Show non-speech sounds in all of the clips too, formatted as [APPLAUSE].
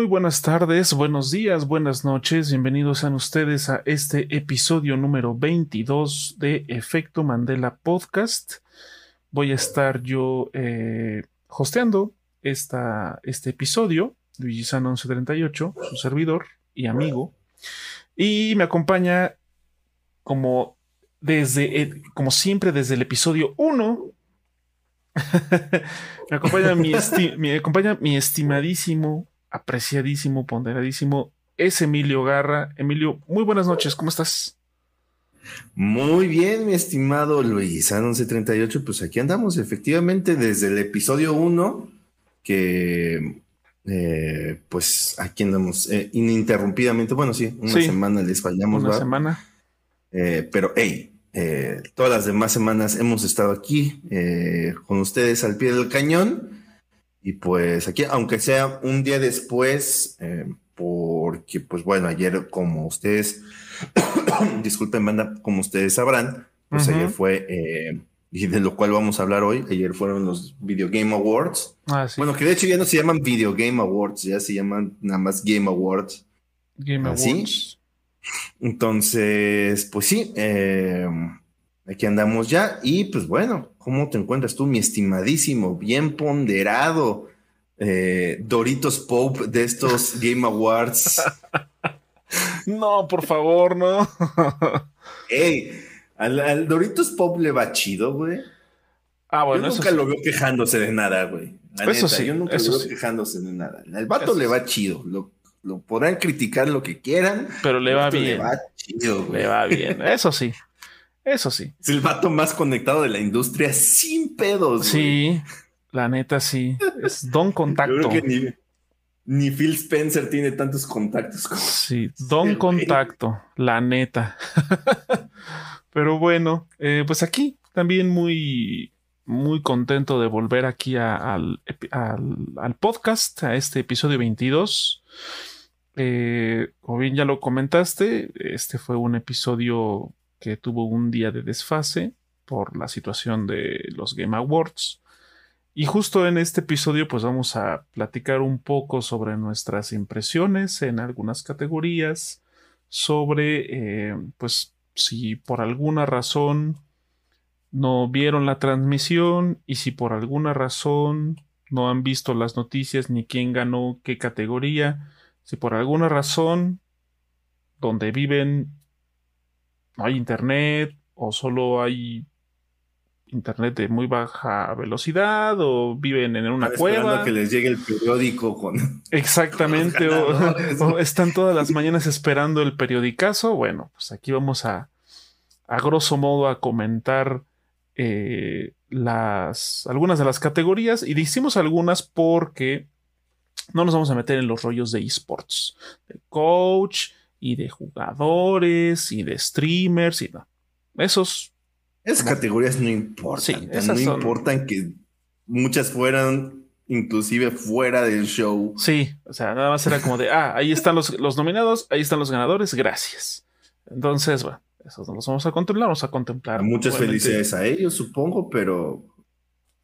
Muy buenas tardes, buenos días, buenas noches. Bienvenidos sean ustedes a este episodio número 22 de Efecto Mandela Podcast. Voy a estar yo eh, hosteando esta, este episodio, Luigi San 1138, su servidor y amigo. Y me acompaña como desde, como siempre, desde el episodio 1. [LAUGHS] me, acompaña mi me acompaña mi estimadísimo apreciadísimo, ponderadísimo, es Emilio Garra. Emilio, muy buenas noches, ¿cómo estás? Muy bien, mi estimado Luis, 1138, pues aquí andamos efectivamente desde el episodio 1, que eh, pues aquí andamos eh, ininterrumpidamente, bueno, sí, una semana les fallamos. Una semana. Eh, pero, hey, todas las demás semanas hemos estado aquí con ustedes al pie del cañón y pues aquí, aunque sea un día después, eh, porque pues bueno, ayer como ustedes, [COUGHS] disculpen banda, como ustedes sabrán, pues ayer fue, eh, y de lo cual vamos a hablar hoy, ayer fueron los Video Game Awards. Ah, bueno, que de hecho ya no se llaman Video Game Awards, ya se llaman nada más Game Awards. Game Awards. Entonces, pues sí, eh, Aquí andamos ya. Y pues bueno, ¿cómo te encuentras tú, mi estimadísimo, bien ponderado eh, Doritos Pope de estos [LAUGHS] Game Awards? no, por favor, no. Ey, al, Doritos Pope le va chido, güey. Ah, bueno, yo nunca lo veo quejándose de nada, güey. Eso sí. Yo nunca lo veo quejándose de nada. Al vato le va chido. Lo, lo podrán criticar lo que quieran. Pero le va bien. Le va chido, güey. Le va bien. Eso sí. Eso sí. Es el vato más conectado de la industria sin pedos. Sí, la neta sí. Es don [LAUGHS] contacto. creo que ni, Phil Spencer tiene tantos contactos como. Sí, don contacto, la neta. [LAUGHS] Pero bueno, eh, pues aquí también muy, muy contento de volver aquí al, al, podcast, a este episodio 22. Eh, como bien ya lo comentaste, este fue un episodio que tuvo un día de desfase por la situación de los Game Awards. Y justo en este episodio pues vamos a platicar un poco sobre nuestras impresiones en algunas categorías, sobre eh, pues si por alguna razón no vieron la transmisión y si por alguna razón no han visto las noticias ni quién ganó qué categoría, si por alguna razón donde viven no hay internet o solo hay internet de muy baja velocidad o viven en una cueva. que les llegue el periódico con. [LAUGHS] Exactamente, o, están todas las mañanas esperando el periodicazo. Bueno, pues aquí vamos a, a grosso modo, a comentar eh, las, algunas de las categorías y decimos algunas porque no nos vamos a meter en los rollos de esports, de coach y de jugadores y de streamers y no. Esos. Esas categorías no importan. no importan que muchas fueran inclusive fuera del show. Sí, o sea, nada más era como de, ah, ahí están los, los nominados, ahí están los ganadores, gracias. Entonces, bueno, esos no los vamos a contemplar, vamos a contemplar. Muchas felicidades a ellos, supongo, pero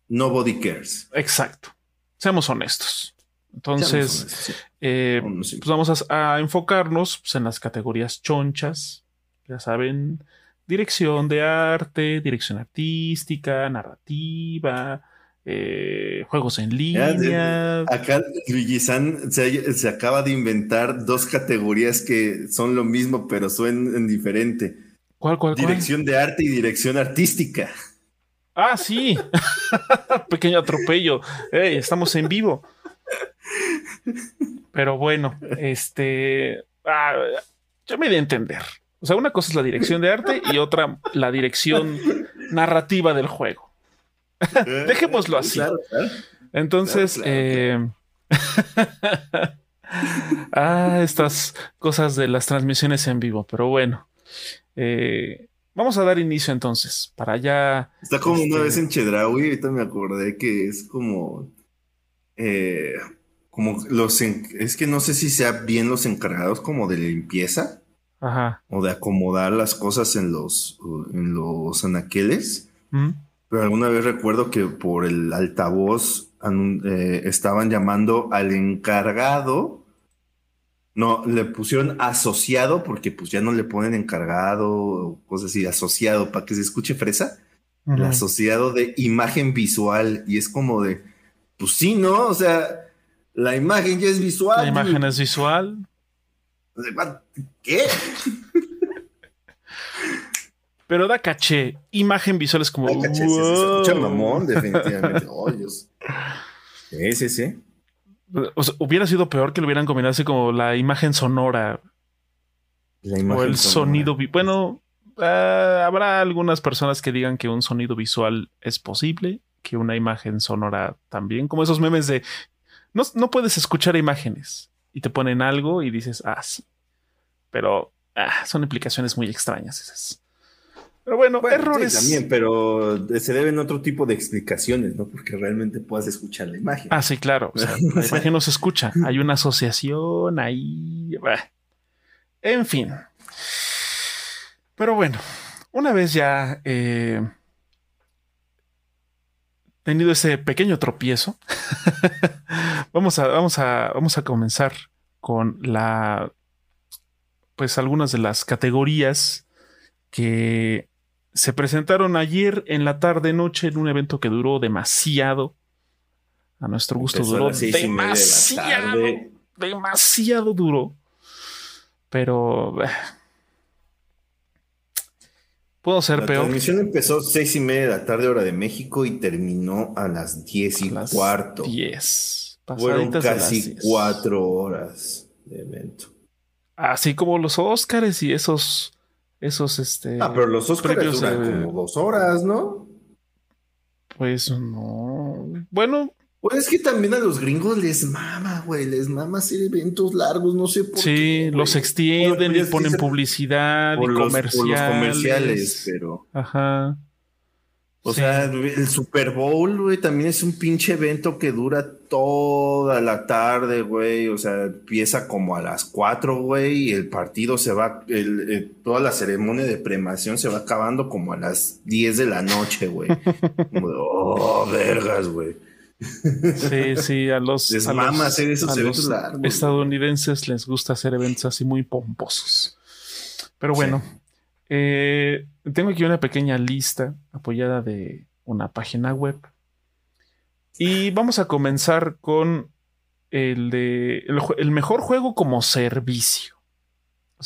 nobody cares. Exacto. Seamos honestos. Entonces, eh, pues vamos a, enfocarnos pues, en las categorías chonchas, ya saben, dirección de arte, dirección artística, narrativa, eh, juegos en línea. acá Luigi San se, acaba de inventar dos categorías que son lo mismo, pero suenan diferente. ¿Cuál, cuál, Dirección de arte y dirección artística. Ah, sí. [LAUGHS] Pequeño atropello. estamos en vivo. Pero bueno, este. Ah, yo me di a entender. O sea, una cosa es la dirección de arte y otra la dirección narrativa del juego. Dejémoslo así. Entonces, eh, [LAUGHS] ah, estas cosas de las transmisiones en vivo, pero bueno. Eh, vamos a dar inicio entonces, para ya. Está como una este, vez en Chedraui, ahorita me acordé que es como. Eh, como los, es que no sé si sea bien los encargados como de limpieza. Ajá. O de acomodar las cosas en los, en los anaqueles. Mm. Pero alguna vez recuerdo que por el altavoz eh, estaban llamando al encargado No, le pusieron asociado porque pues ya no le ponen encargado o cosas así, asociado para que se escuche fresa. El asociado de imagen visual y es como de, pues sí, ¿no? O sea, la imagen ya es visual. La imagen es visual. ¿Qué? [LAUGHS] Pero da caché. Imagen visual es como. Da caché, se escucha mamón, [LAUGHS] definitivamente. oh, Sí, sí, sí. hubiera sido peor que lo hubieran combinado así como la imagen sonora. La imagen o el sonido. Bueno, ah, habrá algunas personas que digan que un sonido visual es posible, que una imagen sonora también, como esos memes de no, no puedes escuchar imágenes y te ponen algo y dices, ah, sí. Pero ah, son implicaciones muy extrañas esas. Pero bueno, errores. también, pero se deben otro tipo de explicaciones, ¿no? Porque realmente puedas escuchar la imagen. Ah, sí, claro. [LAUGHS] la imagen no se escucha. Hay una asociación ahí. En fin. Pero bueno, una vez ya eh, tenido ese pequeño tropiezo, [LAUGHS] vamos, a, vamos, a, vamos a comenzar con la. Pues algunas de las categorías que se presentaron ayer en la tarde noche en un evento que duró demasiado. A nuestro gusto duró demasiado. demasiado duro. Pero eh, puedo ser peor. La transmisión empezó seis y media de la tarde, hora de México, y terminó a las diez y cuarto. Diez. Fueron casi cuatro horas de evento. Así como los Óscares y esos esos este ah pero los Oscars duran como dos horas no pues no bueno pues es que también a los gringos les mama, güey, les mama hacer eventos largos, no sé por sí, qué. Sí, los extienden y ponen publicidad y comerciales. Por los comerciales, pero. Ajá. O sea, el Super Bowl, güey, también es un pinche evento que dura toda la tarde, güey. O sea, empieza como a las 4, güey, y el partido se va, el, toda la ceremonia de premación se va acabando como a las 10 de la noche, güey. [LAUGHS] como de, oh, vergas, güey. Sí, sí, a los, les hacer esos eventos estadounidenses les gusta hacer eventos así muy pomposos. Pero bueno, eh, tengo aquí una pequeña lista apoyada de una página web. Y vamos a comenzar con el de el, mejor juego como servicio.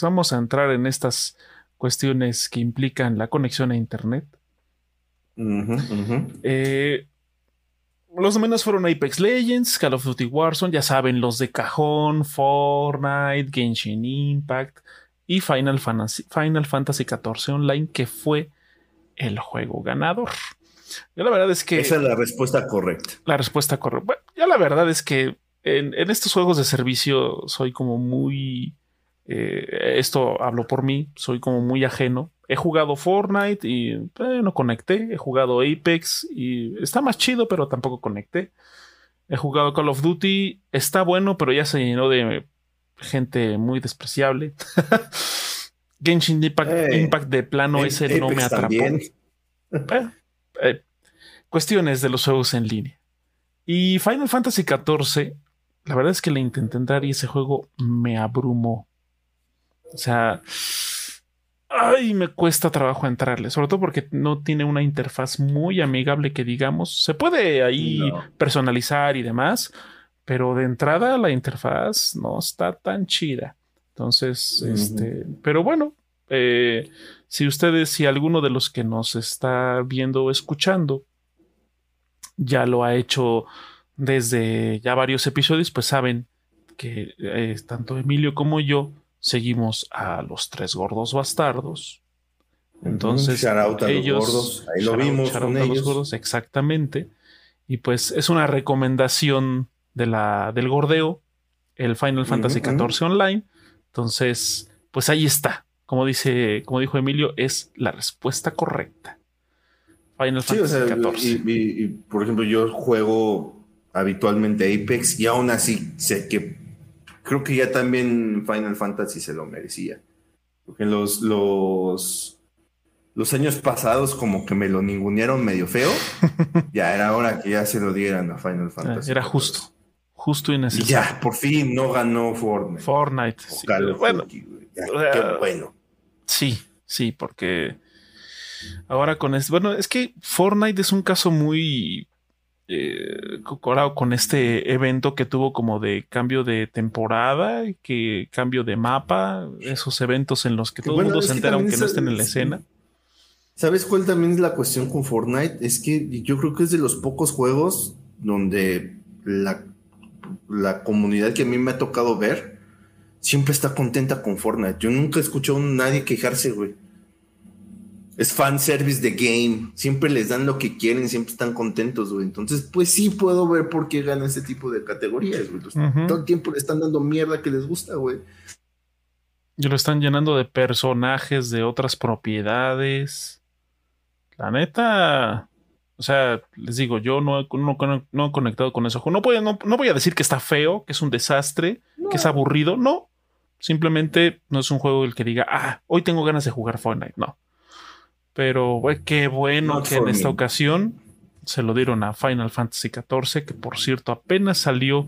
vamos a entrar en estas cuestiones que implican la conexión a internet. Eh, los menos fueron Apex Legends, Call of Duty Warzone, ya saben, los de cajón, Fortnite, Genshin Impact, y Final Fantasy, Final Fantasy XIV Online, que fue el juego ganador. Yo la verdad es que... Esa es la respuesta correcta. La respuesta correcta. Bueno, yo la verdad es que en, estos juegos de servicio soy como muy... Eh, esto hablo por mí, soy como muy ajeno. He jugado Fortnite y eh, no conecté. He jugado Apex y está más chido, pero tampoco conecté. He jugado Call of Duty, está bueno, pero ya se llenó de gente muy despreciable. [LAUGHS] Genshin Impact, de plano ese no me atrapó. [LAUGHS] Eh, eh, cuestiones de los juegos en línea. Y Final Fantasy XIV, la verdad es que le intenté entrar y ese juego me abrumó. O sea, ay, me cuesta trabajo entrarle, sobre todo porque no tiene una interfaz muy amigable que digamos. Se puede ahí personalizar y demás, pero de entrada la interfaz no está tan chida. Entonces, este, pero bueno, eh, si ustedes, si alguno de los que nos está viendo o escuchando ya lo ha hecho desde ya varios episodios, pues saben que eh, tanto Emilio como yo seguimos a los tres gordos bastardos. Entonces, ellos, gordos. ahí lo vimos con ellos. gordos, exactamente. Y pues es una recomendación de la, del gordeo, el Final Fantasy XIV Online. Entonces, pues ahí está. Como dice, como dijo Emilio, es la respuesta correcta. Final Fantasy XIV. Y, por ejemplo, yo juego habitualmente Apex y aún así sé que creo que ya también Final Fantasy se lo merecía. Porque los, los, los años pasados como que me lo ningunearon medio feo. [LAUGHS] ya era hora que ya se lo dieran a Final Fantasy. Era justo Justo y necesario. Ya, por fin no ganó Fortnite. Fortnite. Sí, bueno. Ya, qué bueno. sí, sí, porque ahora con esto, bueno, es que Fortnite es un caso muy eh, con este evento que tuvo como de cambio de temporada, que cambio de mapa, esos eventos en los que Que todo bueno, el mundo se entera aunque no es- estén en la es- escena. ¿Sabes cuál también es la cuestión con Fortnite? Es que yo creo que es de los pocos juegos donde la, la comunidad que a mí me ha tocado ver siempre está contenta con Fortnite. Yo nunca he escuchado a nadie quejarse, güey. Es fan service de game. Siempre les dan lo que quieren, siempre están contentos, güey. Entonces, pues sí puedo ver por qué gana este tipo de categorías, güey. Todo el tiempo le están dando mierda que les gusta, güey. Y lo están llenando de personajes de otras propiedades. La neta, o sea, les digo, yo no, he- no, no- no he conectado con eso. No voy, a- no, no voy a decir que está feo, que es un desastre, que es aburrido. No, simplemente no es un juego el que diga, ah, hoy tengo ganas de jugar Fortnite. No. Pero güey, qué bueno Not que en esta ocasión se lo dieron a Final Fantasy XIV, que por cierto apenas salió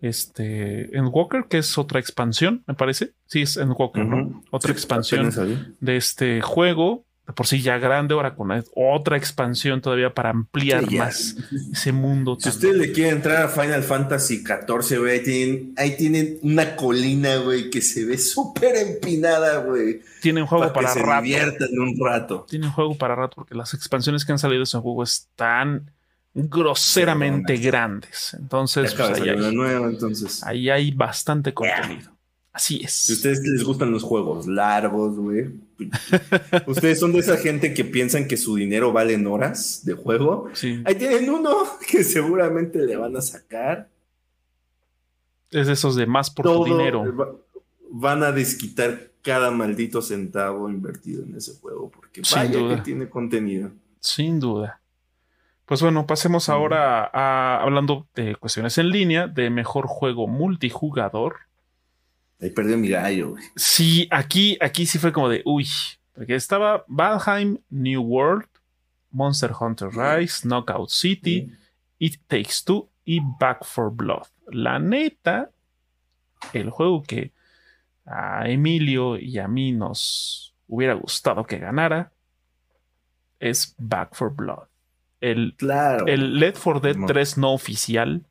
este Endwalker, que es otra expansión, me parece. Sí, es Endwalker, ¿no? Ujú. Otra Sí, expansión de este juego, de por sí ya grande, ahora con otra expansión todavía para ampliar Sí, más ese mundo. Si ustedes le quieren entrar a Final Fantasy XIV, güey, ahí tienen, ahí tienen una colina, güey, que se ve súper empinada, güey. Tienen juego Para para, que se rato. diviertan un rato. Tienen juego para rato porque las expansiones que han salido de ese juego están groseramente grandes. Entonces, pues, ahí, hay, nueva, entonces. ahí hay bastante contenido. Así es. Si a ustedes les gustan los juegos largos, güey. [LAUGHS] ustedes son de esa gente que piensan que su dinero vale en horas de juego. Sí, Ahí tienen uno [LAUGHS] que seguramente le van a sacar. es de esos de más por tu todo. dinero. va- van a desquitar cada maldito centavo invertido en ese juego. Porque Sin vaya duda. que tiene contenido. Sin duda. Pues bueno, pasemos ahora a hablando de cuestiones en línea, de mejor juego multijugador. Ahí perdió mi gallo, güey. Sí, aquí, aquí sí fue como de, uy, porque estaba Valheim, New World, Monster Hunter Rise, Knockout City, It Takes Two y Back for Blood. La neta, el juego que a Emilio y a mí nos hubiera gustado que ganara es Back for Blood. El, Claro. el Led for Dead No. 3 no oficial.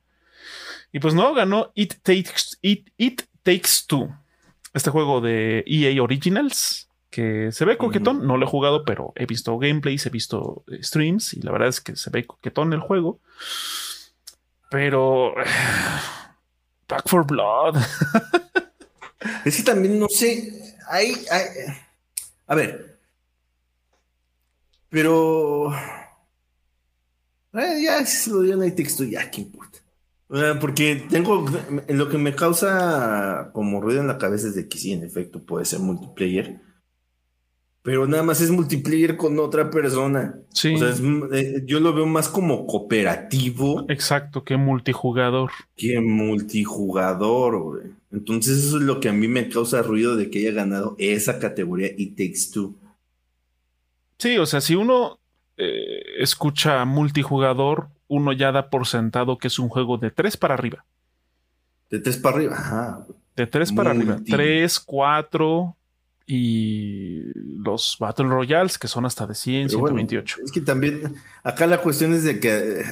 Y pues no, ganó It Takes, It, It Takes Two. Este juego de EA Originals. Que se ve coquetón. No lo he jugado, pero he visto gameplays, he visto eh, streams. Y la verdad es que se ve coquetón el juego. Pero. [SIGHS] Back for Blood. [LAUGHS] Es que también no sé. Hay, hay- a ver. Pero. eh, ya si se lo dieron ahí texto, ya, ¿qué importa? O sea, porque tengo. Lo que me causa como ruido en la cabeza es de que sí, en efecto, puede ser multiplayer. Pero nada más es multiplayer con otra persona. Sí. O sea, es- eh, yo lo veo más como cooperativo Exacto, que multijugador. que multijugador, güey. Entonces eso es lo que a mí me causa ruido de que haya ganado esa categoría It Takes Two. Sí, o sea, si uno eh, escucha multijugador, uno ya da por sentado que es un juego de tres para arriba. De tres para arriba. Ajá. De tres para arriba. Multi. Tres, cuatro y los Battle Royales que son hasta de 100, Pero bueno, 128. es que también acá la cuestión es de que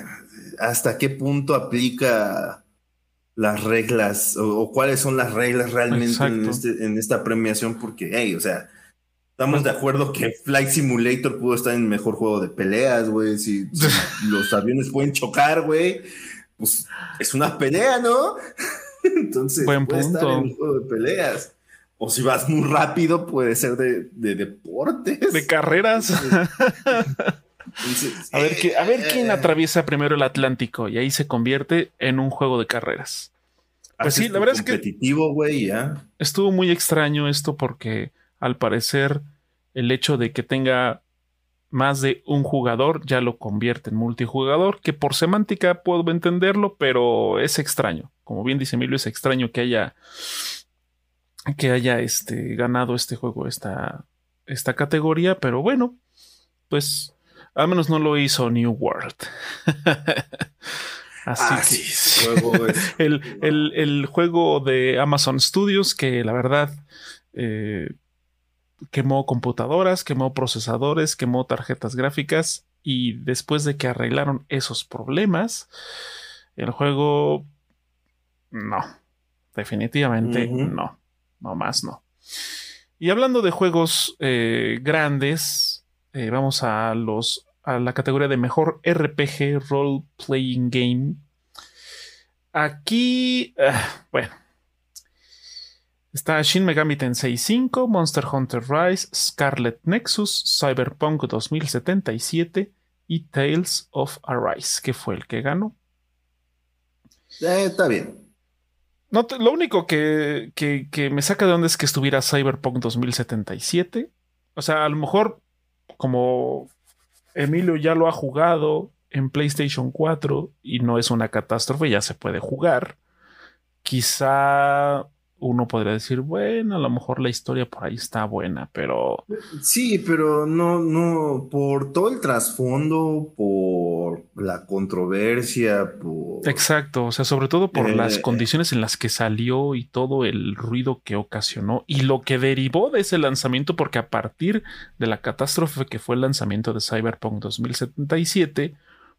hasta qué punto aplica las reglas o, o cuáles son las reglas realmente en, este- en esta premiación, porque, hey, o sea, estamos de acuerdo que Flight Simulator pudo estar en mejor juego de peleas, güey. Si, si [LAUGHS] los aviones pueden chocar, güey, pues es una pelea, ¿no? [LAUGHS] Entonces, Buen puede estar en el juego de peleas. O si vas muy rápido, puede ser de, de deportes. De carreras. Entonces, [LAUGHS] A ver, qué- a ver quién eh, atraviesa primero el Atlántico y ahí se convierte en un juego de carreras. Pues sí, la verdad es que- competitivo, güey, ya. Estuvo muy extraño esto porque al parecer el hecho de que tenga más de un jugador ya lo convierte en multijugador, que por semántica puedo entenderlo, pero es extraño. Como bien dice Emilio, es extraño que haya que haya este, ganado este juego, esta, esta categoría, pero bueno, pues al menos no lo hizo New World. [LAUGHS] Así ah, que [LAUGHS] el, juego de Amazon Studios que la verdad eh, quemó computadoras, quemó procesadores, quemó tarjetas gráficas y después de que arreglaron esos problemas, el juego no, definitivamente no, no más no. Y hablando de juegos eh, grandes, eh, vamos a los a la categoría de mejor RPG Role Playing Game. Aquí, ah, bueno, está Shin Megami Tensei 5, Monster Hunter Rise, Scarlet Nexus, Cyberpunk 2077 y Tales of Arise, que fue el que ganó. Eh, está bien. lo único que, que, me saca de onda es que estuviera Cyberpunk 2077. O sea, a lo mejor como Emilio ya lo ha jugado en PlayStation 4 y no es una catástrofe, ya se puede jugar. Quizá uno podría decir, bueno, a lo mejor la historia por ahí está buena, pero... Sí, pero no, no, por todo el trasfondo, por la controversia, por... Exacto, o sea, sobre todo por las eh, condiciones en las que salió y todo el ruido que ocasionó y lo que derivó de ese lanzamiento, porque a partir de la catástrofe que fue el lanzamiento de Cyberpunk 2077,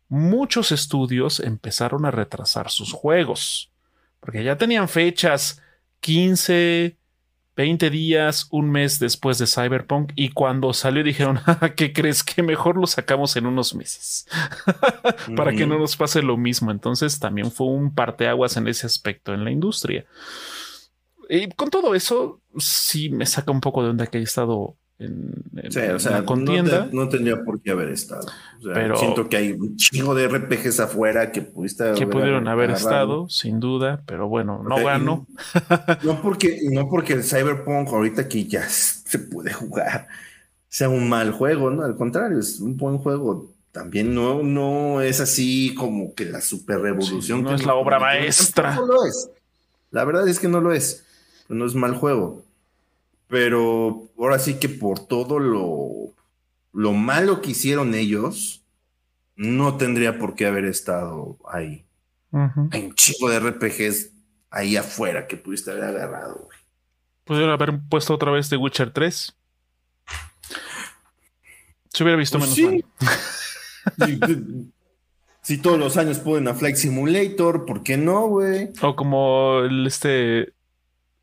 muchos estudios empezaron a retrasar sus juegos, porque ya tenían fechas 15, 20 días, un mes después de Cyberpunk y cuando salió dijeron, [LAUGHS] ¿qué crees? Que mejor lo sacamos en unos meses [LAUGHS] para que no nos pase lo mismo. Entonces también fue un parteaguas en ese aspecto en la industria. Y con todo eso, sí me saca un poco de onda que haya estado en, la contienda. No, tendría por qué haber estado. pero siento que hay un chingo de RPGs afuera que pudiste que pudieron haber estado, sin duda, pero bueno, no gano. [LAUGHS] No porque, no porque el Cyberpunk ahorita que ya se puede jugar sea un mal juego, ¿no? Al contrario, es un buen juego. También no, no es así como que la super revolución. no es la obra maestra. No lo es. La verdad es que no lo es. No es mal juego pero ahora sí que por todo lo, lo malo que hicieron ellos, no tendría por qué haber estado ahí. Hay un chico de RPGs ahí afuera que pudiste haber agarrado. Pudieron haber puesto otra vez The Witcher 3. Se hubiera visto pues menos [LAUGHS] si todos los años pueden a Flight Simulator, ¿por qué no, güey? O como el este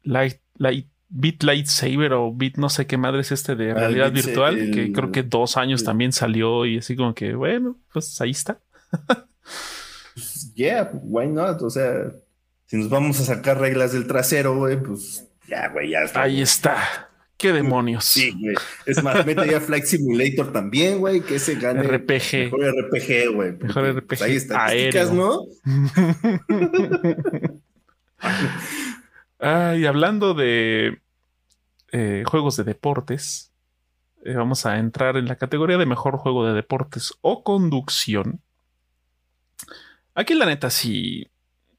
Light, Light Beat Lightsaber o Beat no sé qué madre es este de ah, realidad virtual, que creo que dos años también salió y así como que, bueno, pues ahí está. Pues, yeah, why not? O sea, si nos vamos a sacar reglas del trasero, güey, pues ya, güey, ya está. Ahí está. ¿Qué demonios? Sí, güey. Es más, mete ya Flight Simulator también, güey, que ese gane. RPG. Mejor RPG, güey. Mejor RPG. Pues ahí está. ¿no? [LAUGHS] [LAUGHS] Ah, y hablando de eh, juegos de deportes, eh, vamos a entrar en la categoría de mejor juego de deportes o conducción. Aquí la neta sí,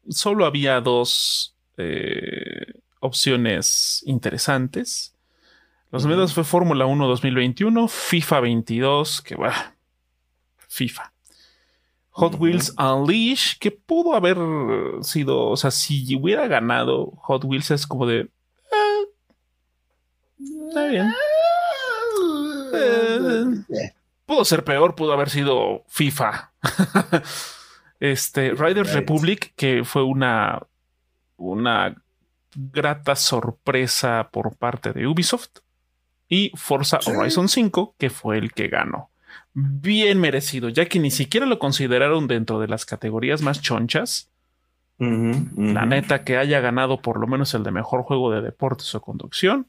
solo había dos eh, opciones interesantes. Los medios fue Fórmula 1 2021, FIFA 22, que va, FIFA. Hot Wheels Unleashed, que pudo haber sido, o sea, si hubiera ganado Hot Wheels es como de... Eh, está bien. Eh, pudo ser peor, pudo haber sido FIFA. [LAUGHS] este, Riders Republic, que fue una, una grata sorpresa por parte de Ubisoft. Y Forza Horizon 5, que fue el que ganó bien merecido, ya que ni siquiera lo consideraron dentro de las categorías más chonchas. La neta que haya ganado por lo menos el de mejor juego de deportes o conducción.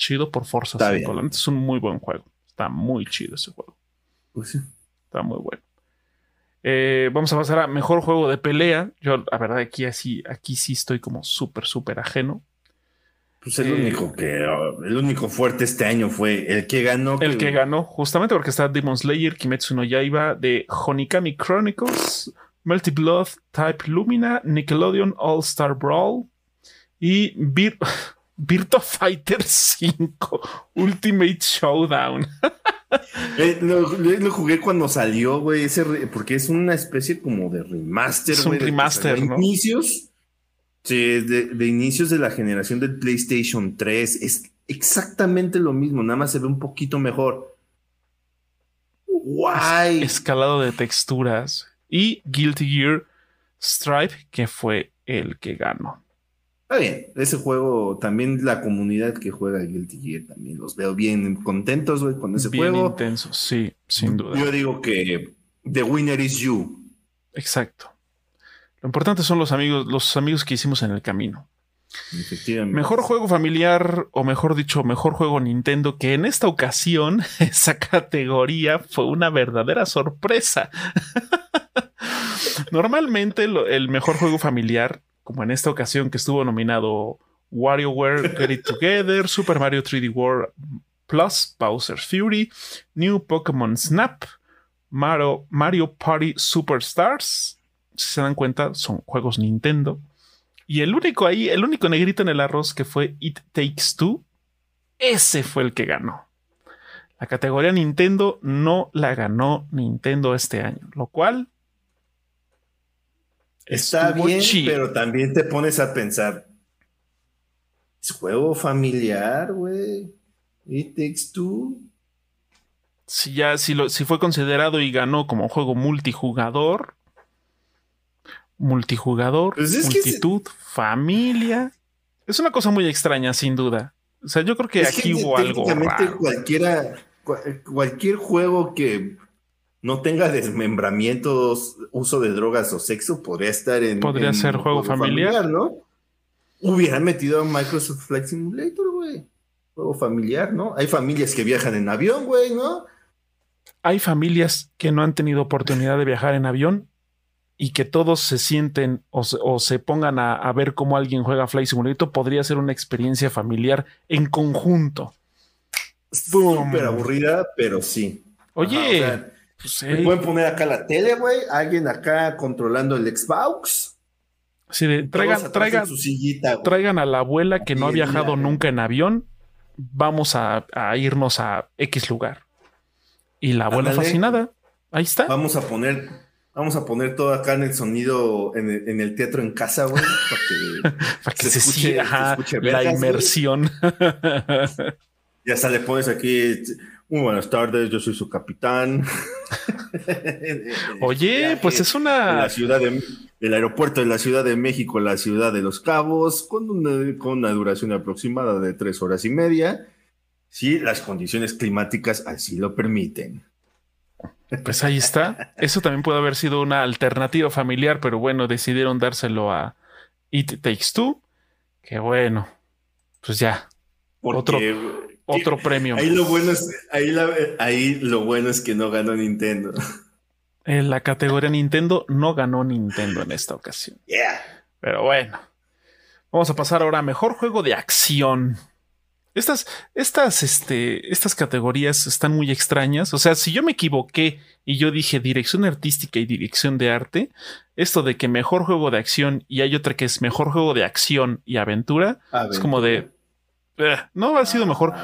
Chido por Forza 5. La neta es un muy buen juego. Está muy chido ese juego. Pues sí. Está muy bueno. Eh, vamos a pasar a mejor juego de pelea. Yo, la verdad, aquí así, aquí sí estoy como súper, súper ajeno. Pues el único que el único fuerte este año fue el que ganó. El que, ganó, justamente porque está Demon Slayer, Kimetsu no Yaiba, de Honikami Chronicles, Multi Blood, Type Lumina, Nickelodeon All Star Brawl y Vir [LAUGHS] Virtua Fighter 5 Ultimate Showdown. Eh, lo, jugué cuando salió, güey, ese porque es una especie como de remaster, Es un remaster, de, Inicios. Sí, de, inicios de la generación del PlayStation 3. Es exactamente lo mismo, nada más se ve un poquito mejor. Guay. Escalado de texturas. Y Guilty Gear Stripe, que fue el que ganó. Está bien, ese juego, también la comunidad que juega Guilty Gear, también los veo bien contentos, güey, con ese juego. Bien intensos, sí, sin duda. Yo digo que The Winner is You. Exacto. Lo importante son los amigos, los amigos que hicimos en el camino. Efectivamente. Mejor juego familiar, o mejor dicho, mejor juego Nintendo, que en esta ocasión [LAUGHS] esa categoría fue una verdadera sorpresa. [LAUGHS] Normalmente el mejor juego familiar como en esta ocasión que estuvo nominado WarioWare Get It Together, Super Mario 3D World Plus, Bowser's Fury, New Pokémon Snap, Mario, Mario Party Superstars. Si se dan cuenta, son juegos Nintendo. Y el único ahí, el único negrito en el arroz que fue It Takes Two, ese fue el que ganó. La categoría Nintendo no la ganó Nintendo este año, lo cual Está bien, pero también te pones a pensar. Es juego familiar, güey. It Takes Two. Si ya, si, lo, si fue considerado y ganó como juego multijugador, multijugador, pues multitud, familia. Es una cosa muy extraña, sin duda. O sea, yo creo que aquí hubo algo. Raro. Cualquiera, cualquier juego que no tenga desmembramientos, uso de drogas o sexo, podría estar en. Podría ser juego, familiar. ¿no? Hubieran metido a Microsoft Flight Simulator, güey. Juego familiar, ¿no? Hay familias que viajan en avión, güey, ¿no? Hay familias que no han tenido oportunidad de viajar en avión y que todos se sienten o se, pongan a, ver cómo alguien juega Flight Simulator. Podría ser una experiencia familiar en conjunto. Súper aburrida, pero sí. Oye. Pues, pueden poner acá la tele, güey. Alguien acá controlando el Xbox. Sí, traigan, traigan, traigan a la abuela que no ha viajado nunca en avión. Vamos a, irnos a X lugar. Y la abuela fascinada. Ahí está. Vamos a poner, vamos a poner todo acá en el sonido en el, teatro en casa, güey. Para que, [LAUGHS] se, escuche, la inmersión. [LAUGHS] ya hasta le pones aquí muy buenas tardes, yo soy su capitán. [LAUGHS] Oye, pues es una. la ciudad de, el aeropuerto de la Ciudad de México, la ciudad de Los Cabos, con una, con una duración aproximada de tres horas y media, si las condiciones climáticas así lo permiten. Pues ahí está. Eso también puede haber sido una alternativa familiar, pero bueno, decidieron dárselo a It Takes Two. Que bueno, pues ya. Otro, otro premio. Ahí lo bueno es, ahí, lo bueno es que no ganó Nintendo. En la categoría Nintendo no ganó Nintendo en esta ocasión. Pero bueno. Vamos a pasar ahora a mejor juego de acción. Estas, estas, este, estas categorías están muy extrañas. O sea, si yo me equivoqué y yo dije dirección artística y dirección de arte, esto de que mejor juego de acción y hay otra que es mejor juego de acción y aventura. es como de no ha sido mejor.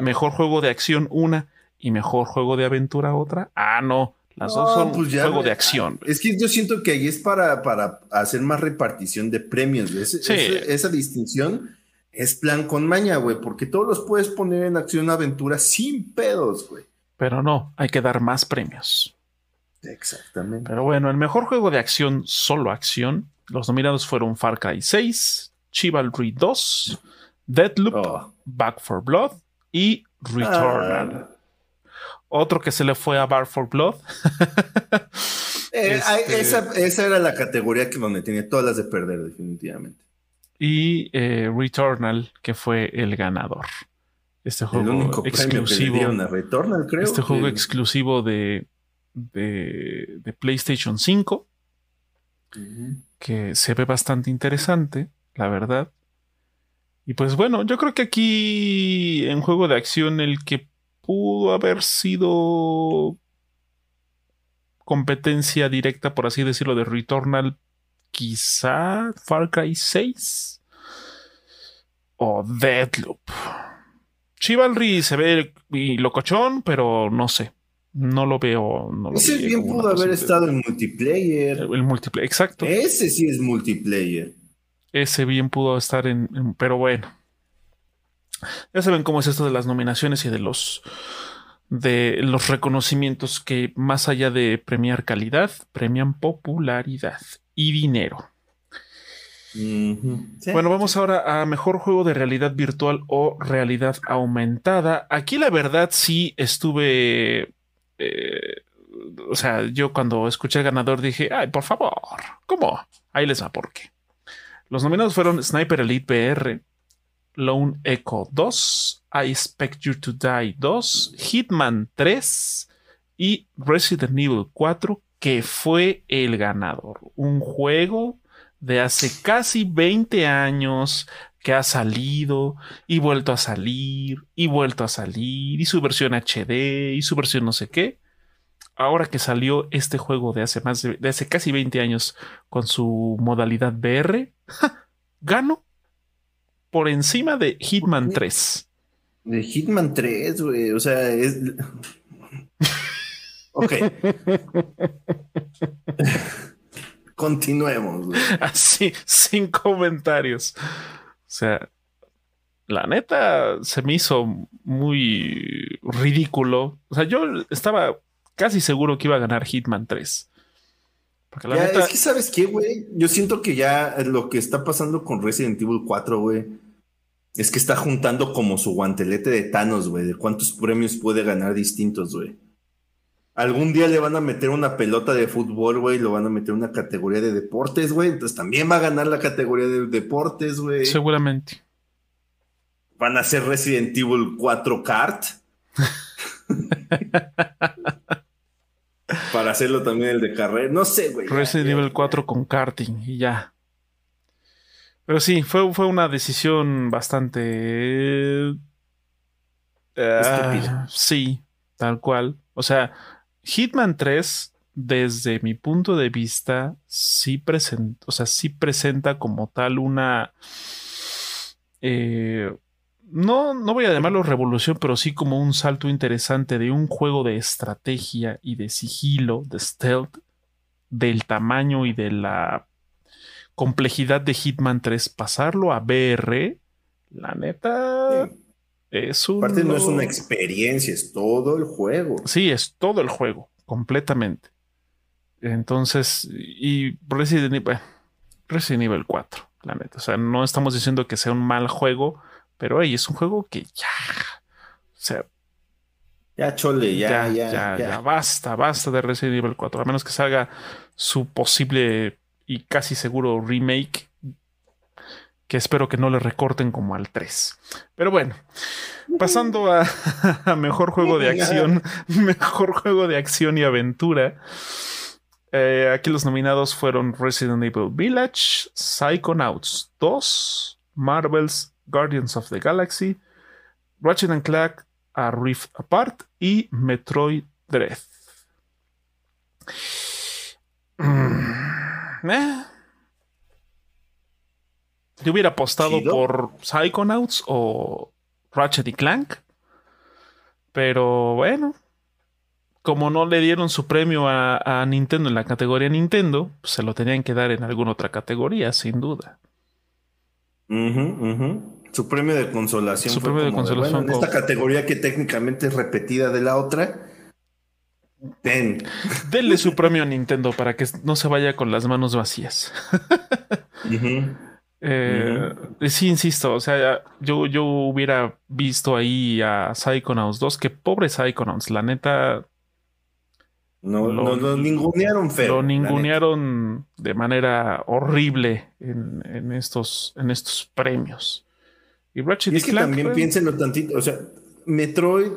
Mejor juego de acción una y mejor juego de aventura otra. Ah, no. Las dos son pues juego de acción. Es que yo siento que ahí es para, para hacer más repartición de premios. esa distinción es plan con maña, güey, porque todos los puedes poner en acción aventura sin pedos, güey. Pero no, hay que dar más premios. Exactamente. Pero bueno, el mejor juego de acción, solo acción. Los nominados fueron Far Cry 6, Chivalry 2, Deadloop, oh. Back for Blood y Returnal. Ah. Otro que se le fue a Back for Blood. Eh, este, esa, era la categoría que donde tenía todas las de perder, definitivamente. Y eh, Returnal, que fue el ganador. Este juego exclusivo. Returnal, creo, este juego exclusivo de, de, PlayStation 5. Que se ve bastante interesante, la verdad. Y pues bueno, yo creo que aquí en juego de acción el que pudo haber sido competencia directa, por así decirlo, de Returnal, quizá Far Cry 6 o Deadloop. Chivalry se ve y locochón, pero no sé. No lo veo. No lo Ese bien pudo haber estado en multiplayer. El, multiplayer, exacto. Ese sí es multiplayer. Ese bien pudo estar en, Pero bueno. Ya saben cómo es esto de las nominaciones y de los. de los reconocimientos que, más allá de premiar calidad, premian popularidad y dinero. bueno, vamos ahora a mejor juego de realidad virtual o realidad aumentada. Aquí la verdad sí estuve eh, o sea, yo cuando escuché el ganador dije, ay, por favor, ¿cómo? Ahí les va por qué. Los nominados fueron Sniper Elite PR, Lone Echo 2, I Expect You to Die 2, Hitman 3 y Resident Evil 4, que fue el ganador. Un juego de hace casi 20 años que ha salido y vuelto a salir y vuelto a salir y su versión HD y su versión no sé qué. Ahora que salió este juego de hace más de, hace casi 20 años con su modalidad VR, gano por encima de Hitman 3. De Hitman 3, güey, o sea, es [LAUGHS] Ok. Continuemos. Así, sin comentarios. O sea, la neta se me hizo muy ridículo. O sea, yo estaba casi seguro que iba a ganar Hitman 3. Porque la neta... Es que, ¿sabes qué, güey? Yo siento que ya lo que está pasando con Resident Evil 4, güey, es que está juntando como su guantelete de Thanos, güey, de cuántos premios puede ganar distintos, güey. Algún día le van a meter una pelota de fútbol, güey, lo van a meter una categoría de deportes, güey. Entonces también va a ganar la categoría de deportes, güey. Seguramente. Van a hacer Resident Evil 4 Kart. [LAUGHS] Para hacerlo también el de carrera. No sé, güey. Resident Evil 4 con karting y ya. Pero sí, fue, fue una decisión bastante. Uh, sí, tal cual. O sea, Hitman 3, desde mi punto de vista, sí presenta, o sea, sí presenta como tal una. Eh, no, no voy a llamarlo revolución, pero sí como un salto interesante de un juego de estrategia y de sigilo, de stealth, del tamaño y de la complejidad de Hitman 3, pasarlo a VR, la neta. Es un. Aparte, no es una experiencia, es todo el juego. Sí, es todo el juego, completamente. Entonces, y Resident Evil, Resident Evil 4, la neta. O sea, no estamos diciendo que sea un mal juego, pero hey, es un juego que ya. O sea. Ya, chole, ya, ya, ya, ya, basta, basta de Resident Evil 4. A menos que salga su posible y casi seguro remake que espero que no le recorten como al 3. Pero bueno, pasando [LAUGHS] a, mejor juego de acción, [LAUGHS] mejor juego de acción y aventura. Eh, aquí los nominados fueron Resident Evil Village, Psychonauts 2, Marvel's Guardians of the Galaxy, Ratchet and Clank A Rift Apart y Metroid Dread. Mm, eh, yo hubiera apostado por Psychonauts o Ratchet y Clank. Pero bueno, como no le dieron su premio a, Nintendo en la categoría Nintendo, pues se lo tenían que dar en alguna otra categoría, sin duda. Su premio de consolación. Su premio de consolación. en esta categoría que técnicamente es repetida de la otra. Ten. [LAUGHS] Denle su premio a Nintendo para que no se vaya con las manos vacías. [LAUGHS] Eh, sí, insisto, o sea, yo, yo hubiera visto ahí a Psychonauts 2, que pobre Psychonauts, la neta. No, lo, ningunearon feo. Lo ningunearon de manera horrible en, estos, en estos premios. Y, es que también pues, piénsenlo tantito, o sea, Metroid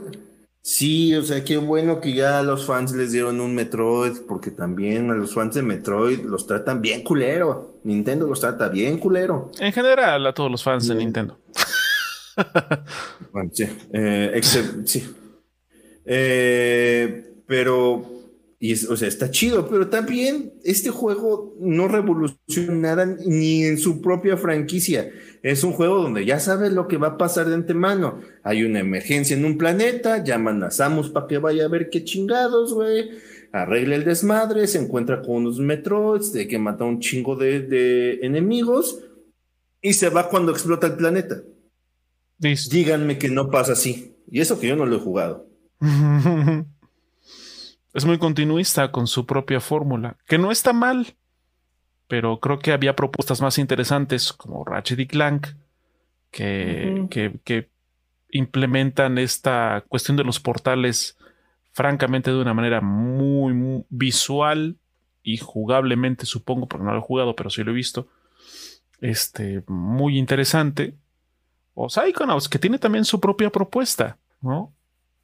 Sí, o sea, qué bueno que ya a los fans les dieron un Metroid, porque también a los fans de Metroid los tratan bien culero. Nintendo los trata bien culero. En general, a todos los fans de Nintendo. bueno, sí, eh, sí. Eh, pero y o sea, está chido, pero también este juego no revoluciona nada ni en su propia franquicia. Es un juego donde ya sabes lo que va a pasar de antemano. Hay una emergencia en un planeta, llaman a Samus para que vaya a ver qué chingados, güey. Arregla el desmadre, se encuentra con unos Metroids, de que mata un chingo de, de enemigos y se va cuando explota el planeta. Díganme que no pasa así. Y eso que yo no lo he jugado. [LAUGHS] es muy continuista con su propia fórmula, que no está mal, pero creo que había propuestas más interesantes como Ratchet y Clank que, que, implementan esta cuestión de los portales francamente de una manera muy, visual y jugablemente, supongo, porque no lo he jugado, pero sí lo he visto, este, muy interesante. O Psychonauts, que tiene también su propia propuesta, ¿no?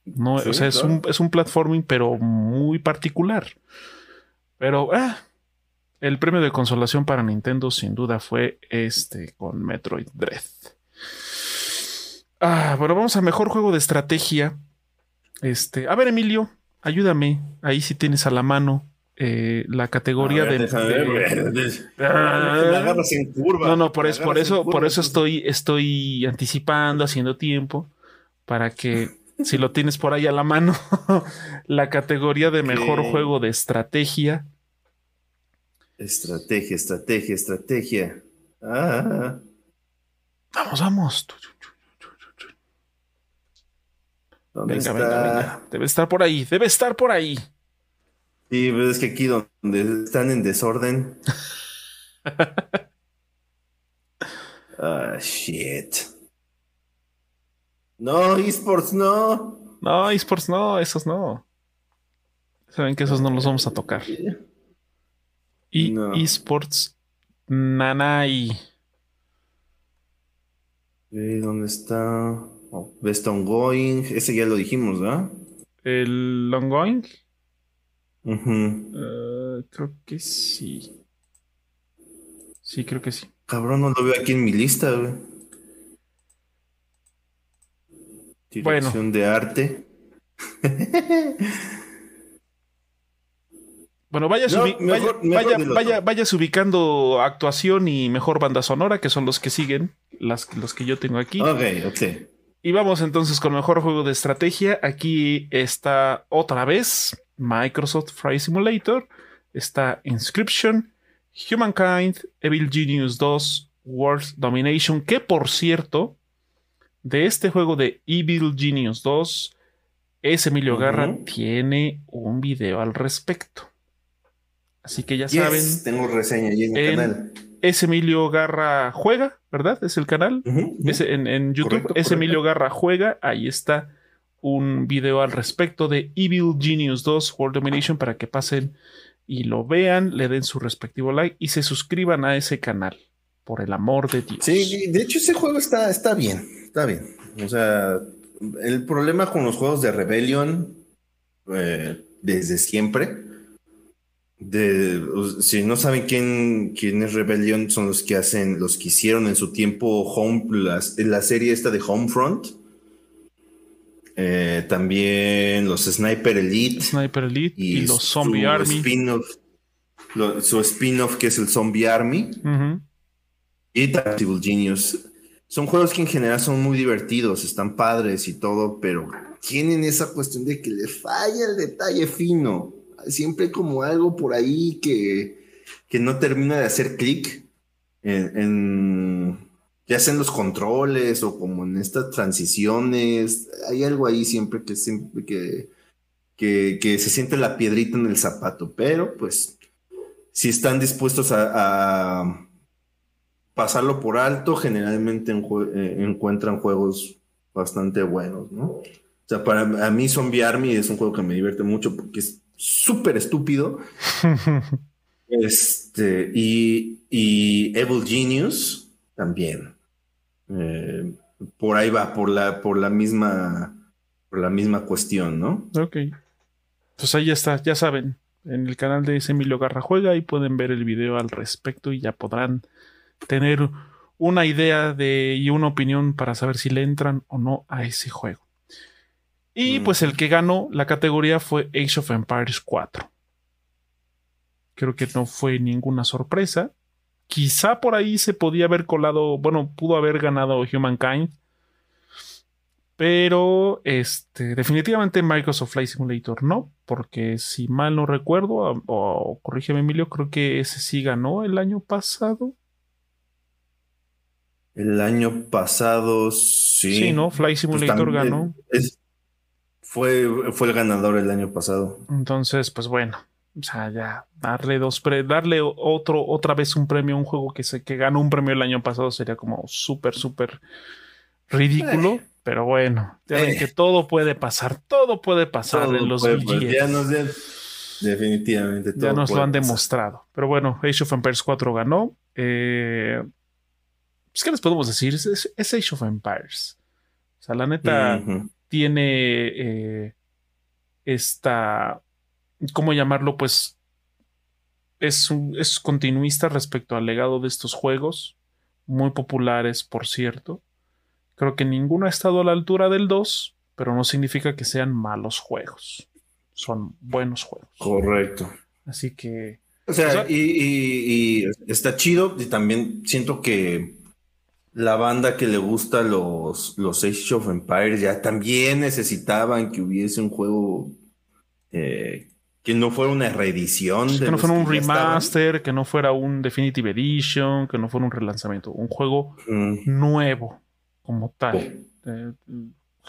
No, o sea, es, un, es, un, platforming, pero muy particular. Pero ah, el premio de consolación para Nintendo, sin duda, fue este con Metroid Dread. Ah, bueno, vamos a mejor juego de estrategia. Este, a ver, Emilio, ayúdame. Ahí si tienes a la mano eh, la categoría de, [LAUGHS] no, no, por, eso, por eso, por eso estoy, estoy anticipando, haciendo tiempo para que si lo tienes por ahí a la mano, [LAUGHS] la categoría de mejor juego de estrategia. Estrategia, estrategia, estrategia. Ah. Vamos, vamos. venga, venga, venga. Debe estar por ahí, debe estar por ahí. Sí, pero es que aquí donde están en desorden. [LAUGHS] ah, shit. No, esports no. No, esports no, esos no. Saben que esos no los vamos a tocar. Y esports Nanai. ¿Dónde está? Oh, Best Ongoing. Ese ya lo dijimos, ¿verdad? ¿El Ongoing? Uh, creo que sí. Sí, creo que sí. Cabrón, no lo veo aquí en mi lista, güey. Dirección de arte. [LAUGHS] Bueno, vayas, vayas ubicando actuación y mejor banda sonora, que son los que siguen, las, los que yo tengo aquí. Ok, ok. Y vamos entonces con mejor juego de estrategia. Aquí está otra vez Microsoft Flight Simulator. Está Inscription, Humankind, Evil Genius 2, World Domination, que por cierto, de este juego de Evil Genius 2, ese Emilio Garra tiene un video al respecto. Así que ya saben. Tengo reseña allí en el canal. Es Emilio Garra Juega, ¿verdad? Es el canal. en, YouTube. es Emilio Garra Juega. Ahí está un video al respecto de Evil Genius 2 World Domination para que pasen y lo vean, le den su respectivo like y se suscriban a ese canal. Por el amor de Dios. Sí, de hecho ese juego está, está bien está bien. O sea, el problema con los juegos de Rebellion eh, desde siempre. De, si no saben quién, quién es Rebellion, son los que hacen, los que hicieron en su tiempo Home, la serie esta de Homefront. Eh, también los Sniper Elite. Sniper Elite y, los Zombie Army. su spin-off que es el Zombie Army. Y Tactical Genius son juegos que en general son muy divertidos, están padres y todo, pero tienen esa cuestión de que le falla el detalle fino. Siempre como algo por ahí que, que no termina de hacer clic en, ya sea en los controles o como en estas transiciones. Hay algo ahí siempre que, siempre que, que, que se siente la piedrita en el zapato, pero pues si están dispuestos a pasarlo por alto, generalmente eh, encuentran juegos bastante buenos, ¿no? O sea, para a mí Zombie Army es un juego que me divierte mucho porque es súper estúpido. [LAUGHS] este, y, y, Evil Genius también. Eh, por ahí va, por la, por la misma, por la misma cuestión, ¿no? Ok. Pues ahí está, ya saben, en el canal de Emilio Garra Juega y pueden ver el video al respecto y ya podrán tener una idea de, y una opinión para saber si le entran o no a ese juego. Y pues el que ganó la categoría fue Age of Empires 4. Creo que no fue ninguna sorpresa. Quizá por ahí se podía haber colado, bueno, pudo haber ganado Humankind. Pero este, definitivamente Microsoft Flight Simulator no, porque si mal no recuerdo, o, corrígeme Emilio, creo que ese sí ganó el año pasado. El año pasado sí. Sí, ¿no? Flight pues Simulator ganó. fue, fue el ganador el año pasado. Entonces, pues bueno, o sea, ya darle dos darle otro, otra vez un premio a un juego que se que ganó un premio el año pasado sería como súper, súper ridículo. Eh. Pero bueno, ya ven eh. que todo puede pasar, todo puede pasar en los ya nos definitivamente ya nos lo han demostrado. Pero bueno, Age of Empires 4 ganó. Eh, pues, ¿qué les podemos decir? Es, Age of Empires. O sea, la neta tiene eh, esta ¿cómo llamarlo? Pues es, es continuista respecto al legado de estos juegos, muy populares, por cierto. Creo que ninguno ha estado a la altura del 2, pero no significa que sean malos juegos. Son buenos juegos. Correcto. Así que. O sea, y, está chido. Y también siento que la banda que le gusta los, los Age of Empires ya también necesitaban que hubiese un juego eh, que no fuera una reedición. que no fuera un remaster, que no fuera un Definitive Edition, que no fuera un relanzamiento. Un juego mm. nuevo como tal. Eh,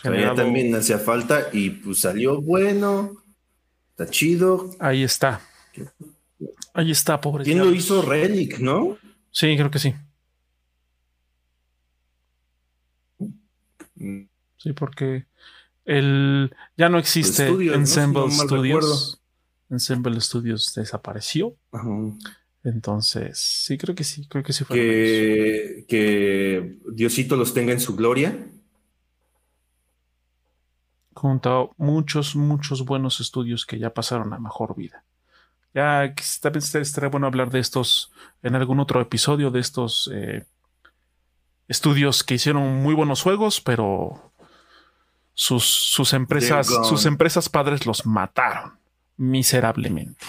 también hacía falta y pues salió bueno. Está chido. Ahí está. Ahí está, pobre. ¿Quién lo hizo? Relic, ¿no? Sí, creo que sí. Mm. Sí, porque el ya no existe Ensemble Studios. Ensemble Studios desapareció. Entonces, sí, creo que sí, creo que sí fue. Que, que Diosito los tenga en su gloria. Junto muchos, muchos buenos estudios que ya pasaron a mejor vida. Ya también estaría bueno hablar de estos en algún otro episodio, de estos eh, estudios que hicieron muy buenos juegos, pero sus, sus empresas, sus empresas padres los mataron miserablemente.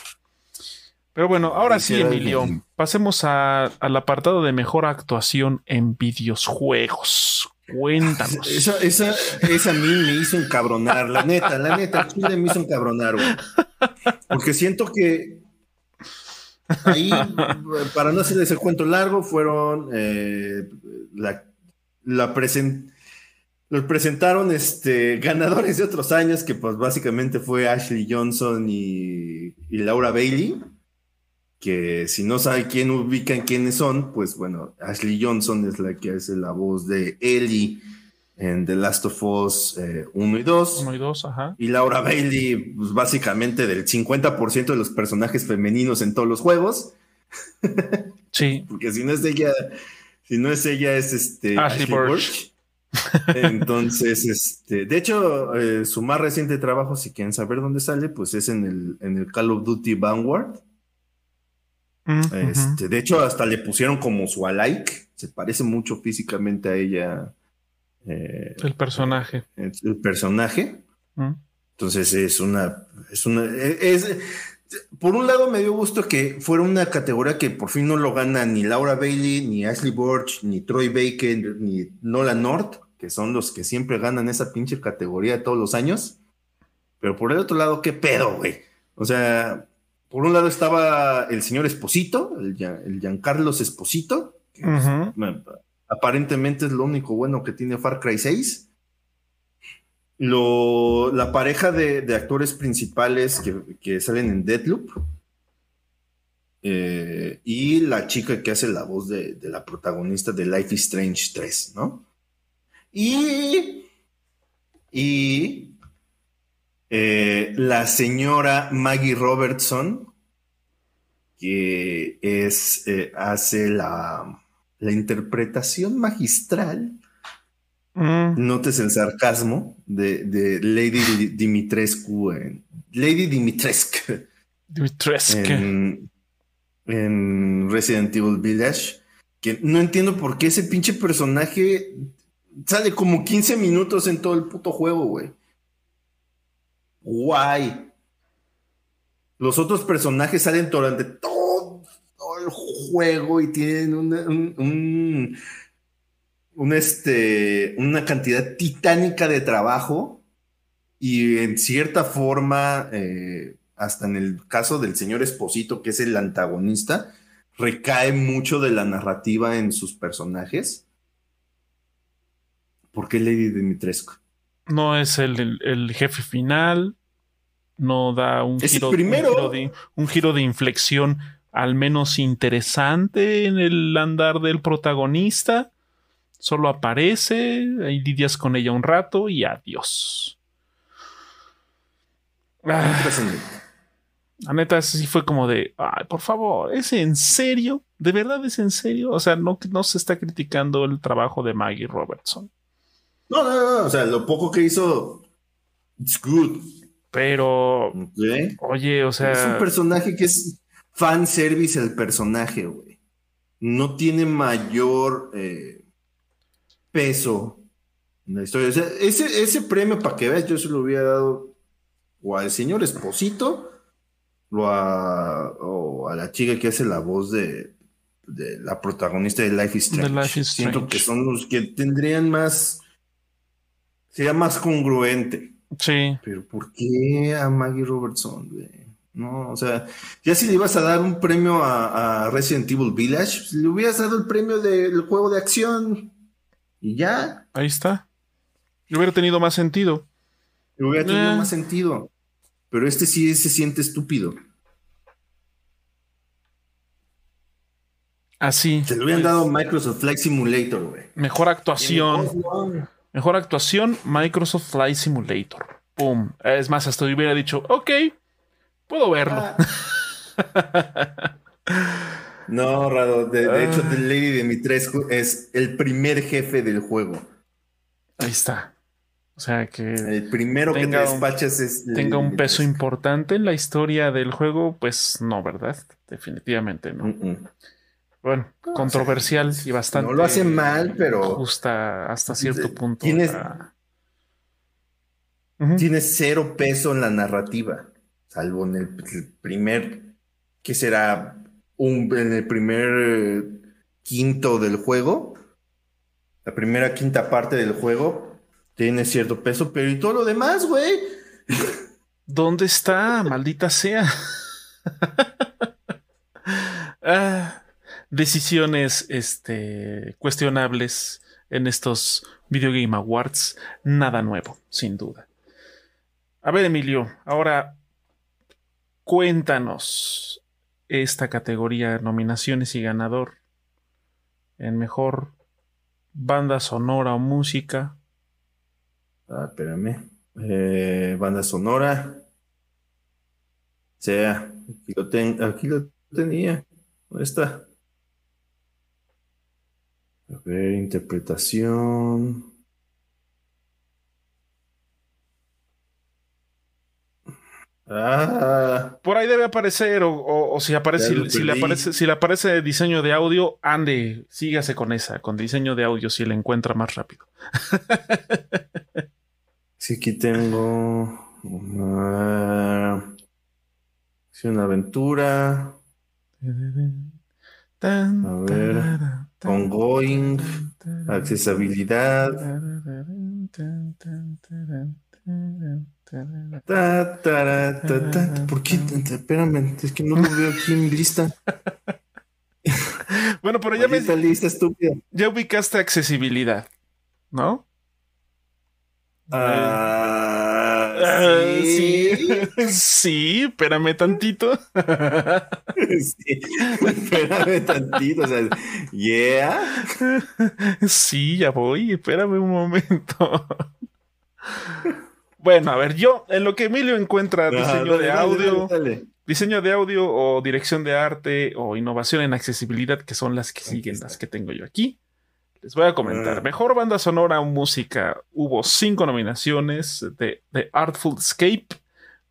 Pero bueno, ahora sí, Emilio, pasemos al apartado de mejor actuación en videojuegos. Cuéntanos. Esa, esa, esa a mí me hizo encabronar, la neta, la neta, Chile me hizo encabronar, güey. Porque siento que ahí, para no hacerles el cuento largo, fueron eh, los presentaron este, ganadores de otros años, que pues básicamente fue Ashley Johnson y, Laura Bailey, que si no sabe quién ubican quiénes son, pues bueno, Ashley Johnson es la que hace la voz de Ellie en The Last of Us 1 eh, y 2. 1 y 2, ajá. Y Laura Bailey, pues básicamente del 50% de los personajes femeninos en todos los juegos. [LAUGHS] Sí. Porque si no es ella, si no es ella, es este Ashley, Burch. [LAUGHS] Entonces, este, de hecho, eh, su más reciente trabajo, si quieren saber dónde sale, pues es en el, en el Call of Duty Vanguard. Mm, este, De hecho, hasta le pusieron como su alike. Se parece mucho físicamente a ella. Eh, el personaje. El, personaje. Mm. Entonces es una. Es una. Es, por un lado me dio gusto que fuera una categoría que por fin no lo gana ni Laura Bailey, ni Ashley Burch, ni Troy Baker, ni Nola North, que son los que siempre ganan esa pinche categoría todos los años. Pero por el otro lado, ¿qué pedo, güey? O sea, por un lado estaba el señor Esposito, el, el Giancarlos Esposito, que aparentemente es lo único bueno que tiene Far Cry 6 lo, la pareja de, actores principales que, salen en Deadloop eh, y la chica que hace la voz de, la protagonista de Life is Strange 3, ¿no? Y, y eh, la señora Maggie Robertson, que es, eh, hace la, la interpretación magistral Mm. Notes el sarcasmo de, Lady Dimitrescu. Lady Dimitrescu. Dimitrescu. En, Resident Evil Village. Que no entiendo por qué ese pinche personaje sale como 15 minutos en todo el puto juego, güey. Guay. los otros personajes salen durante todo, juego y tienen un, un, este, una cantidad titánica de trabajo y en cierta forma, eh, hasta en el caso del señor Esposito, que es el antagonista, recae mucho de la narrativa en sus personajes. ¿Por qué Lady Dimitrescu? No es el, jefe final, no da un giro, de, un giro de inflexión al menos interesante en el andar del protagonista. Solo aparece, ahí lidias con ella un rato y adiós. Ah, la neta, sí fue como de, ay, por favor, ¿es en serio? ¿De verdad es en serio? O sea, no, no se está criticando el trabajo de Maggie Robertson. No, no, no, o sea, lo poco que hizo, it's good. Pero, oye, o sea. Es un personaje que es fan service el personaje, güey. No tiene mayor eh, peso en la historia. O sea, ese, ese premio, para que veas, yo se lo hubiera dado o al señor Esposito o a, o a la chica que hace la voz de, de la protagonista de Life is Strange. Siento que son los que tendrían más. Sería más congruente. Sí. Pero ¿por qué a Maggie Robertson, No, o sea, ya si le ibas a dar un premio a, Resident Evil Village, pues, le hubieras dado el premio del juego de acción. Y ya. Ahí está. Hubiera tenido más sentido. Hubiera tenido eh. más sentido. Pero este sí se siente estúpido. Así. Se lo hubieran dado Microsoft Flight Simulator, güey. Mejor actuación. Mejor actuación, Microsoft Flight Simulator. Pum. Es más, hasta hubiera dicho, ok, puedo verlo. Ah. [LAUGHS] no, Rado. De, hecho, The Lady Dimitrescu es el primer jefe del juego. Ahí está. O sea que. El primero que te despachas es. Tenga un peso importante en la historia del juego, pues no, ¿verdad? Definitivamente no. Bueno, controversial y bastante. No lo hace mal, pero. Justa hasta cierto punto. Tienes, tiene cero peso en la narrativa, salvo en el, primer. que será? Un, en el primer eh, quinto del juego. La primera quinta parte del juego tiene cierto peso, pero ¿y todo lo demás, güey? ¿Dónde está? Maldita sea. [LAUGHS] Ah, decisiones este, cuestionables en estos Video Game Awards. Nada nuevo, sin duda. A ver, Emilio, ahora cuéntanos esta categoría, nominaciones y ganador en mejor banda sonora o música, Ah, espérame. Eh, banda sonora. O sea, aquí lo, aquí lo tenía. ¿Dónde está? A ver, interpretación. Ah. Por ahí debe aparecer, o, si aparece, si, le aparece, si le aparece diseño de audio, ande, sígase con esa, con diseño de audio si le encuentra más rápido. [LAUGHS] Sí, aquí tengo una, una aventura. A ver, ongoing, [LAUGHS] accesibilidad. ¿Por qué? Espérame, es que no lo veo aquí en mi lista. [LAUGHS] bueno, pero ya me. lista estúpida. Ya ubicaste accesibilidad, ¿no? Ah, ah, sí. [LAUGHS] sí. espérame tantito. [LAUGHS] sí, espérame tantito. O sea, yeah. Sí, ya voy. Espérame un momento. Bueno, a ver, yo en lo que Emilio encuentra diseño de audio, diseño de audio o dirección de arte o innovación en accesibilidad, que son las que siguen, las que tengo yo aquí. Les voy a comentar. Ah. Mejor banda sonora o música. Hubo cinco nominaciones de, The Artful Escape,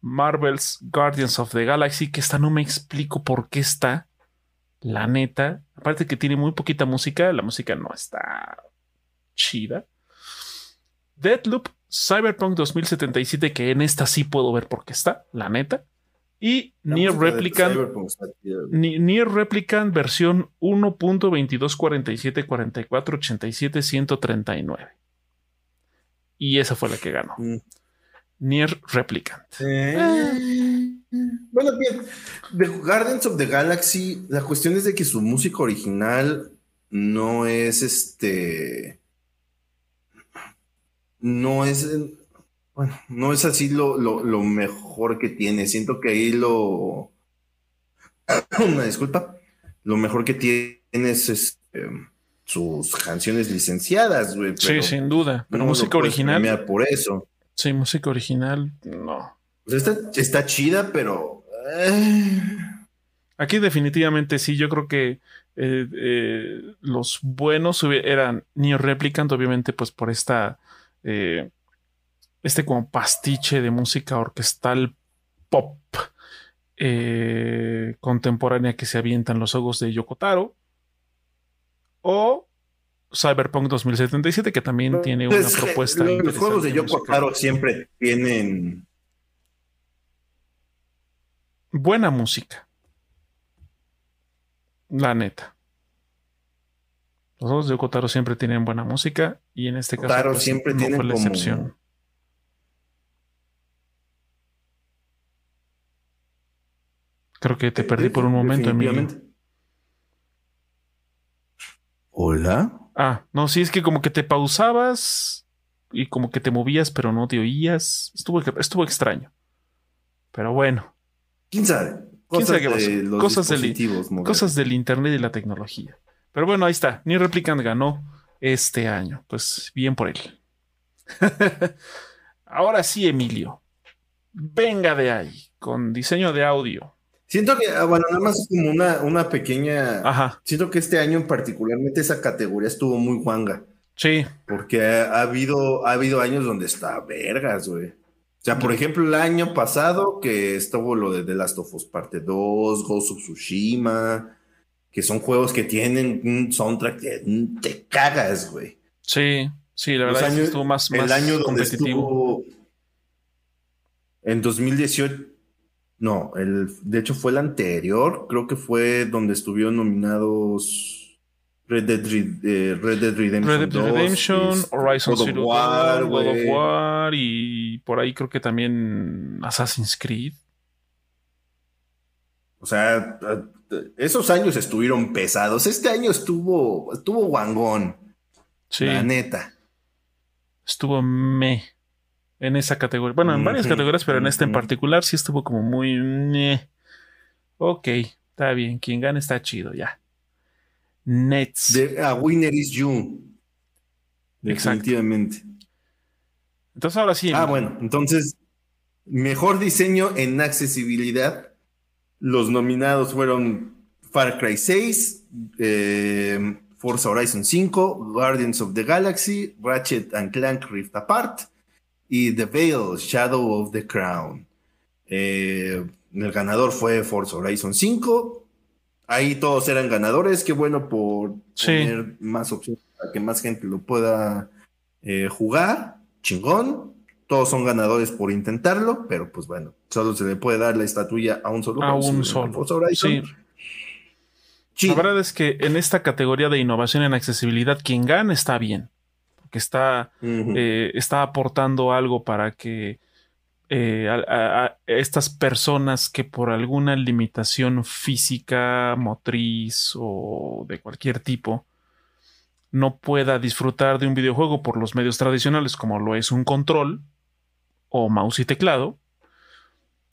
Marvel's Guardians of the Galaxy, que esta no me explico por qué está. La neta. Aparte que tiene muy poquita música, la música no está chida. Deadloop, Cyberpunk 2077, que en esta sí puedo ver por qué está, la neta. Y Nier Replicant, Nier Replicant versión 1.22474487 Y esa fue la que ganó. Mm. Nier Replicant. Bueno, bien. The Gardens of the Galaxy, la cuestión es de que su música original no es este. No es. Bueno, no es así lo, lo, mejor que tiene. Siento que ahí lo. [COUGHS] Una disculpa. Lo mejor que tiene es este, sus canciones licenciadas, güey. Sí, sin duda. Pero música original. Por eso. Sí, música original, no. Pues está, chida, pero. Eh. Aquí definitivamente sí, yo creo que eh, eh, los buenos eran Neo Replicant, obviamente, pues por esta. Este como pastiche de música orquestal pop contemporánea que se avientan los ojos de Yokotaro. O Cyberpunk 2077, que también tiene una pues, propuesta. Los, juegos de Yoko Taro siempre tienen buena música. La neta. Los juegos de Yoko Taro siempre tienen buena música y en este caso pues, siempre no fue la excepción. Creo que te perdí por un momento, Emilio. Hola. Ah, no, sí, es que como que te pausabas y como que te movías, pero no te oías. Estuvo, estuvo extraño. Pero bueno. ¿Quién sabe? Cosas, de cosas, del, cosas del Internet y la tecnología. Pero bueno, ahí está. Ni Replicant ganó este año. Pues bien por él. [LAUGHS] Ahora sí, Emilio. Venga de ahí, con diseño de audio. Siento que, ah, bueno, nada más como una, una pequeña. Ajá. Siento que este año en particularmente esa categoría estuvo muy guanga. Sí. Porque ha, habido, ha habido años donde está vergas, güey. O sea, por ejemplo, el año pasado que estuvo lo de The Last of Us Parte 2, Ghost of Tsushima, que son juegos que tienen un soundtrack que te cagas, güey. Sí, sí, la verdad es que estuvo más, más el año competitivo. en 2018 no, el, de hecho fue el anterior, creo que fue donde estuvieron nominados Red Dead, eh, Redemption, Red Dead Redemption, Horizon Zero Dawn, World of War y por ahí creo que también Assassin's Creed. O sea, esos años estuvieron pesados. Este año estuvo, estuvo guangón. Sí. La neta. Estuvo me en esa categoría. Bueno, en varias categorías, pero en esta en particular sí estuvo como muy. Ok, está bien. Quien gane está chido, ya. Nets. a winner is you. Definitivamente. Entonces ahora sí. Ah, bueno, entonces, mejor diseño en accesibilidad. Los nominados fueron Far Cry 6, eh, Forza Horizon 5, Guardians of the Galaxy, Ratchet and Clank Rift Apart, y The Veil, Shadow of the Crown. Eh, el ganador fue Forza Horizon 5. Ahí todos eran ganadores. Qué bueno por tener más opciones para que más gente lo pueda eh, jugar. Chingón. Todos son ganadores por intentarlo, pero pues bueno, solo se le puede dar la estatuilla a un solo. A un solo. Sí. La verdad es que en esta categoría de innovación en accesibilidad, quien gana está bien que está, eh, está aportando algo para que eh, a, estas personas que por alguna limitación física, motriz o de cualquier tipo no pueda disfrutar de un videojuego por los medios tradicionales como lo es un control o mouse y teclado.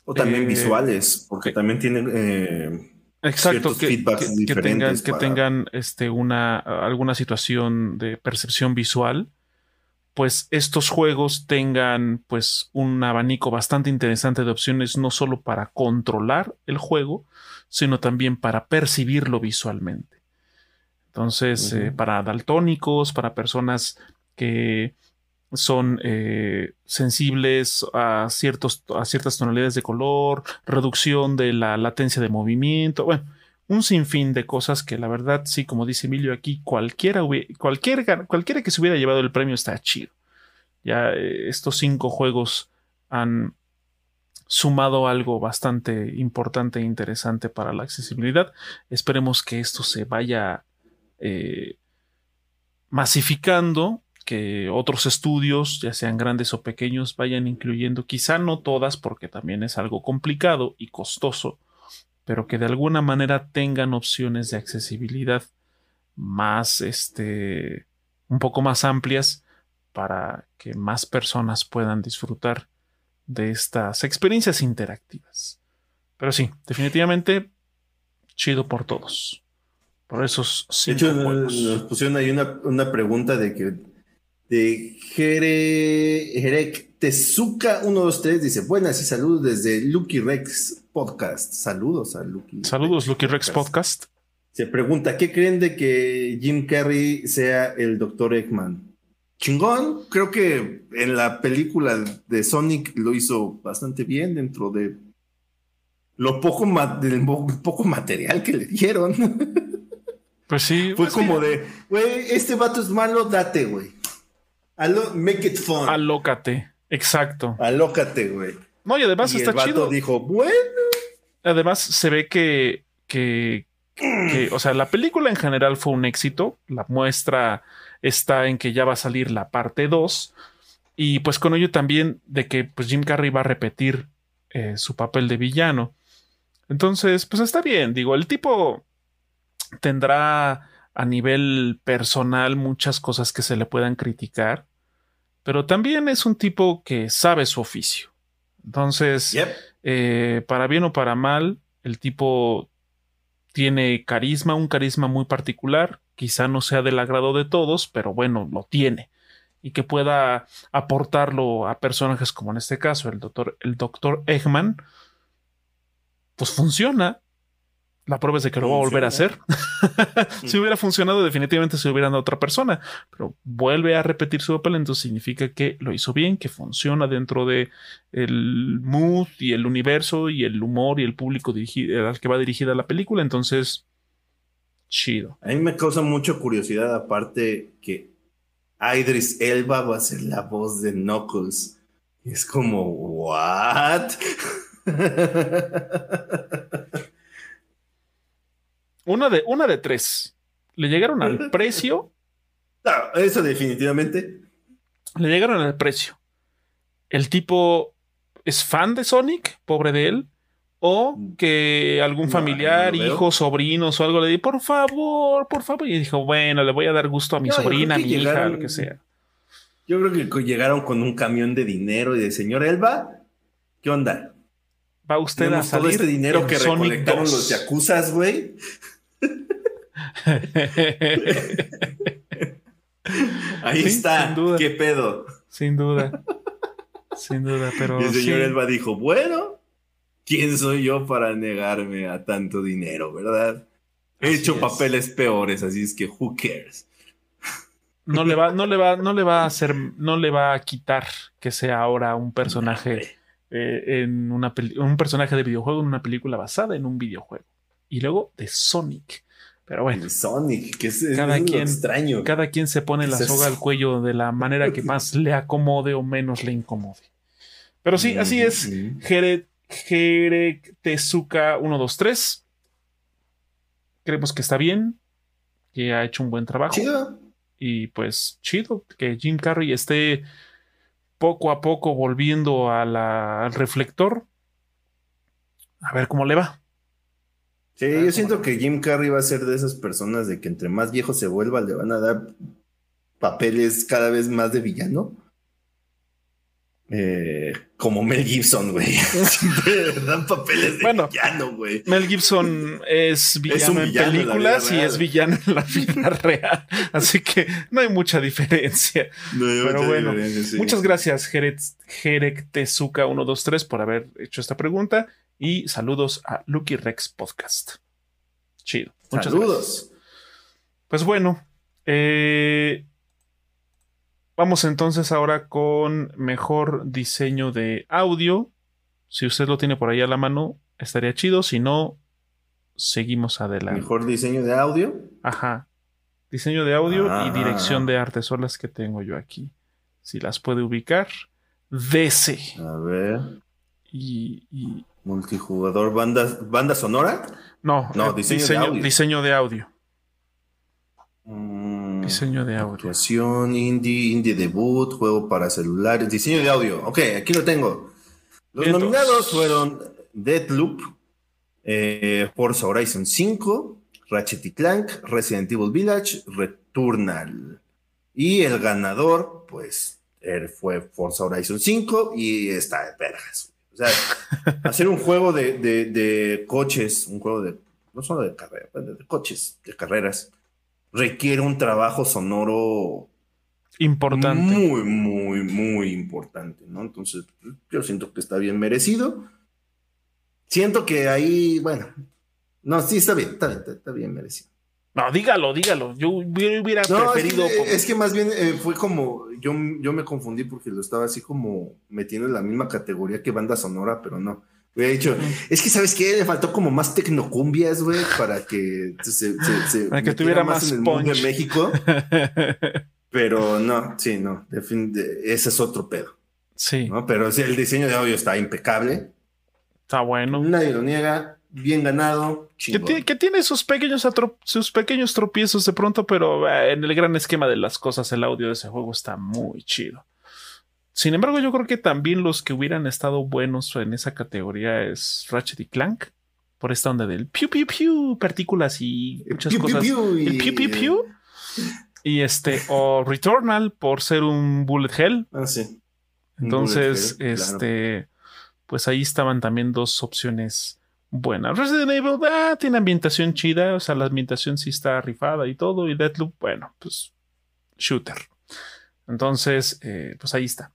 O también eh, visuales, porque también tienen Exacto, que, tengan, que tengan este, una, alguna situación de percepción visual, pues estos juegos tengan pues un abanico bastante interesante de opciones, no solo para controlar el juego, sino también para percibirlo visualmente. Entonces, eh, para daltónicos, para personas que son eh, sensibles a, ciertos, a ciertas tonalidades de color, reducción de la latencia de movimiento, bueno, un sinfín de cosas que la verdad, sí, como dice Emilio aquí, cualquiera, cualquiera, cualquiera que se hubiera llevado el premio está chido. Ya eh, estos cinco juegos han sumado algo bastante importante e interesante para la accesibilidad. Esperemos que esto se vaya eh, masificando, que otros estudios, ya sean grandes o pequeños, vayan incluyendo, quizá no todas, porque también es algo complicado y costoso, pero que de alguna manera tengan opciones de accesibilidad más, este, un poco más amplias para que más personas puedan disfrutar de estas experiencias interactivas. Pero sí, definitivamente chido por todos. Por esos cinco de hecho, Nos pusieron ahí una, pregunta de que de Jere, Jerek Tezuka 123 dice: Buenas y saludos desde Lucky Rex Podcast. Saludos a Lucky. Saludos, Lucky Rex Podcast. Se pregunta: ¿Qué creen de que Jim Carrey sea el Dr. Eggman? chingón. Creo que en la película de Sonic lo hizo bastante bien dentro de lo poco, del poco material que le dieron. [LAUGHS] Pues sí. Fue como de, güey, este vato es malo, date, güey. Make it fun. Alócate. Exacto. Alócate, güey. No, y además está el vato chido. dijo, bueno. Además, se ve que, que, que, o sea, la película en general fue un éxito. La muestra está en que ya va a salir la parte 2 y pues con ello también de que pues Jim Carrey va a repetir eh, su papel de villano. Entonces, pues está bien, digo, el tipo tendrá a nivel personal muchas cosas que se le puedan criticar, pero también es un tipo que sabe su oficio. Entonces, eh, para bien o para mal, el tipo tiene carisma, un carisma muy particular, quizá no sea del agrado de todos, pero bueno, lo tiene. Y que pueda aportarlo a personajes como en este caso, el doctor, el doctor Eggman, pues funciona. La prueba es de que lo va a volver a hacer. [LAUGHS] si hubiera funcionado, definitivamente se hubiera dado otra persona, pero vuelve a repetir su papel, entonces significa que lo hizo bien, que funciona dentro de el mood y el universo y el humor y el público al que va dirigida la película. Entonces, chido. A mí me causa mucha curiosidad, aparte que Idris Elba va a ser la voz de Knuckles. Es como, ¿what? [LAUGHS] Una de, una de tres. Le llegaron al [LAUGHS] precio. eso definitivamente. Le llegaron al precio. El tipo es fan de Sonic, pobre de él o que algún familiar, hijo, sobrinos o algo le di, por favor, por favor. Y dijo, bueno, le voy a dar gusto a mi sobrina, a mi hija, lo que sea. Yo creo que llegaron con un camión de dinero y de señor Elba, ¿qué onda? Va usted a salir todo este dinero que recolectaron los yacuzas, güey. [LAUGHS] Ahí está, qué pedo. Sin duda. Sin duda, pero. Y el señor Elba dijo, bueno, ¿quién soy yo para negarme a tanto dinero, verdad? He hecho papeles peores, así es que who cares. No le va, no le va, no le va a hacer, [LAUGHS] no le va a quitar que sea ahora un personaje eh, en una un personaje de videojuego en una película basada en un videojuego. Y luego de Sonic. Pero bueno. Sonic, que es, cada quien, extraño. Cada quien se pone la soga al cuello de la manera que más le acomode o menos le incomode. Pero sí, así es. Jared Jerek Tezuka 123. Creemos que está bien, que ha hecho un buen trabajo. Y pues chido que Jim Carrey esté poco a poco volviendo al reflector. A ver cómo le va. Sí, yo siento que Jim Carrey va a ser de esas personas de que entre más viejo se vuelva le van a dar papeles cada vez más de villano. Eh, como Mel Gibson, güey. [LAUGHS] Siempre dan papeles de villano, güey. Mel Gibson es villano, en películas y es villano en la vida real. Así que no hay mucha diferencia. Pero bueno, muchas gracias, Jerek Tezuka 123 por haber hecho esta pregunta. Y saludos a Lucky Rex Podcast. Chido. Muchas saludos. Pues bueno, eh, Vamos entonces ahora con mejor diseño de audio. Si usted lo tiene por ahí a la mano, estaría chido. Si no, seguimos adelante. ¿Mejor diseño de audio? Ajá. Diseño de audio y ah. dirección de arte son las que tengo yo aquí. Si las puede ubicar, DC. A ver. y, Multijugador, banda, banda sonora. No, no eh, diseño, de audio. Diseño de audio. Mm, diseño de audio. Actuación, indie, indie debut, juego para celulares, diseño de audio. Ok, aquí lo tengo. Los nominados fueron Deadloop, eh, Forza Horizon 5, Ratchet Clank, Resident Evil Village, Returnal. Y el ganador, pues, fue Forza Horizon 5 y está de perras. O sea, hacer un juego de, coches, un juego de, no solo de carreras, de coches, de carreras, requiere un trabajo sonoro importante. Muy, muy, muy importante, ¿no? Entonces, yo siento que está bien merecido. Siento que ahí, bueno, no, sí, está bien, está bien, está bien merecido. No, dígalo, dígalo. Yo hubiera preferido. Es que, más bien eh, fue como. Yo, yo me confundí porque lo estaba así como metiendo en la misma categoría que banda sonora, pero no. Hubiera dicho, es que sabes qué, le faltó como más tecnocumbias, güey, para que se, para que tuviera más, en el mundo de México. [LAUGHS] pero no, sí, no, ese es otro pedo. Sí. ¿no? Pero sí, el diseño de audio está impecable. Está bueno. Nadie lo niega bien ganado. Que, tiene sus pequeños, sus pequeños tropiezos de pronto, pero eh, en el gran esquema de las cosas, el audio de ese juego está muy chido. Sin embargo, yo creo que también los que hubieran estado buenos en esa categoría es Ratchet y Clank, por esta onda del piu piu piu, partículas y muchas cosas. y... El piu piu piu. [LAUGHS] Y este, o Returnal por ser un Bullet Hell. Ah, sí. Entonces, este, pues ahí estaban también dos opciones buena. Resident Evil ah, tiene ambientación chida, o sea, la ambientación sí está rifada y todo, y Deadloop, bueno, pues shooter. Entonces, eh, pues ahí está,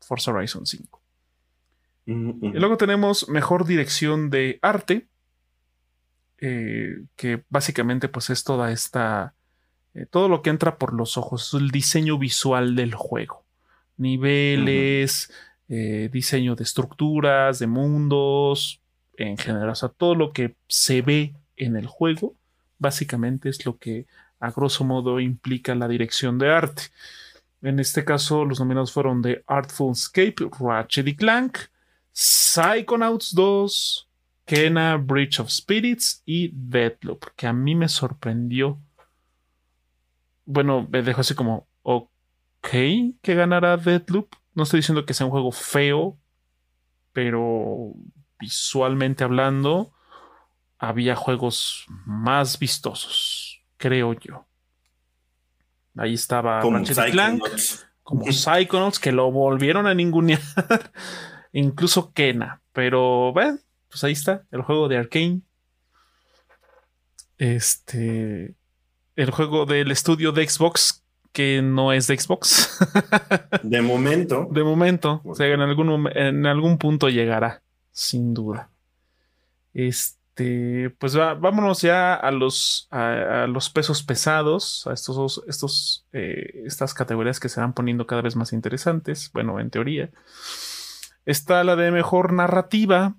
Forza Horizon 5. Y luego tenemos mejor dirección de arte, eh, que básicamente pues es toda esta, eh, todo lo que entra por los ojos, el diseño visual del juego, niveles, diseño de estructuras, de mundos, en general. O sea, todo lo que se ve en el juego, básicamente es lo que a grosso modo implica la dirección de arte. En este caso, los nominados fueron de Artful Escape, Ratchet y Clank, Psychonauts 2, Kena, Bridge of Spirits y Deadloop, que a mí me sorprendió. Bueno, me dejó así como, ok, que ganará Deadloop. No estoy diciendo que sea un juego feo, pero visualmente hablando, había juegos más vistosos, creo yo. Ahí estaba como Ratchet Clank, como Psychonauts, que lo volvieron a ningunear, [LAUGHS] incluso Kena, pero bueno, pues ahí está, el juego de Arkane. Este, el juego del estudio de Xbox que no es de Xbox. [LAUGHS] de momento. De momento. O sea, en algún, en algún punto llegará sin duda. Este, pues vámonos ya a los, a, los pesos pesados, a estos, estos, eh, estas categorías que se van poniendo cada vez más interesantes. Bueno, en teoría. Está la de mejor narrativa.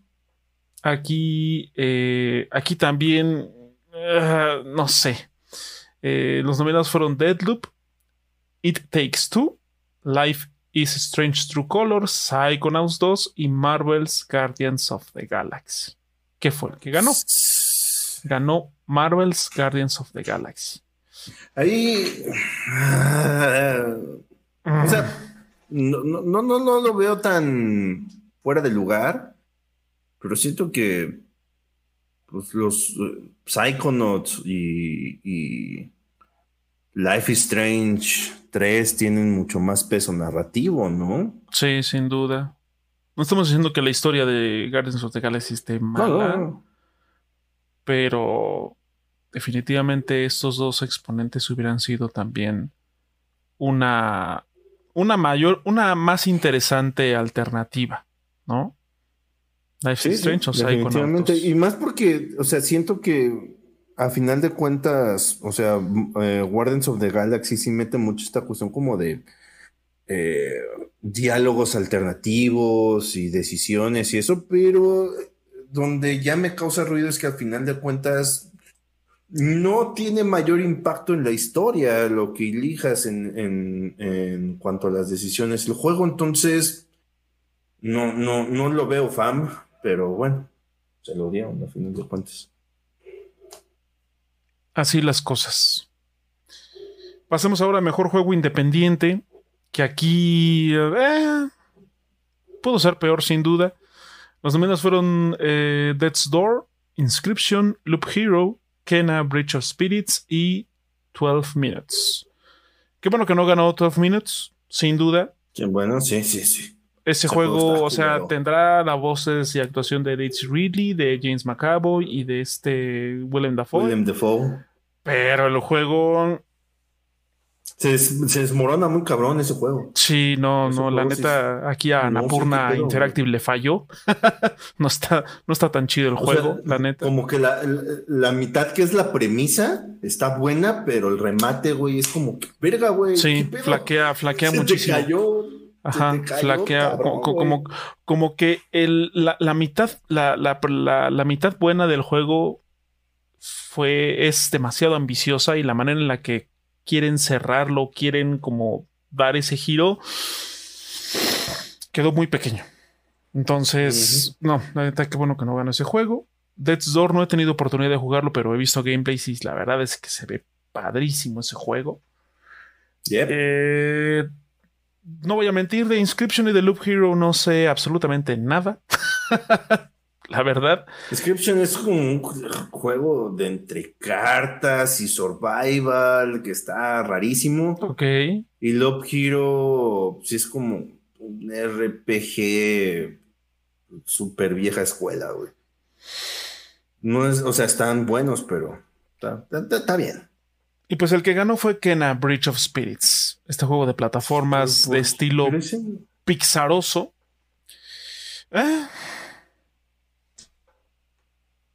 Aquí, eh, aquí también, ah, no sé. Eh, los nominados fueron Deadloop, It Takes Two, Life Is Strange True Colors, Psychonauts 2 y Marvel's Guardians of the Galaxy. ¿Qué fue el que ganó? Ganó Marvel's Guardians of the Galaxy. Ahí. o sea, no, no, no, no, lo veo tan fuera de lugar, pero siento que pues, los uh, Psychonauts y Life is Strange 3 tienen mucho más peso narrativo, ¿no? Sí, sin duda. No estamos diciendo que la historia de Guardians of the Galaxy esté mala. Pero definitivamente estos dos exponentes hubieran sido también una, una mayor, una más interesante alternativa, ¿no? Life is Strange o definitivamente. Y más porque, o sea, siento que a final de cuentas, o sea, eh, Guardians of the Galaxy sí mete mucho esta cuestión como de eh, diálogos alternativos y decisiones y eso, pero donde ya me causa ruido es que al final de cuentas no tiene mayor impacto en la historia lo que elijas en, en cuanto a las decisiones. El juego entonces no, no, no lo veo fam, pero bueno, se lo dieron a final de cuentas. Así las cosas. Pasemos ahora a mejor juego independiente, que aquí eh, pudo ser peor sin duda. Los nominados fueron eh, Death's Door, Inscription, Loop Hero, Kena, Bridge of Spirits y 12 Minutes. Qué bueno que no ganó 12 Minutes, sin duda. Qué bueno, sí, sí, sí. Ese juego, o sea, tendrá la voces y actuación de Daisy Ridley, de James McAvoy y de este Willem Dafoe. Willem Dafoe. Pero el juego se, desmorona muy cabrón ese juego. Sí, no, no, la neta, aquí a Napurna Interactive le falló. [LAUGHS] no, está, no está tan chido el juego, la neta. Como que la, la, mitad que es la premisa está buena, pero el remate, güey, es como, verga, güey. Sí, flaquea, flaquea muchísimo. Ajá, flaquea, como, como, que el, la, la mitad, la, la, mitad buena del juego fue, es demasiado ambiciosa y la manera en la que quieren cerrarlo, quieren como dar ese giro, quedó muy pequeño. Entonces, no, la verdad que bueno que no ganó ese juego. Death's Door no he tenido oportunidad de jugarlo, pero he visto gameplays y la verdad es que se ve padrísimo ese juego. Eh, no voy a mentir, de Inscription y de Loop Hero no sé absolutamente nada. [LAUGHS] la verdad. Inscription es como un juego de entre cartas y survival que está rarísimo. Ok. Y Love Hero sí es como un RPG super vieja escuela, güey. No es, o sea, están buenos, pero está, bien. Y pues el que ganó fue Kena Bridge of Spirits, este juego de plataformas de estilo pixaroso. Eh,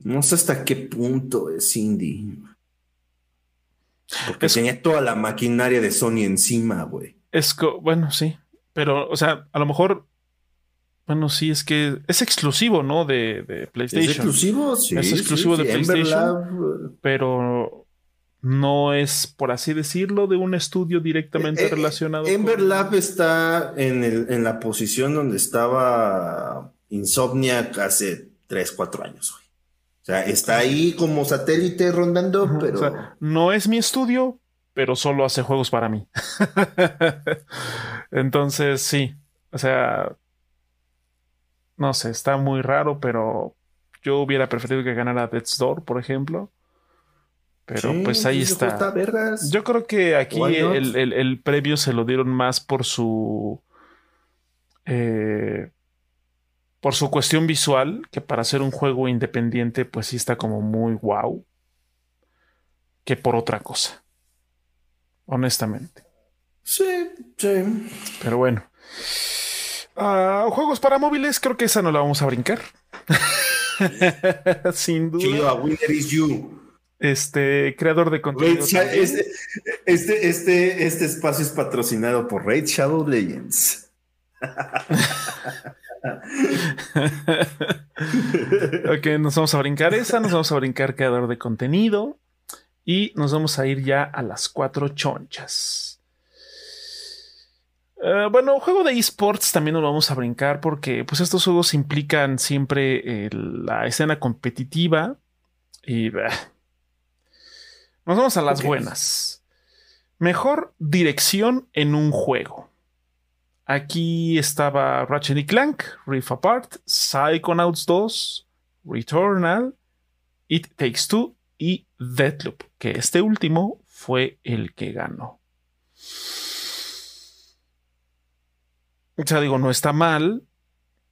no sé hasta qué punto es indie. Porque tenía toda la maquinaria de Sony encima, güey. Es bueno, sí. Pero, o sea, a lo mejor. Bueno, sí, es que es exclusivo, ¿no? De, PlayStation. Es exclusivo, sí. Es exclusivo de PlayStation. Pero no es, por así decirlo, de un estudio directamente eh, eh, relacionado. Ember Lab está en, el, en la posición donde estaba Insomniac hace 3, 4 años, güey. O sea, está ahí como satélite rondando, pero. no es mi estudio, pero solo hace juegos para mí. [LAUGHS] Entonces, sí. O sea. No sé, está muy raro, pero yo hubiera preferido que ganara Death's Door, por ejemplo. Pero pues ahí está. Yo creo que aquí el, el, el, premio se lo dieron más por su. Eh, por su cuestión visual, que para hacer un juego independiente, pues sí está como muy wow, que por otra cosa. Honestamente. Sí, sí. Pero bueno. Ah, juegos para móviles, creo que esa no la vamos a brincar. [LAUGHS] Sin duda. winner is you. Este creador de contenido. este, este, este, este espacio es patrocinado por Raid Shadow Legends. [LAUGHS] ok, nos vamos a brincar esa, nos vamos a brincar creador de contenido y nos vamos a ir ya a las cuatro chonchas. Eh, bueno, juego de esports también nos vamos a brincar porque pues estos juegos implican siempre la escena competitiva y nos vamos a las buenas. Mejor dirección en un juego. Aquí estaba Ratchet y Clank, Rift Apart, Psychonauts 2, Returnal, It Takes Two y Deathloop, que este último fue el que ganó. O sea, digo, no está mal,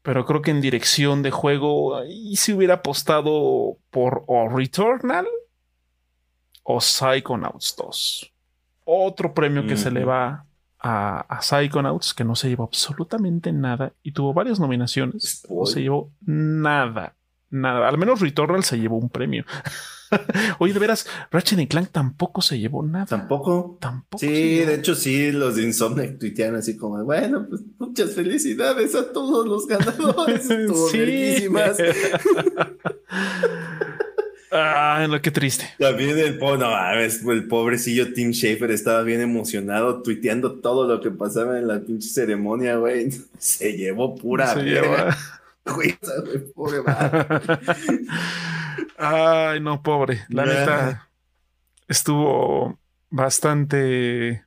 pero creo que en dirección de juego, y si hubiera apostado por o Returnal o Psychonauts 2. Otro premio que se le va a, Psychonauts, que no se llevó absolutamente nada y tuvo varias nominaciones. No se llevó nada, nada. Al menos Returnal se llevó un premio. [LAUGHS] Oye, de veras, Ratchet y Clank tampoco se llevó nada. Tampoco. Tampoco. Sí, de hecho, sí, los de Insomniac tuitean así como, bueno, pues muchas felicidades a todos los ganadores. [LAUGHS] Sí. [LAUGHS] Ah, no, qué triste. También el, no, el pobrecillo Tim Schafer estaba bien emocionado tuiteando todo lo que pasaba en la pinche ceremonia, güey. Se llevó pura Se [LAUGHS] Güey, pobre [LAUGHS] Ay, no, pobre. La neta estuvo bastante.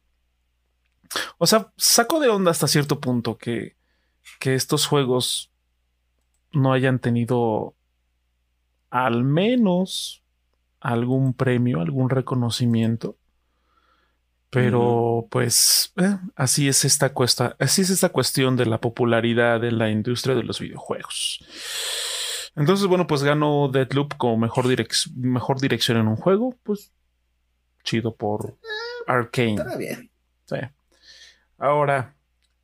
O sea, sacó de onda hasta cierto punto que, que estos juegos no hayan tenido al menos algún premio, algún reconocimiento. Pero pues eh, así es esta cuesta, así es esta cuestión de la popularidad de la industria de los videojuegos. Entonces, bueno, pues ganó Deadloop como mejor, mejor dirección en un juego. Pues chido por Arkane. Está bien. Sí. Ahora,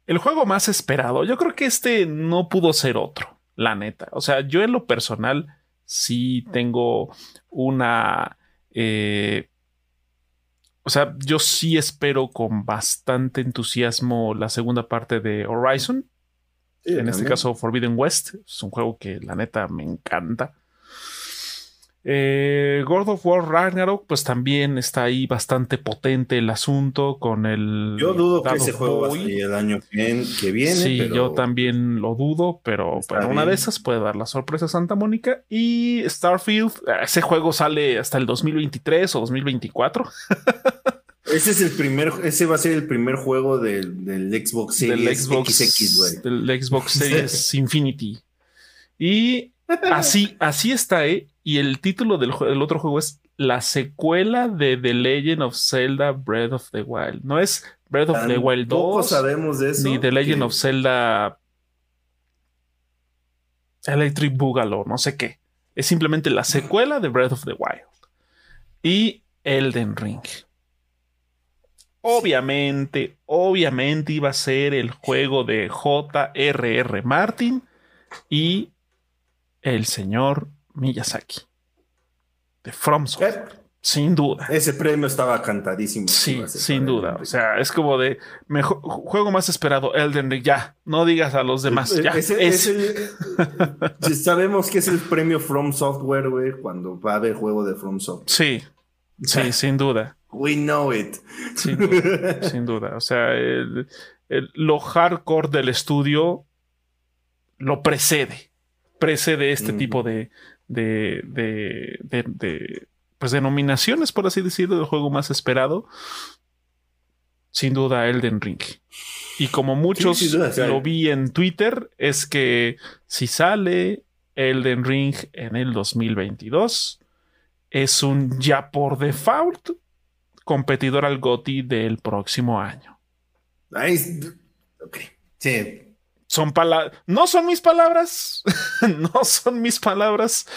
el juego más esperado. Yo creo que este no pudo ser otro, la neta. O sea, yo en lo personal sí tengo una... Eh, o sea, yo sí espero con bastante entusiasmo la segunda parte de Horizon. en este caso, Forbidden West. Es un juego que la neta me encanta. Eh, God of War Ragnarok, pues también está ahí bastante potente el asunto con el. Yo dudo que ese juego va el año que viene. Sí, yo también lo dudo, pero, una de esas puede dar la sorpresa a Santa Mónica. Y Starfield, ese juego sale hasta el 2023 o 2024. [LAUGHS] Ese es el primer, ese va a ser el primer juego del, Xbox Series XX, Del Xbox [LAUGHS] Series Infinity. Y así, así está, ¿eh? Y el título del, otro juego es la secuela de The Legend of Zelda Breath of the Wild. No es Breath of the Wild 2. sabemos de eso. Ni The Legend of Zelda Electric Boogaloo, no sé qué. Es simplemente la secuela de Breath of the Wild. Y Elden Ring. Obviamente, obviamente iba a ser el juego de J.R.R. Martin y el señor Miyazaki. De From Software. Sin duda. Ese premio estaba cantadísimo. Sí, sin duda. O sea, es como de mejor juego más esperado, Elden Ring. Ya, no digas a los demás. Ya, sabemos que es el premio From Software, güey, cuando va a haber juego de From Software. Sí, sí, [LAUGHS] sin duda. We know it. Sin duda. O sea, lo hardcore del estudio lo precede. Precede este tipo de, de, de, de, pues denominaciones, por así decirlo, del juego más esperado. Sin duda, Elden Ring. Y como muchos lo vi en Twitter, es que si sale Elden Ring en el 2022, es un ya por default competidor al GOTI del próximo año. Ok. Sí, son palabras, no son mis palabras, [LAUGHS] no son mis palabras.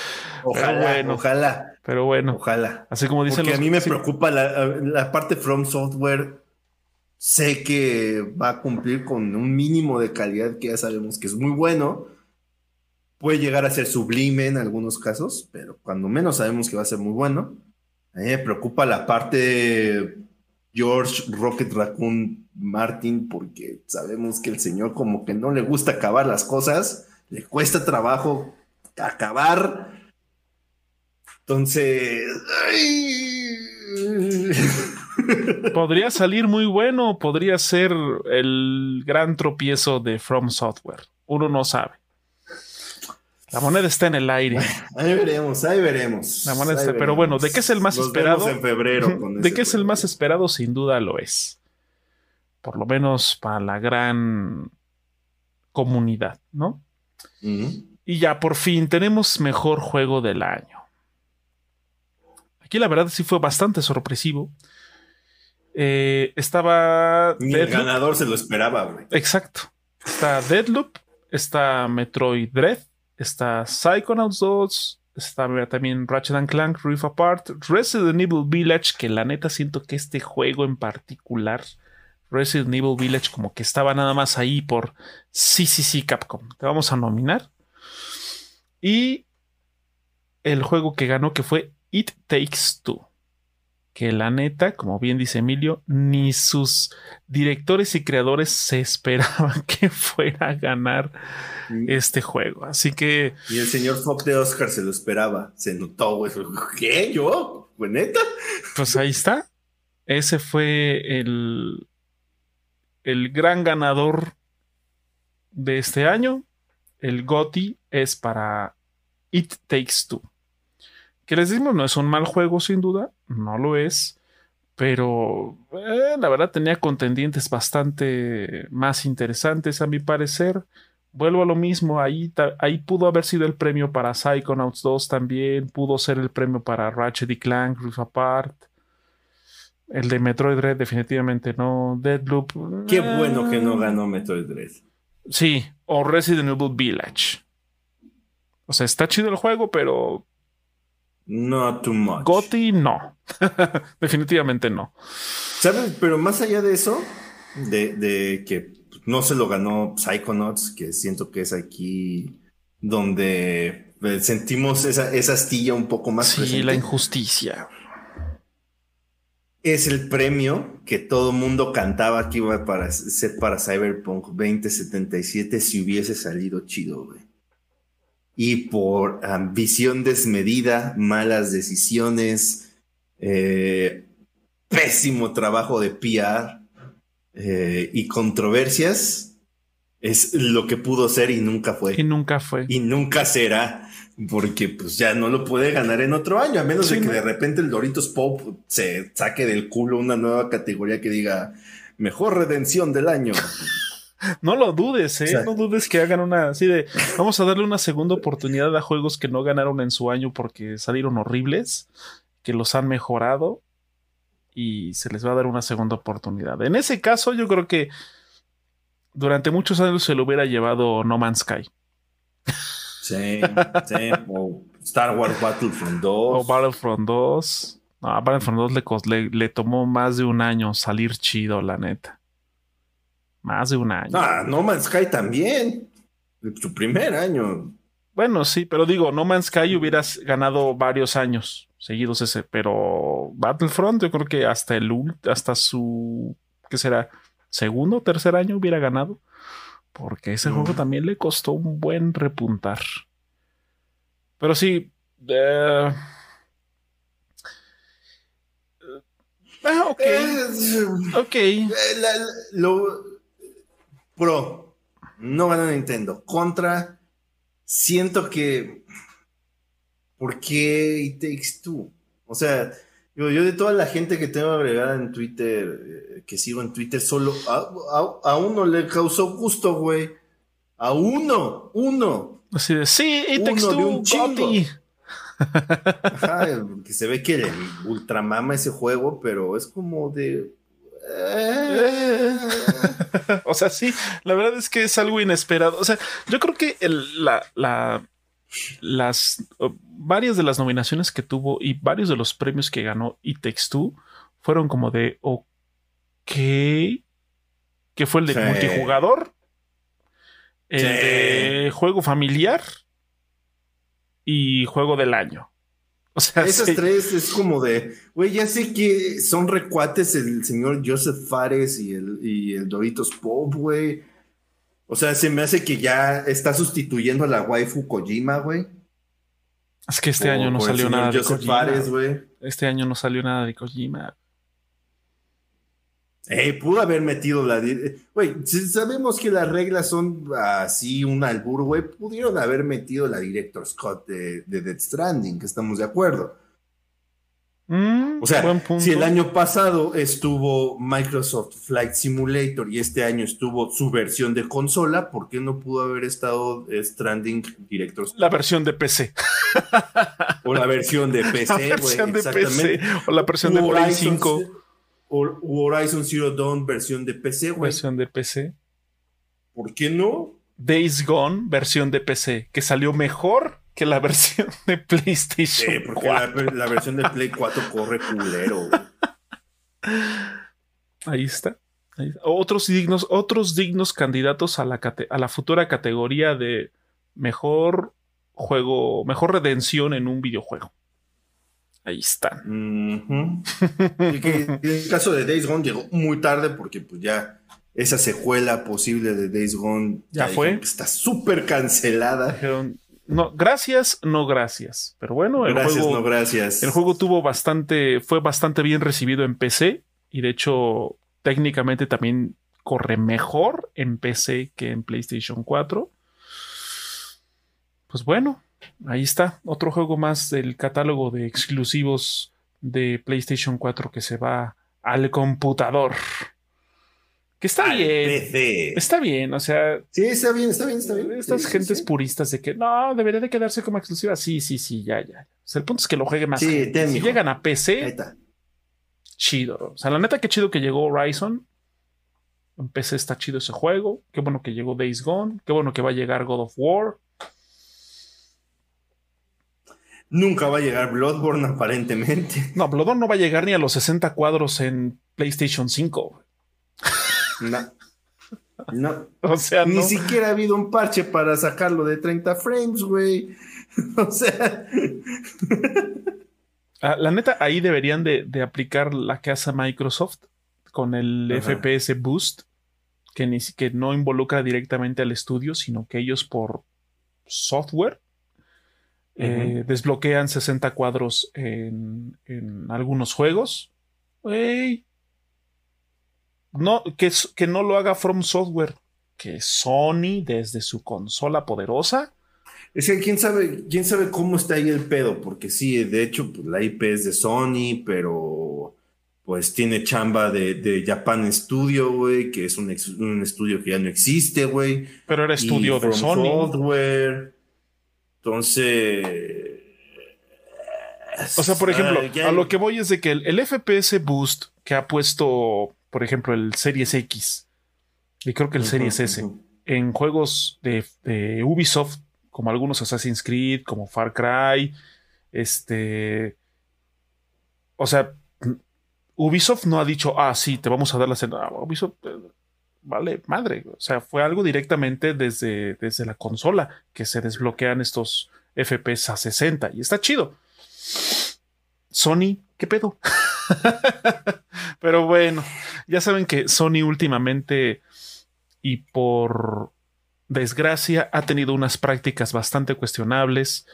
Ojalá, ojalá. Pero bueno, ojalá. Así como dicen Porque a mí me preocupa la, la, parte From Software. Sé que va a cumplir con un mínimo de calidad que ya sabemos que es muy bueno. Puede llegar a ser sublime en algunos casos, pero cuando menos sabemos que va a ser muy bueno. A mí me preocupa la parte George Rocket Raccoon Martin, porque sabemos que el señor como que no le gusta acabar las cosas, le cuesta trabajo acabar. Entonces... [LAUGHS] Podría salir muy bueno, podría ser el gran tropiezo de From Software. Uno no sabe. La moneda está en el aire. ahí veremos, ahí veremos. La moneda está, pero bueno, ¿de qué es el más esperado? en febrero. ¿De qué es el más esperado? Sin duda lo es. Por lo menos para la gran comunidad, ¿no? Y ya por fin tenemos mejor juego del año. Aquí la verdad sí fue bastante sorpresivo. Eh, estaba. Ni el ganador se lo esperaba, güey. Exacto. Está Deadloop, está Metroid Dread, está Psychonauts 2, está también Ratchet Clank Rift Apart, Resident Evil Village, que la neta siento que este juego en particular, Resident Evil Village, como que estaba nada más ahí por sí, sí, sí, Capcom. Te vamos a nominar. Y el juego que ganó, que fue It Takes Two. Que la neta, como bien dice Emilio, ni sus directores y creadores se [LAUGHS] esperaban que fuera a ganar este juego. Así que. Y el señor Fox de Oscar se lo esperaba. Se notó, güey. ¿Qué? ¿Yo? ¿Fue neta? Pues ahí está. Ese fue el, el gran ganador de este año. El GOTI es para It Takes Two. Que les decimos, no es un mal juego sin duda, no lo es, pero eh, la verdad tenía contendientes bastante más interesantes a mi parecer. Vuelvo a lo mismo, ahí, ahí pudo haber sido el premio para Psychonauts 2 también, pudo ser el premio para Ratchet y Clank, Rift Apart. El de Metroid Dread definitivamente no. Deadloop. Qué bueno que no eh. ganó Metroid Dread. Sí, o Resident Evil Village. O sea, está chido el juego, pero no too much. Gotti, no. [LAUGHS] Definitivamente no. ¿Sabes? Pero más allá de eso, de, que no se lo ganó Psychonauts, que siento que es aquí donde eh, sentimos esa, esa astilla un poco más. Sí, la injusticia. Es el premio que todo mundo cantaba que iba para ser para Cyberpunk 2077 si hubiese salido chido, güey y por ambición desmedida, malas decisiones, eh, pésimo trabajo de PR eh, y controversias, es lo que pudo ser y nunca fue. Y nunca fue. Y nunca será, porque pues ya no lo puede ganar en otro año, a menos de que de repente el Doritos Pop se saque del culo una nueva categoría que diga mejor redención del año. No lo dudes, ¿eh? no dudes que hagan una así de. Vamos a darle una segunda oportunidad a juegos que no ganaron en su año porque salieron horribles, que los han mejorado y se les va a dar una segunda oportunidad. En ese caso, yo creo que durante muchos años se lo hubiera llevado No Man's Sky. Sí, sí. O Star Wars Battlefront 2. O Battlefront 2. No, Battlefront 2 le, le tomó más de un año salir chido, la neta. Más de un año. Ah, No Man's Sky también. Su primer año. Bueno, sí, pero digo, No Man's Sky hubieras ganado varios años seguidos ese, pero Battlefront yo creo que hasta el hasta su ¿qué será? segundo o tercer año hubiera ganado, porque ese juego mm. también le costó un buen repuntar. Pero sí, eh, ah, ok. ok. Eh, lo, Pro, no gana Nintendo. Contra, siento que. ¿Por qué It Takes Two? O sea, yo, yo de toda la gente que tengo agregada en Twitter, eh, que sigo en Twitter, solo a, uno le causó gusto, güey. A uno, uno. Así de, sí, It Takes Two, un Ajá, que se ve que ultramama ese juego, pero es como de [LAUGHS] o sea, sí, la verdad es que es algo inesperado. O sea, yo creo que la, las varias de las nominaciones que tuvo y varios de los premios que ganó y Takes fueron como de ok, que fue el de multijugador, el de juego familiar y juego del año. O sea, esas tres es como de, güey, ya sé que son recuates el señor Joseph Fares y el, y el Doritos Pop, güey. O sea, se me hace que ya está sustituyendo a la waifu Kojima, güey. Es que este año no salió nada de Kojima. Este año no salió nada de Kojima. Eh, pudo haber metido la. Güey, si sabemos que las reglas son así, un albur, güey. Pudieron haber metido la Director Scott de, de Dead Stranding, que estamos de acuerdo. Mm, o sea, si el año pasado estuvo Microsoft Flight Simulator y este año estuvo su versión de consola, ¿por qué no pudo haber estado Stranding Director Scott? La versión de PC. o la versión de [LAUGHS] PC, güey. Exactamente. O la versión de Play 5. Horizon Zero Dawn versión de PC, güey. Versión de PC. ¿Por qué no? Days Gone versión de PC, que salió mejor que la [LAUGHS] versión de PlayStation. Sí, porque La, versión de Play 4 corre culero. Ahí está. Otros dignos, otros dignos candidatos a la, a la futura categoría de mejor juego, mejor redención en un videojuego. Ahí están. [LAUGHS] en el caso de Days Gone llegó muy tarde porque pues ya esa secuela posible de Days Gone ya, fue. Está súper cancelada. no, gracias, no gracias. Pero bueno, el gracias, juego, no gracias. El juego tuvo bastante, fue bastante bien recibido en PC y de hecho técnicamente también corre mejor en PC que en PlayStation 4. Pues bueno, ahí está, otro juego más del catálogo de exclusivos de PlayStation 4 que se va al computador. Que está bien. Está bien, o sea. Sí, está bien, está bien, está bien. Estas gentes puristas de que no, debería de quedarse como exclusiva. Sí, sí, sí, ya, ya. O sea, el punto es que lo juegue más. si llegan a PC, chido. O sea, la neta, qué chido que llegó Horizon. En PC está chido ese juego. Qué bueno que llegó Days Gone. Qué bueno que va a llegar God of War. Nunca va a llegar Bloodborne, aparentemente. [LAUGHS] No, Bloodborne no va a llegar ni a los 60 cuadros en PlayStation 5. No. No. [LAUGHS] O sea, Ni siquiera ha habido un parche para sacarlo de 30 frames, güey. [LAUGHS] O sea. Ah, la neta, ahí deberían de, aplicar la casa Microsoft con el FPS Boost, que, ni, que no involucra directamente al estudio, sino que ellos por software eh, desbloquean 60 cuadros en, algunos juegos. No, que, que no lo haga From Software. Que Sony, desde su consola poderosa. Es que quién sabe, quién sabe cómo está ahí el pedo, porque sí, de hecho, pues, la IP es de Sony, pero pues tiene chamba de, Japan Studio, güey, que es un, estudio que ya no existe, güey. Pero era estudio de Sony. Software. Entonces. O sea, por ejemplo, a lo que voy es de que el, FPS Boost que ha puesto, por ejemplo, el Series X y creo que el Series S en juegos de, Ubisoft, como algunos Assassin's Creed, como Far Cry, este. O sea, Ubisoft no ha dicho, ah, sí, te vamos a dar la cena. Ubisoft eh, vale madre. O sea, fue algo directamente desde, desde la consola que se desbloquean estos FPS a 60 y está chido. Sony, ¿qué pedo? [LAUGHS] Pero bueno, ya saben que Sony últimamente y por desgracia ha tenido unas prácticas bastante cuestionables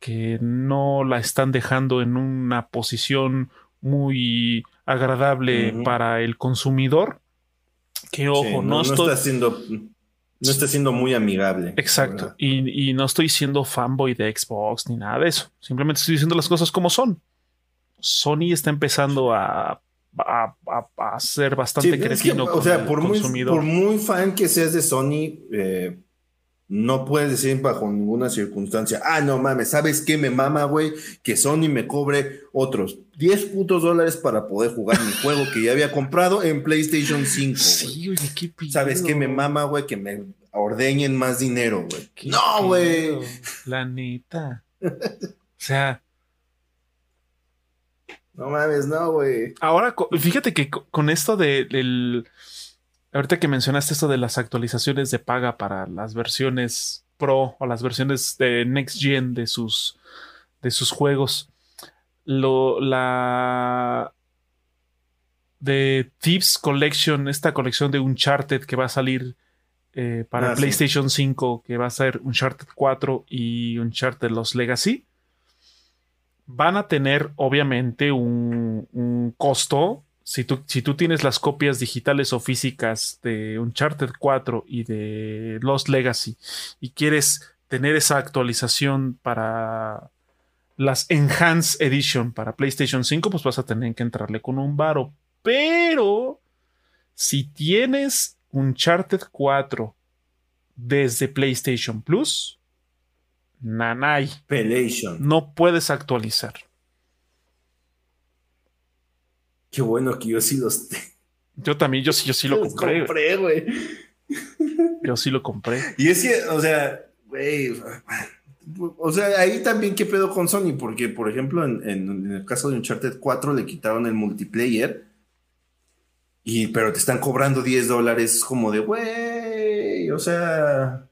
que no la están dejando en una posición muy agradable para el consumidor que ojo, no, está siendo. No está siendo muy amigable. Exacto. Y, no estoy siendo fanboy de Xbox ni nada de eso. Simplemente estoy diciendo las cosas como son. Sony está empezando a, a, ser bastante cretino. o sea, por muy, por muy fan que seas de Sony, eh, no puedes decir bajo ninguna circunstancia, ah, no mames, ¿sabes qué me mama, güey? Que Sony me cobre otros 10 putos dólares para poder jugar mi juego que ya había comprado en PlayStation 5. Sí, oye, qué ¿Sabes qué me mama, güey? Que me ordeñen más dinero, güey. No, güey. La neta. o sea. No mames, no, güey. Ahora, fíjate que con esto de, del Ahorita que mencionaste esto de las actualizaciones de paga para las versiones Pro o las versiones de Next Gen de sus, de sus juegos, lo, la de Thieves Collection, esta colección de Uncharted que va a salir eh, para ah, PlayStation 5, que va a ser Uncharted 4 y Uncharted Los Legacy, van a tener obviamente un, un costo si tú, si tú tienes las copias digitales o físicas de Uncharted 4 y de Lost Legacy y quieres tener esa actualización para las Enhanced Edition para PlayStation 5, pues vas a tener que entrarle con un varo. Pero si tienes Uncharted 4 desde PlayStation Plus, nanay. No puedes actualizar. Qué bueno que yo sí los. Yo también, yo sí, yo sí lo compré. güey. Yo sí lo compré. Y es que, o sea, güey. O sea, ahí también qué pedo con Sony, porque, por ejemplo, en, el caso de Uncharted 4 le quitaron el multiplayer. Y, pero te están cobrando 10 dólares como de, güey, o sea...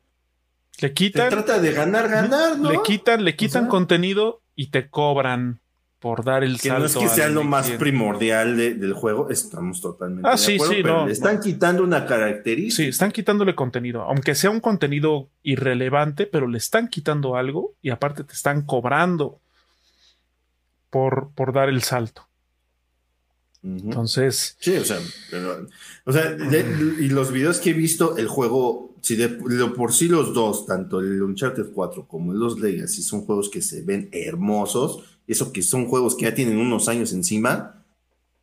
Le quitan... Se trata de ganar, ganar, ¿no? Le quitan, le quitan contenido y te cobran por dar el que salto. no es que sea lo más primordial de- del juego, estamos totalmente Ah, de sí, acuerdo, sí, pero no, le están no. quitando una característica. Sí, están quitándole contenido, aunque sea un contenido irrelevante, pero le están quitando algo y aparte te están cobrando por, por dar el salto. Entonces, Sí, o sea, pero- o sea, de- y los videos que he visto, el juego, si de, de por sí los dos, tanto el Uncharted 4 como los Legacy, son juegos que se ven hermosos, y eso que son juegos que ya tienen unos años encima.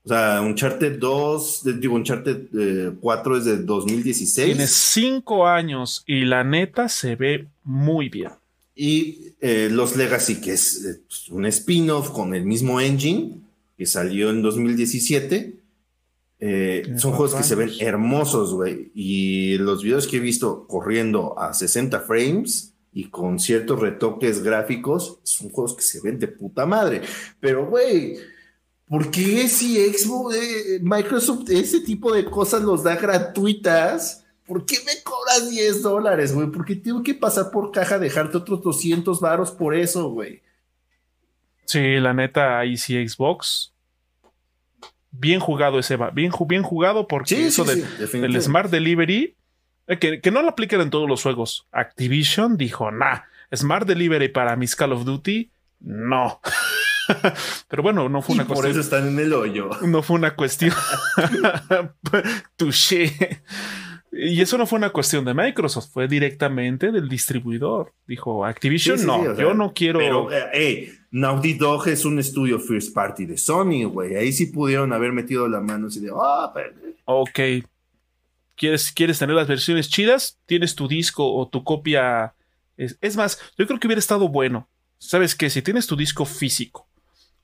O sea, Uncharted 2, de- digo, Uncharted eh, 4 es de 2016. tiene cinco años y la neta se ve muy bien. Y eh, los Legacy, que es eh, pues, un spin-off con el mismo engine, que salió en 2017. Eh, son juegos que se ven hermosos, güey. Y los videos que he visto corriendo a 60 frames y con ciertos retoques gráficos, son juegos que se ven de puta madre. Pero, güey, ¿por qué si Xbox, eh, Microsoft, ese tipo de cosas los da gratuitas? ¿Por qué me cobras 10 dólares, güey? ¿Por qué tengo que pasar por caja, dejarte otros 200 varos por eso, güey? Sí, la neta, ahí sí Xbox. Bien jugado ese. Bien, bien jugado porque Sí, eso sí, del- sí, del definitivamente. Smart Delivery, que, que no lo aplican en todos los juegos. Activision dijo, nah, Smart Delivery para mis Call of Duty, no. [LAUGHS] Pero bueno, no fue Y una por cuestión. eso están en el hoyo. No fue una cuestión. [LAUGHS] Touché. Y eso no fue una cuestión de Microsoft, fue directamente del distribuidor. Dijo Activision, Sí, sí, no, sí, o sea, yo no quiero. Pero, eh, hey, Naughty Dog es un estudio first party de Sony, güey. Ahí sí pudieron haber metido la mano así de, ah, pero- Ok. ¿Quieres, ¿Quieres tener las versiones chidas? Tienes tu disco o tu copia. Es, es más, yo creo que hubiera estado bueno. ¿Sabes qué? Si tienes tu disco físico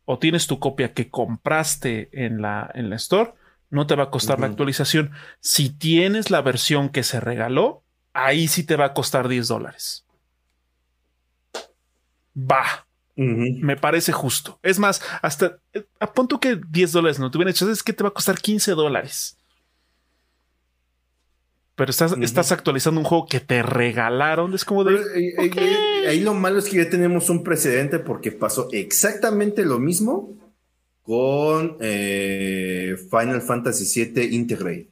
o tienes tu copia que compraste en la, en la store, no te va a costar la actualización. Si tienes la versión que se regaló, ahí sí te va a costar 10 dólares. Va. Me parece justo. Es más, hasta eh, a punto que 10 dólares no te hubieran hecho, es que te va a costar 15 dólares. Pero estás, estás actualizando un juego que te regalaron. Es como de. Pero, eh, eh, eh, ahí lo malo es que ya tenemos un precedente porque pasó exactamente lo mismo con eh, Final Fantasy VII Integrate.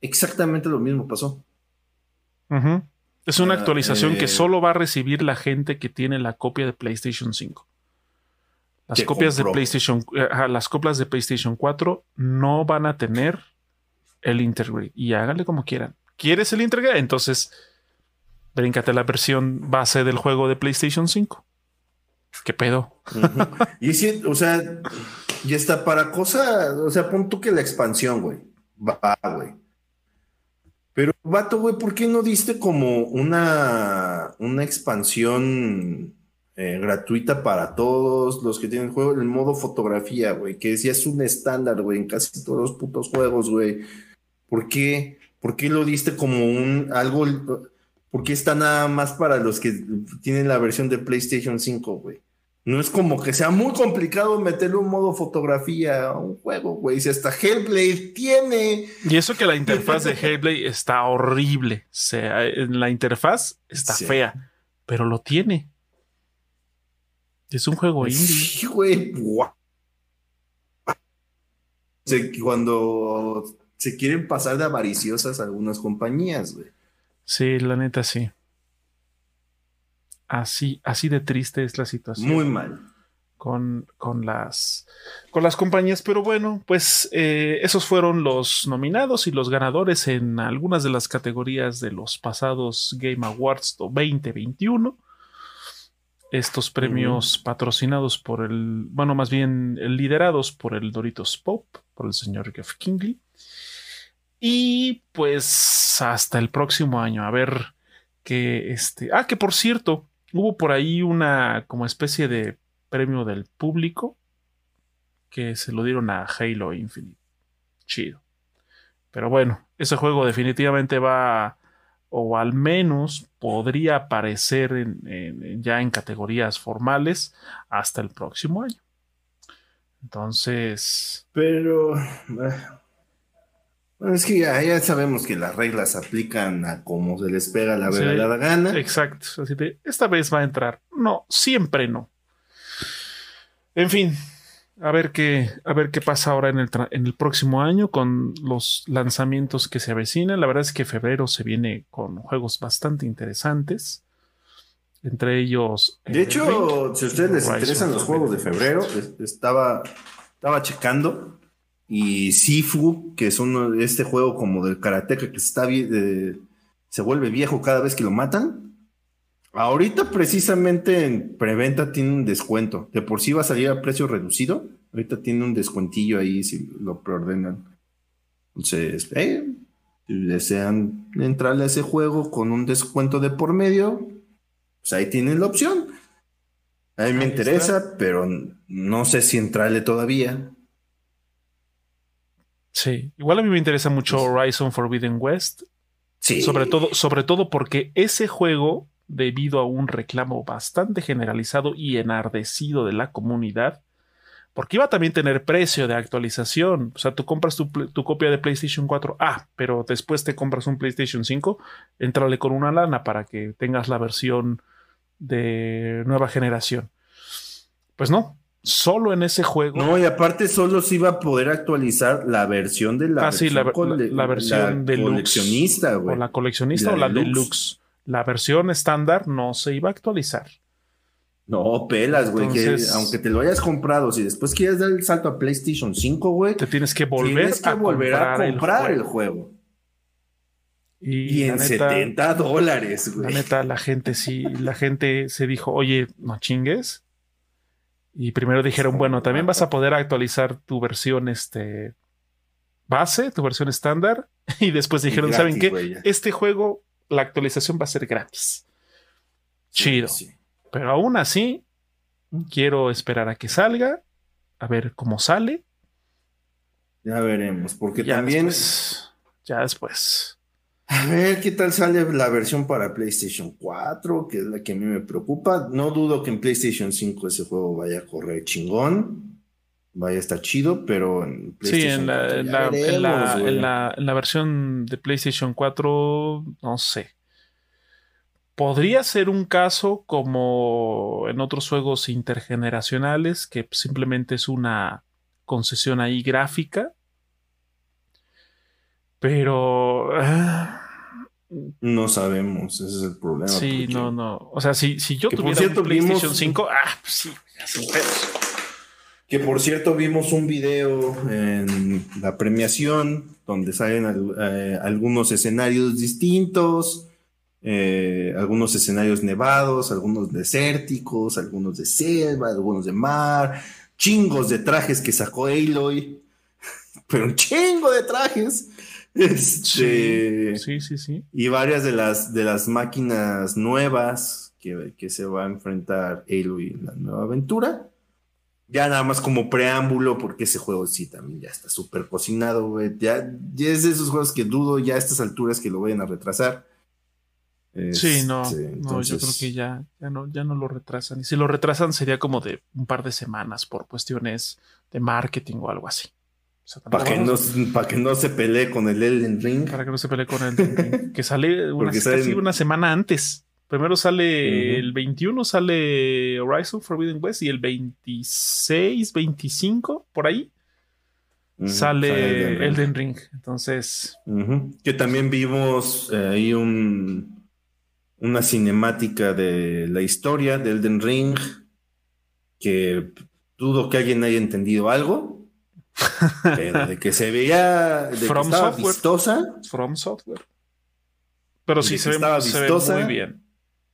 Exactamente lo mismo pasó. Es una Ah, actualización que eh. solo va a recibir la gente que tiene la copia de PlayStation 5. Las copias de. PlayStation, eh, las copias de PlayStation 4 no van a tener el Integrate. Y háganle como quieran. ¿Quieres el Integrate? Entonces, bríncate la versión base del juego de PlayStation 5. ¿Qué pedo? Y sí, o sea, ya está para cosa, o sea, pon tú que la expansión, güey. Va, güey. Pero, vato, güey, ¿por qué no diste como una, una expansión eh, gratuita para todos los que tienen el juego, el modo fotografía, güey? Que ya es un estándar, güey, en casi todos los putos juegos, güey. ¿Por qué? ¿Por qué lo diste como un algo? ¿Por qué está nada más para los que tienen la versión de PlayStation 5, güey? No es como que sea muy complicado meterle un modo fotografía a un juego, güey. Si hasta Hellblade tiene. Y eso que la interfaz de Hellblade está horrible. O sea, la interfaz está Sí. fea, pero lo tiene. Es un juego indie. Sí, güey. Cuando se quieren pasar de avariciosas algunas compañías, güey. Sí, la neta sí. Así, así de triste es la situación. Muy mal. con, con las, con las compañías. Pero bueno, pues eh, esos fueron los nominados y los ganadores en algunas de las categorías de los pasados Game Awards 2021. Estos premios patrocinados por el, bueno, más bien liderados por el Doritos Pop, por el señor Jeff Kingley. Y pues hasta el próximo año, a ver que este. Ah, que por cierto, hubo por ahí una como especie de premio del público que se lo dieron a Halo Infinite. Chido. Pero bueno, ese juego definitivamente va, o al menos podría aparecer en, ya en categorías formales hasta el próximo año. Entonces. Pero. Bueno, es que ya, ya, sabemos que las reglas aplican a como se les pega la verdadera sí, gana. Exacto. Así de, esta vez va a entrar. No, siempre no. En fin, a ver qué, a ver qué pasa ahora en el, en el próximo año con los lanzamientos que se avecinan. La verdad es que febrero se viene con juegos bastante interesantes. Entre ellos. De hecho, si a ustedes les interesan los juegos de febrero, estaba, estaba checando. Y Sifu, que es uno, este juego como del karateka que está, se vuelve viejo cada vez que lo matan Ahorita precisamente en preventa tiene un descuento. De por sí va a salir a precio reducido. Ahorita tiene un descuentillo ahí si lo preordenan. Entonces, eh, si desean entrarle a ese juego con un descuento de por medio, pues ahí tienen la opción. A mí me interesa, pero no sé si entrarle todavía. Sí, igual a mí me interesa mucho Horizon Forbidden West. Sí. Sobre todo, sobre todo porque ese juego debido a un reclamo bastante generalizado y enardecido de la comunidad, porque iba a también tener precio de actualización. O sea, tú compras tu, copia de PlayStation 4, ah, pero después te compras un PlayStation 5, entrale con una lana para que tengas la versión de nueva generación. Pues no, solo en ese juego. No, y aparte solo se iba a poder actualizar la versión de la, ah, versión, la, versión de coleccionista, O la coleccionista o la deluxe la versión estándar no se iba a actualizar. No, pelas, güey, que aunque te lo hayas comprado, si después quieres dar el salto a PlayStation 5, güey, te tienes que volver, a, volver a comprar el juego. Y, en 70 dólares, güey. La neta, la gente sí, la gente se dijo, oye, no chingues. Y primero dijeron, bueno, también vas a poder actualizar tu versión este, base, tu versión estándar. [LAUGHS] Y después dijeron, ¿saben qué? Este juego la actualización va a ser gratis. Chido. Pero aún así, quiero esperar a que salga, a ver cómo sale. Ya veremos, porque también. ya después. A ver qué tal sale la versión para PlayStation 4, que es la que a mí me preocupa. No dudo que en PlayStation 5 ese juego vaya a correr chingón, vaya a estar chido, pero en PlayStation sí, en la, en la, versión de PlayStation 4, no sé. Podría ser un caso como en otros juegos intergeneracionales, que simplemente es una concesión ahí gráfica. Pero. Ah, no sabemos, ese es el problema. Sí, no, no. O sea, si, si yo tuviera un PlayStation 5, ah, pues sí, sin pedos. Que por cierto, vimos un video en la premiación donde salen eh, algunos escenarios distintos eh, algunos escenarios nevados, algunos desérticos, algunos de selva, algunos de mar, chingos de trajes que sacó Aloy, [LAUGHS] pero un chingo de trajes. Este, sí, sí, sí, Y varias de las, de las máquinas nuevas que, que se va a enfrentar Aloy en la nueva aventura. Ya nada más como preámbulo, porque ese juego sí también ya está súper cocinado, Ya, ya, es de esos juegos que dudo ya a estas alturas que lo vayan a retrasar sí, no, este, no yo creo que ya, ya, no, ya no lo retrasan. Y si lo retrasan sería como de un par de semanas por cuestiones de marketing o algo así. Para, que no, para que no se pelee con el Elden Ring. Para que no se pelee con el Elden Ring. [LAUGHS] que sale una, casi una semana antes. Primero sale el 21, sale Horizon Forbidden West y el 26, 25, por ahí, sale, Elden, Ring. Entonces. Que también vimos eh, ahí un una cinemática de la historia de Elden Ring, que dudo que alguien haya entendido algo, pero de que se veía de From que estaba vistosa. From Software. Pero sí, se ve, muy bien.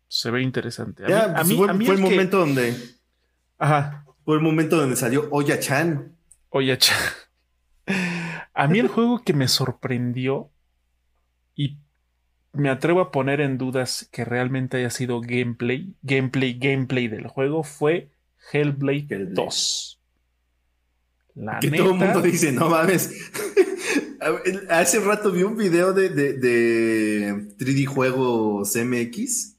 Se ve interesante. A mí, pues fue, el momento donde. Ajá. Fue el momento donde salió Oya-chan. Oya-chan. [LAUGHS] A mí el juego que me sorprendió y me atrevo a poner en dudas que realmente haya sido gameplay, gameplay, gameplay del juego fue Hellblade, 2. La que todo el mundo dice, no mames. [LAUGHS] Hace rato vi un video de, de, 3D Juegos MX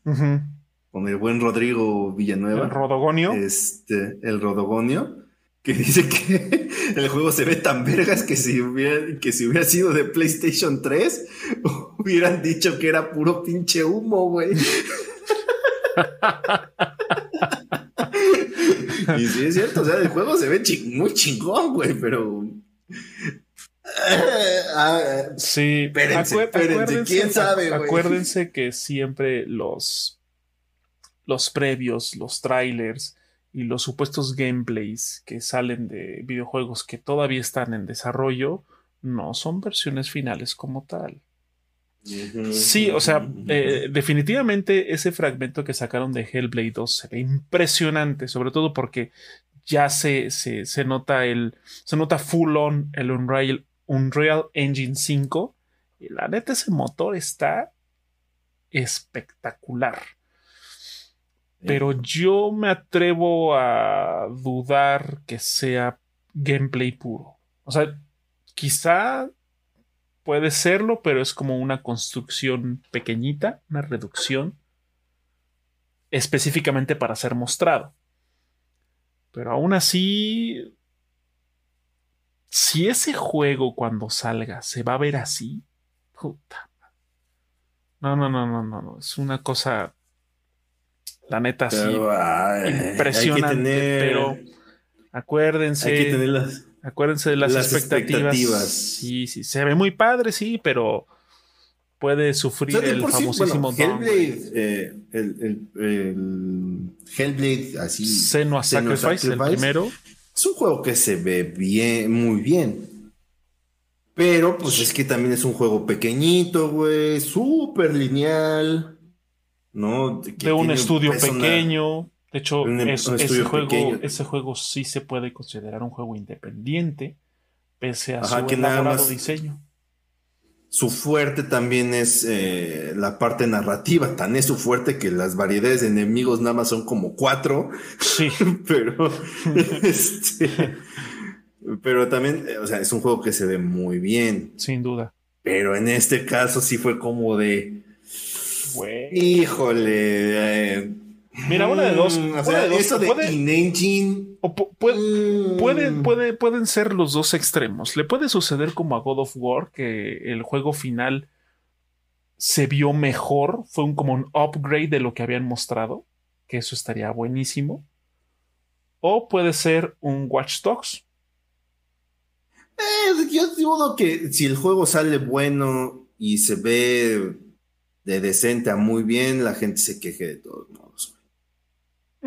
con el buen Rodrigo Villanueva. El Rodogonio. Este, el Rodogonio que [LAUGHS] dice que el juego se ve tan vergas que si hubiera, que si hubiera sido de PlayStation 3, [LAUGHS] hubieran dicho que era puro pinche humo, güey. Y sí, es cierto, o sea, el juego se ve muy chingón, güey, pero. sí, espérense, quién sabe, güey. Acuérdense que siempre los, los previos, los trailers y los supuestos gameplays que salen de videojuegos que todavía están en desarrollo no son versiones finales como tal. Sí, o sea, eh, definitivamente ese fragmento que sacaron de Hellblade 2 se ve impresionante, sobre todo porque ya se, se, nota el. Se nota full on el Unreal, Unreal Engine 5. Y la neta, ese motor está espectacular. Pero yo me atrevo a dudar que sea gameplay puro. O sea, quizá Puede serlo, pero es como una construcción pequeñita, una reducción específicamente para ser mostrado. Pero aún así, si ese juego cuando salga se va a ver así, puta. No, no, no, no, no, no. Es una cosa, la neta, así, impresionante. Pero acuérdense. Hay que tenerlas Acuérdense de las, expectativas. Sí, sí, se ve muy padre, sí, pero puede sufrir el famosísimo Hellblade, eh, el, el, Hellblade así. Senua Sacrifice, el primero. Es un juego que se ve bien, muy bien. Pero, pues es que también es un juego pequeñito, güey, súper lineal. ¿No? de un estudio pequeño. De hecho, ese, juego, ese, juego, sí se puede considerar un juego independiente, pese a su elaborado diseño. Su fuerte también es eh, la parte narrativa. Tan es su fuerte que las variedades de enemigos nada más son como cuatro. Sí. [LAUGHS] pero, [LAUGHS] este, pero también, o sea, es un juego que se ve muy bien. Sin duda. Pero en este caso sí fue como de. Híjole. Eh, Mira, una de dos. Mm, eso de engine mm. puede, pueden ser los dos extremos. Le puede suceder como a God of War, que el juego final se vio mejor, fue un, como un upgrade de lo que habían mostrado, que eso estaría buenísimo. O puede ser un Watch Dogs. Eh, yo digo que si el juego sale bueno y se ve de decente a muy bien, la gente se queje de todos modos.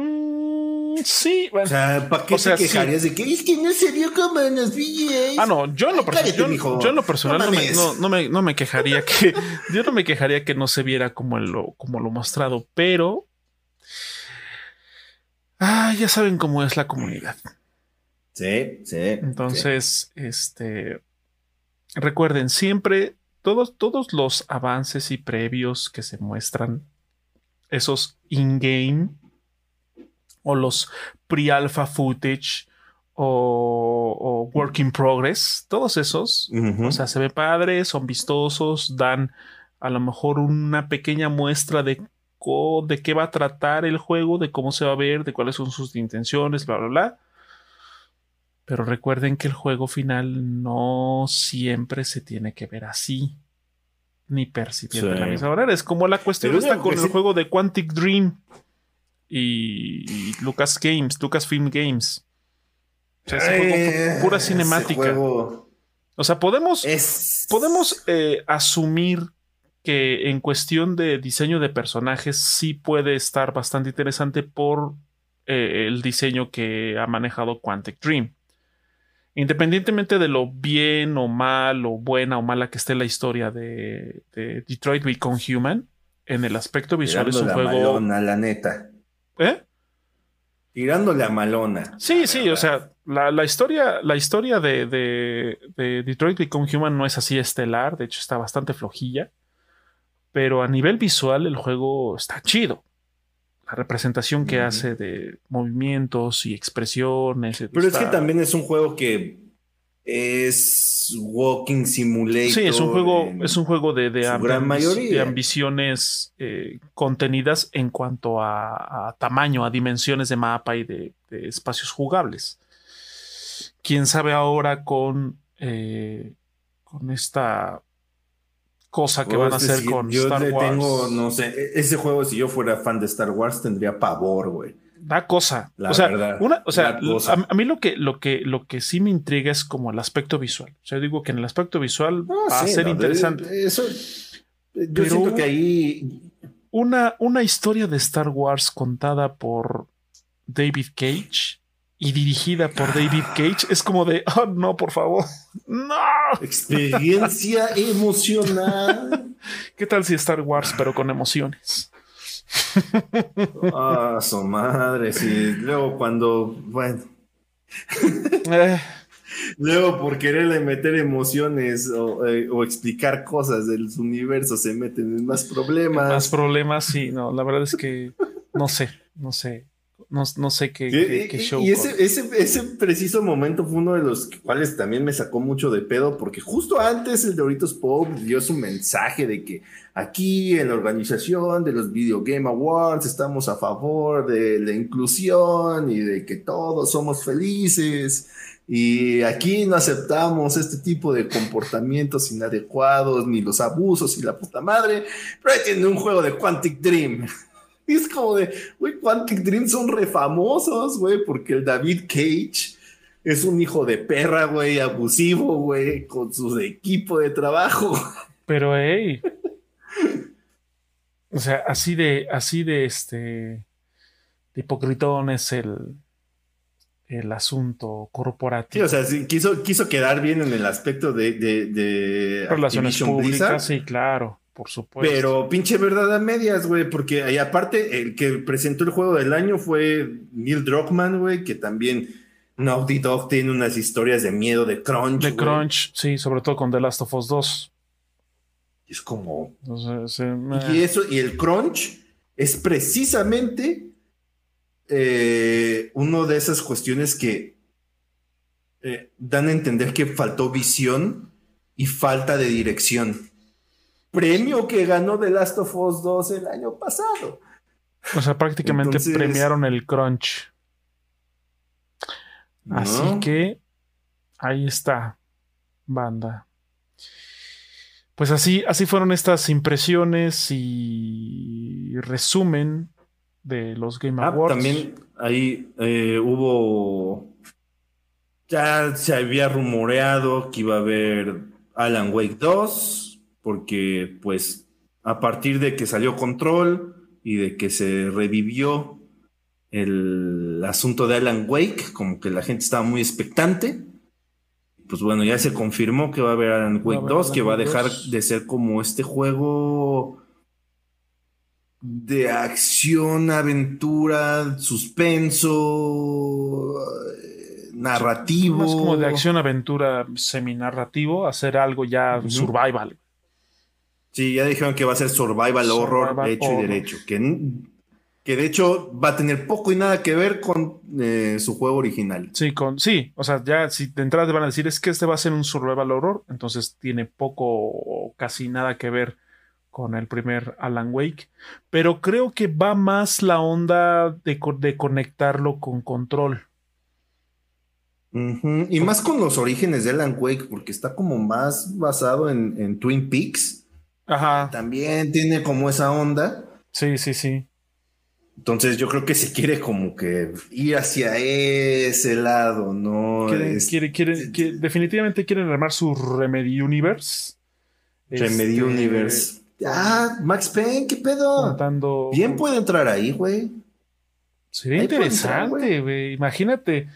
Mm, sí, bueno. O sea, ¿para qué te quejarías de que es que no se vio como en los? Ah, no, yo en lo, personal no, me, quejaría que [LAUGHS] yo no me quejaría que no se viera como lo, como lo mostrado, pero ah, ya saben cómo es la comunidad. Sí, sí. Entonces, este recuerden siempre todos, todos los avances y previos que se muestran, esos in-game o los pre-alpha footage o, work in progress, todos esos, o sea, se ve padre, son vistosos, dan a lo mejor una pequeña muestra de, de qué va a tratar el juego, de cómo se va a ver, de cuáles son sus intenciones, bla, bla, bla. Pero recuerden que el juego final no siempre se tiene que ver así, ni percibir de la misma manera. Es como la cuestión está con el juego de Quantic Dream y, Lucas Games, Lucasfilm Games. O sea, ese juego pura cinemática. O sea, podemos, podemos eh, asumir que en cuestión de diseño de personajes sí puede estar bastante interesante por eh, el diseño que ha manejado Quantic Dream. Independientemente de lo bien o mal o buena o mala que esté la historia de, Detroit Become Human, en el aspecto visual es un juego. la neta. ¿Eh? Tirándole a Malona. Sí, sí, o sea, la, historia, la historia de, de, Detroit Become Human no es así estelar, de hecho está bastante flojilla, pero a nivel visual el juego está chido. La representación que hace de movimientos y expresiones. Pero es que también es un juego que es Walking Simulator. Sí, es un juego, es un juego de, de, ambiciones eh, contenidas en cuanto a, tamaño, a dimensiones de mapa y de, espacios jugables. Quién sabe ahora con, eh, con esta cosa que van a hacer con yo Star Wars. Tengo, no sé, e-, ese juego, si yo fuera fan de Star Wars, tendría pavor, güey. Da cosa. o sea, una, o sea a, mí lo que, lo, que, lo que sí me intriga es como el aspecto visual. O sea, digo que en el aspecto visual ah, va a ser interesante. eso, yo siento que ahí. Una, una historia de Star Wars contada por David Cage y dirigida por David Cage es como de, oh no, por favor, no. Experiencia [LAUGHS] emocional. ¿Qué tal si Star Wars, pero con emociones? Ah, su madre, sí. Luego cuando, bueno. Eh. Luego por quererle meter emociones eh, o, explicar cosas del universo se meten en más problemas. Más problemas, sí, no, la verdad es que no sé, no sé. No, sé qué, show. Y ese, ese, preciso momento fue uno de los cuales también me sacó mucho de pedo, porque justo antes el Doritos Pop dio su mensaje de que aquí en la organización de los Video Game Awards estamos a favor de la inclusión y de que todos somos felices. Y aquí no aceptamos este tipo de comportamientos inadecuados, ni los abusos y la puta madre. Pero ahí tiene un juego de Quantic Dream. [LAUGHS] Es como de, güey, Quantic Dream son refamosos, güey, porque el David Cage es un hijo de perra, güey, abusivo, güey, con su equipo de trabajo. [LAUGHS] Pero, hey. o sea, así de, así de este, de hipocritón es el, el asunto corporativo. Sí, o sea, quiso, quiso quedar bien en el aspecto de, de, relaciones públicas, sí, claro. Por supuesto. Pero pinche verdad a medias, güey, porque ahí aparte el que presentó el juego del año fue Neil Druckmann, güey, que también Naughty Dog tiene unas historias de miedo de crunch. De crunch, sí, sobre todo con The Last of Us 2. Es como... Y eso, y el crunch es precisamente eh, una de esas cuestiones que eh, dan a entender que faltó visión y falta de dirección premio que ganó The Last of Us 2 el año pasado. O sea, prácticamente premiaron el crunch. Así que ahí está, banda. Pues así, así fueron estas impresiones y resumen de los Game ah, Awards. También ahí eh, hubo. Ya se había rumoreado que iba a haber Alan Wake 2 porque pues a partir de que salió control y de que se revivió el asunto de Alan Wake, como que la gente estaba muy expectante. Pues bueno, ya se confirmó que va a haber Alan Wake 2, que va a dejar de ser como este juego de acción, aventura, suspenso, eh, narrativo. Más como de acción, aventura, seminarrativo, hacer algo ya survival. Sí, ya dijeron que va a ser survival, horror hecho y derecho. Que, que de hecho va a tener poco y nada que ver con eh, su juego original. Sí, con, sí, o sea, ya si de entrada te van a decir es que este va a ser un survival horror, entonces tiene poco o casi nada que ver con el primer Alan Wake. Pero creo que va más la onda de, de conectarlo con control. Y más con los orígenes de Alan Wake, porque está como más basado en, en Twin Peaks Ajá. También tiene como esa onda. Sí, sí, sí. Entonces yo creo que se quiere como que ir hacia ese lado, ¿no? definitivamente quieren armar su Remedy Universe. Remedy este, Universe. Ah, Max Payne, ¿qué pedo? Bien puede entrar ahí, güey. Sería interesante, güey. Imagínate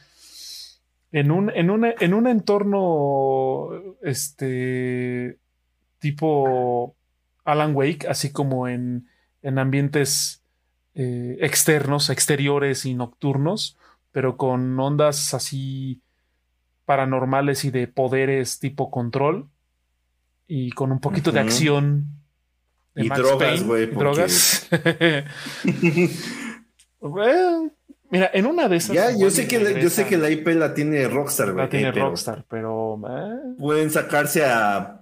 en un, en, en un entorno este tipo Alan Wake, así como en, en ambientes eh, externos, exteriores y nocturnos, pero con ondas así paranormales y de poderes tipo control y con un poquito de acción. y drogas, güey. Drogas. [LAUGHS] [LAUGHS] mira, en una de esas. Ya, yo sé, que yo sé que la IP la tiene Rockstar, güey. La tiene Rockstar, pero. Eh. Pueden sacarse a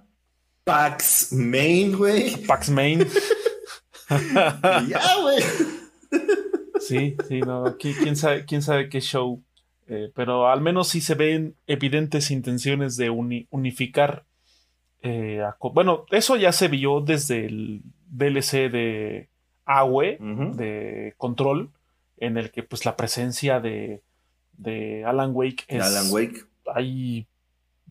Pax Main, güey. Pax Main. [LAUGHS] ya, güey. Sí, sí, no, aquí quién sabe, quién sabe qué show. Eh, pero al menos sí se ven evidentes intenciones de unificar. Eh, bueno, eso ya se vio desde el DLC de AWE, de Control, en el que pues la presencia de, de Alan Wake es... Alan Wake. Hay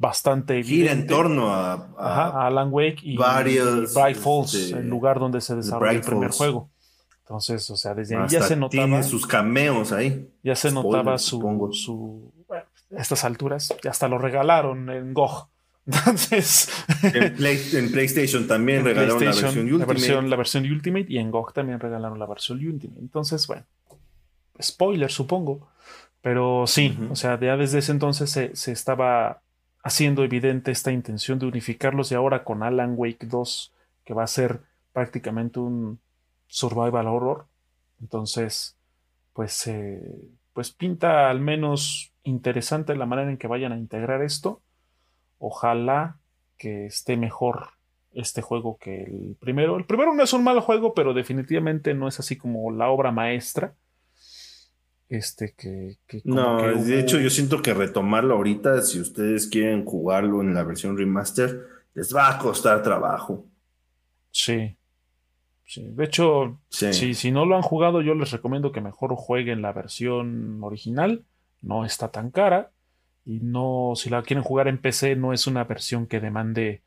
bastante gira en torno a, a, Alan Wake y, varios, Bright Falls, este, el lugar donde se desarrolla el primer juego. Entonces, o sea, desde ahí ya se notaba. Tiene sus cameos ahí. Ya se notaba su, su. Bueno, a estas alturas, ya hasta lo regalaron en GOG. [LAUGHS] Entonces. En, PlayStation también regalaron la versión Ultimate. La versión, la versión Ultimate y en GOG también regalaron la versión Ultimate. Entonces, bueno. Spoiler, supongo. Pero sí, o sea, ya desde ese entonces se, se estaba haciendo evidente esta intención de unificarlos y ahora con Alan Wake 2, que va a ser prácticamente un survival horror. Entonces, pues, eh, pues pinta al menos interesante la manera en que vayan a integrar esto. Ojalá que esté mejor este juego que el primero. El primero no es un mal juego, pero definitivamente no es así como la obra maestra. Este que. no, de hecho, yo siento que retomarlo ahorita, si ustedes quieren jugarlo en la versión remaster, les va a costar trabajo. Sí. Sí. De hecho, si, si no lo han jugado, yo les recomiendo que mejor jueguen la versión original. No está tan cara. Y no, si la quieren jugar en PC, no es una versión que demande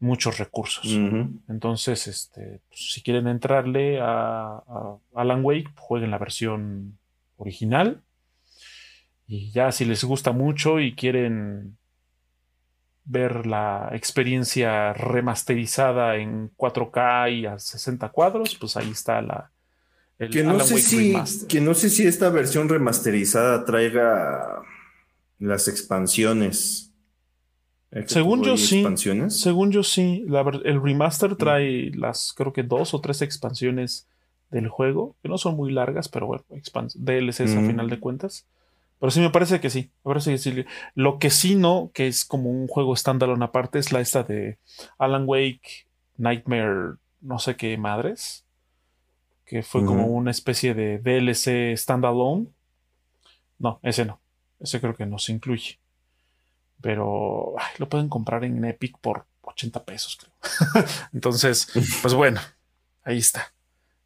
muchos recursos. Entonces, este, pues, si quieren entrarle a, a Alan Wake, jueguen la versión original. Y ya si les gusta mucho y quieren ver la experiencia remasterizada en 4K y a 60 cuadros, pues ahí está la... El que, no sé si, que no sé si esta versión remasterizada traiga las expansiones. Según yo, sí, según yo sí. el remaster trae las, creo que dos o tres expansiones del juego, que no son muy largas, pero bueno, DLCs a final de cuentas. Pero sí me parece que sí, me parece que sí. Lo que sí no, que es como un juego standalone aparte, es la esta de Alan Wake Nightmare, no sé qué madres, que fue como una especie de DLC standalone. No, ese no, ese creo que no se incluye. Pero lo pueden comprar en Epic por 80 pesos, creo. [LAUGHS] Entonces, pues bueno, ahí está.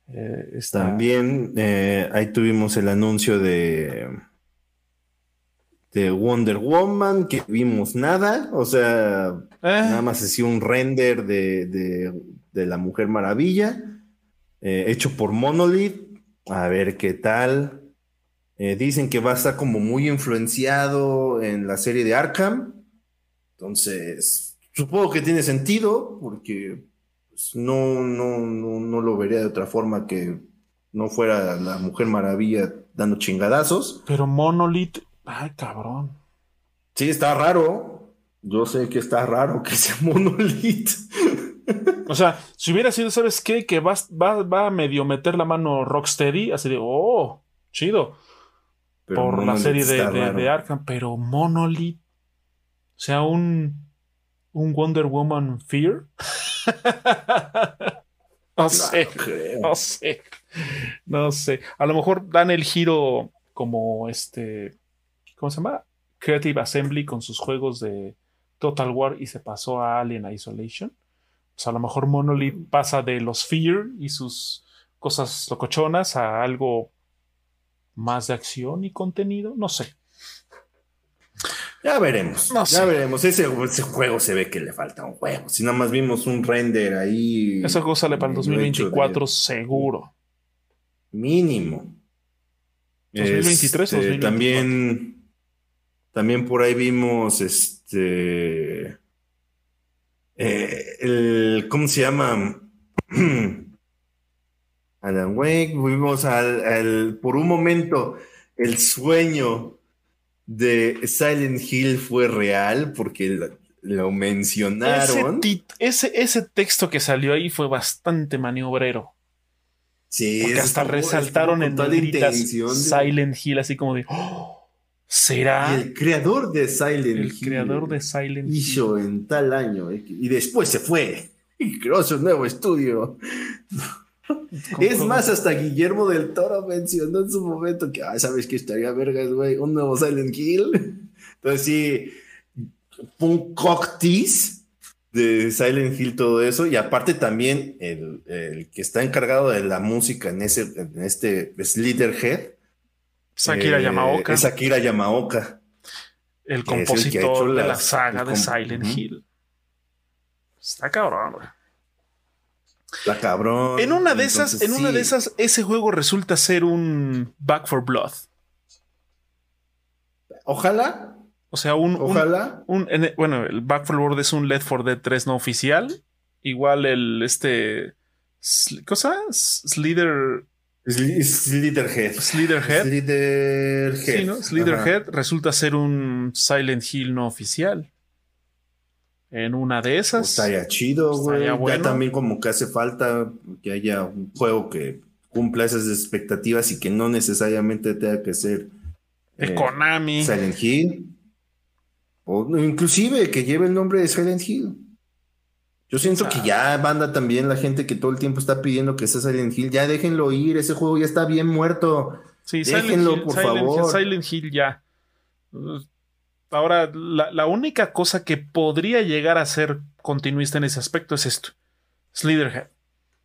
Eh, También eh, ahí tuvimos el anuncio de, de Wonder Woman, que vimos nada, o sea, eh. nada más así un render de, la Mujer Maravilla, hecho por Monolith, a ver qué tal. dicen que va a estar como muy influenciado en la serie de Arkham, entonces supongo que tiene sentido, porque pues, no, no, no, no lo vería de otra forma que no fuera la Mujer Maravilla dando chingadazos. Pero Monolith, ay cabrón. Sí, está raro. Yo sé que está raro que sea [LAUGHS] Monolith. O sea, si hubiera sido, ¿sabes qué? Que va, va, a medio meter la mano Rocksteady, así de, oh, chido. por la serie de, de, Arkham, pero Monolith. O sea, un, un Wonder Woman Fear. [LAUGHS] [LAUGHS] no sé, no, sé, no sé. A lo mejor dan el giro como este, ¿cómo se llama? Creative Assembly con sus juegos de Total War y se pasó a Alien Isolation. Pues a lo mejor Monolith pasa de los Fear y sus cosas locochonas a algo más de acción y contenido, no sé. Ya veremos. ya veremos. Ese, juego se ve que le falta un juego. Si nada más vimos un render ahí. Ese juego sale para el 2024 seguro. Mínimo. 2023 este, También, también por ahí vimos este. Eh, el, ¿Cómo se llama? [CLEARS THROAT] Alan Wake. Vimos al, por un momento el sueño de Silent Hill fue real porque lo, mencionaron. Ese, ese, texto que salió ahí fue bastante maniobrero. Sí, porque hasta resaltaron en negritas Silent Hill, así como de. Oh, ¿Será? el creador de Silent Hill. El creador de Silent Hizo en tal año. Y después se fue. Y creó su nuevo estudio. Es más, hasta Guillermo del Toro mencionó en su momento que, ah, ¿sabes que estaría vergas, güey? Un nuevo Silent Hill. [LAUGHS] Entonces sí, un cocktease de Silent Hill, todo eso. Y aparte también el, que está encargado de la música en, ese, en este Slitherhead, Sakira Eh, Yamaoka, Es Akira Yamaoka. el el compositor de la saga el de Silent. Hill. Está cabrón, güey. La cabrón. En una de esas, en una de esas, ese juego resulta ser un Back for Blood. Ojalá, O sea, un, ojalá. un- en- bueno, el Back for Blood es un Left 4 Dead 3 no oficial. Igual el este cosa Slither Sli- Slitherhead. Slitherhead. Slitherhead. Sí, ¿no? Slitherhead resulta ser un Silent Hill no oficial. En una de esas. Estaría chido, güey. Estaría Ya bueno. también como que hace falta que haya un juego que cumpla esas expectativas y que no necesariamente tenga que ser de eh, Konami. Silent Hill. O inclusive que lleve el nombre de Silent Hill. Yo siento que Ah. ya banda también la gente que todo el tiempo está pidiendo que sea Silent Hill. Ya déjenlo ir, ese juego ya está bien muerto. Sí, Déjenlo, Silent Hill, por Silent favor. Hill, Silent Hill ya. Ahora, la, la única cosa que podría llegar a ser continuista en ese aspecto es esto. Slitherhead.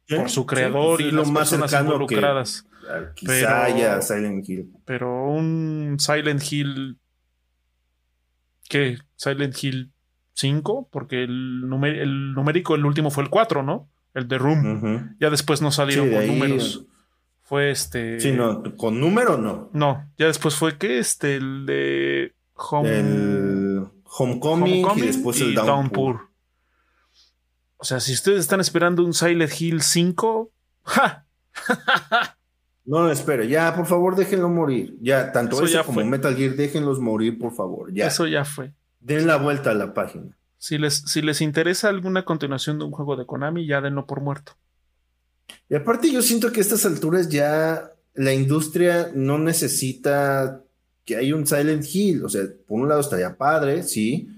Por su Sí, creador y lo las más personas que- involucradas. Ah, Quizá Pero- haya Silent Hill. Pero un Silent Hill. ¿Qué? Silent Hill 5, porque el, el numérico, el último fue el 4, ¿no? El de Room. Ya después no salieron con ahí- números. Fue este. Sí, no, con número no. No, ya después fue que este, el de Home. El Homecoming, Homecoming y después el Downpour. Downpour. O sea, si ustedes están esperando un Silent Hill 5, ¡ja! No, [LAUGHS] no, espere, ya, por favor, déjenlo morir. Ya, tanto Eso ese ya como fue. Metal Gear, déjenlos morir, por favor. Ya. Eso ya fue. Den la vuelta a la página. Si les, si les interesa alguna continuación de un juego de Konami, ya denlo por muerto. Y aparte, yo siento que a estas alturas ya la industria no necesita que haya un Silent Hill. O sea, por un lado estaría padre, sí.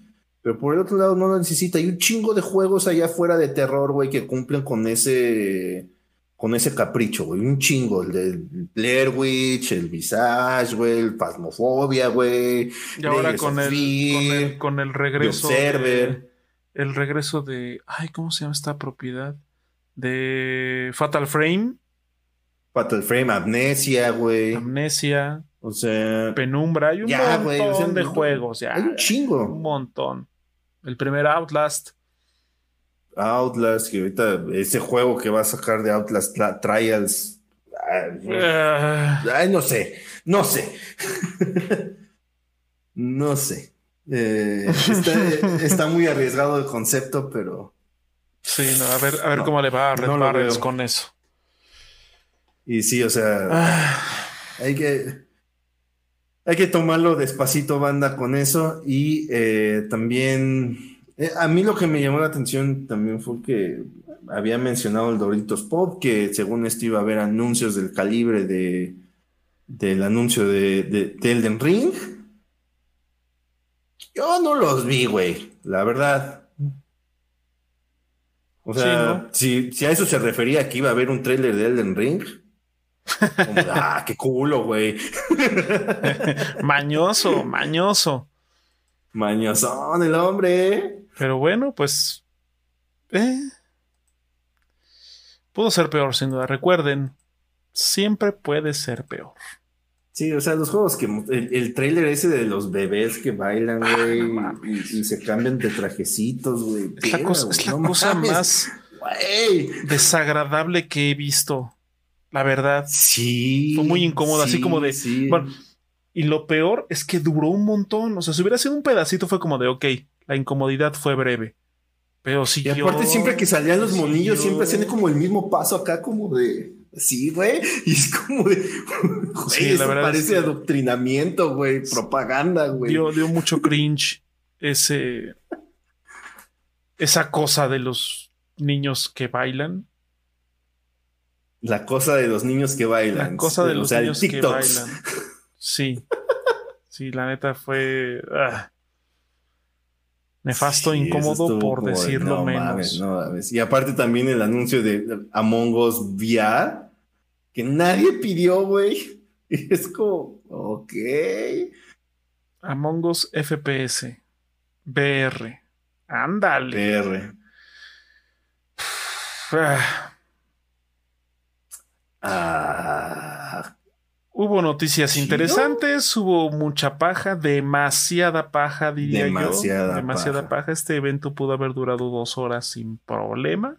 Pero por el otro lado no lo necesita. Hay un chingo de juegos allá afuera de terror, güey, que cumplen con ese con ese capricho, güey. Un chingo. El del Blair Witch, el Visage, güey, el Phasmophobia, güey. Y ahora con el, con el, con el regreso. De- el regreso de. Ay, ¿cómo se llama esta propiedad? De Fatal Frame, Fatal Frame, Amnesia, güey. Amnesia, O sea, Penumbra. Hay un Ya, montón güey, o sea, de juegos. Ya, hay un un chingo. montón. El primer Outlast. Outlast, que ahorita ese juego que va a sacar de Outlast Trials. ay, Ah, Ay, no sé, no sé. [LAUGHS] no sé. Eh, está, [LAUGHS] está muy arriesgado el concepto, pero. sí, no, a ver, a ver No, cómo le va a Red no con eso. Y sí, o sea, Ah, hay que. Hay que tomarlo despacito, banda, con eso. Y eh, también. eh, a mí lo que me llamó la atención también fue que había mencionado el Doritos Pop, que según esto iba a haber anuncios del calibre de del anuncio de, de, de Elden Ring. Yo no los vi, güey, la verdad. O sea, Sí, ¿no? si, si a eso se refería que iba a haber un tráiler de Elden Ring, como, ah, qué culo, güey. [LAUGHS] mañoso, mañoso. Mañosón el hombre. Pero bueno, pues. eh, pudo ser peor, sin duda. Recuerden, siempre puede ser peor. Sí, o sea, los juegos que el, el tráiler ese de los bebés que bailan, güey, no mames. y, y se cambian de trajecitos, güey. Es la cosa, güey, es la no cosa mames, más güey. desagradable que he visto. La verdad. Sí. Fue muy incómodo, así sí, como de, sí. bueno, Y lo peor es que duró un montón. O sea, si hubiera sido un pedacito, fue como de, ok, la incomodidad fue breve. Pero y siguió. aparte, siempre que salían los monillos, siguió. siempre hacían como el mismo paso acá, como de. Sí, güey. Y es como de. [LAUGHS] Güey, Sí, la verdad parece es adoctrinamiento, güey. Propaganda, güey. dio, dio mucho [LAUGHS] cringe ese. Esa cosa de los niños que bailan. La cosa de los niños que bailan. La cosa de O los sea, el niños que bailan. Sí. Sí, la neta fue. ah. Nefasto, Sí, incómodo, por como decirlo no menos. mames, no mames. Y aparte también el anuncio de Among Us VR, que nadie pidió, güey. [LAUGHS] Es como, ok. Among Us FPS. BR. Ándale. PR. Ah, Ah, Hubo noticias interesantes, hubo mucha paja, demasiada paja, diría demasiada yo. Demasiada paja. Este evento pudo haber durado dos horas sin problema.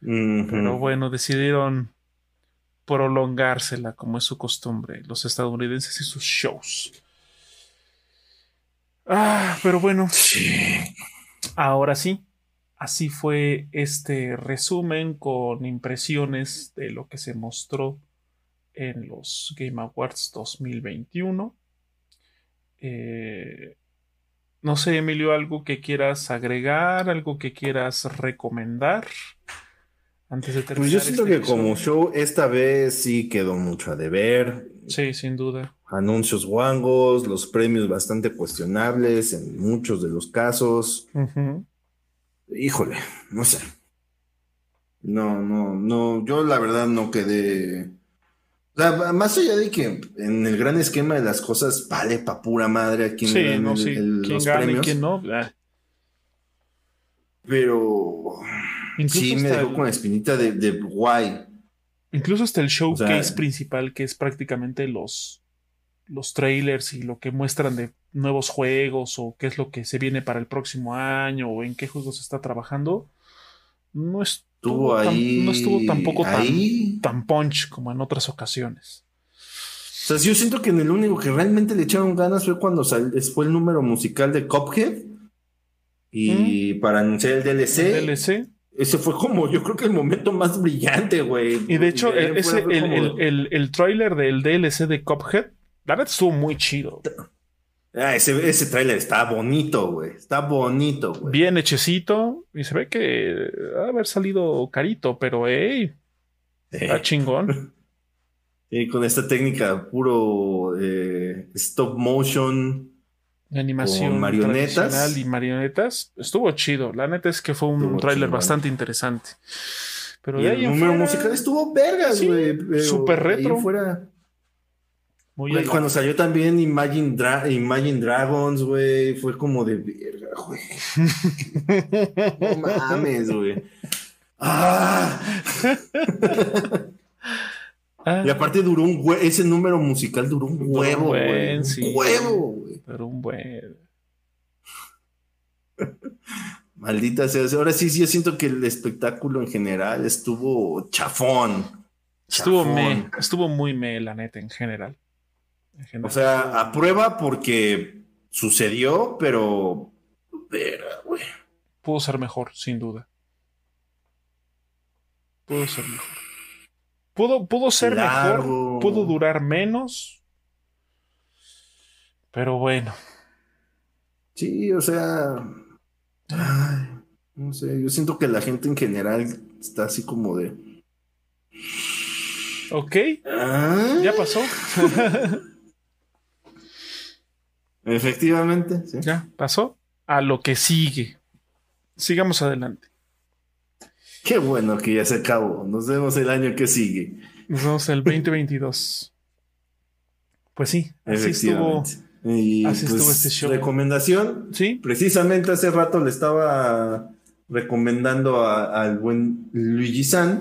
Pero bueno, decidieron prolongársela como es su costumbre, los estadounidenses y sus shows. Ah, pero bueno. Ahora sí, así fue este resumen con impresiones de lo que se mostró en los Game Awards 2021. Eh, no sé, Emilio, algo que quieras agregar, algo que quieras recomendar antes de terminar. Pues yo siento este que como show esta vez sí quedó mucho a deber. Sí, sin duda. Anuncios guangos, los premios bastante cuestionables en muchos de los casos. Híjole, no sé. No, no, no, yo la verdad no quedé. más allá de que en el gran esquema de las cosas vale pa' pura madre aquí en, no, los premios. no. Ah. Pero sí me dejó con la espinita de, de guay. Incluso hasta el showcase principal, que es prácticamente los, los trailers y lo que muestran de nuevos juegos o qué es lo que se viene para el próximo año o en qué juegos se está trabajando, no estuvo, ahí, no estuvo tampoco tan, tan, punch como en otras ocasiones. O sea, yo siento que en el único que realmente le echaron ganas fue cuando fue el número musical de Cophead y para anunciar el DLC. El DLC. Ese fue como, yo creo que el momento más brillante, güey. Y de hecho, el, ese, el, el, el, trailer del DLC de Cophead, la verdad estuvo muy chido. Ah, ese, ese tráiler está bonito, güey. Está bonito, güey. Bien hechecito. Y se ve que va a haber salido carito, pero hey, está chingón. [LAUGHS] Y con esta técnica puro eh, stop motion animación marionetas y marionetas estuvo chido. La neta es que fue un tráiler bastante interesante. Pero y el número musical estuvo vergas, güey. Super retro. Fuera... Muy cuando salió también Imagine, Imagine Dragons, güey, fue como de verga, güey. [LAUGHS] no mames, güey. Ah. Ah. Y aparte duró un huevo, ese número musical duró un huevo, güey. un huevo, güey. Duró un buen. Maldita sea. Ahora sí, sí, yo siento que el espectáculo en general estuvo chafón. Estuvo me, estuvo muy me, la neta, en general. O sea, a prueba porque sucedió, pero. güey. Pudo ser mejor, sin duda. Pudo ser mejor. Pudo, ser mejor, pudo durar menos. Pero bueno. Sí, o sea. no sé, yo siento que la gente en general está así como de. Ok. Ah. Ya pasó. [LAUGHS] Efectivamente, sí. Ya pasó. A lo que sigue. Sigamos adelante. Qué bueno que ya se acabó. Nos vemos el año que sigue. Nos vemos el 2022. Pues sí, así estuvo. Y así estuvo pues, este show. Recomendación. Sí. Precisamente hace rato le estaba recomendando al buen Luigi San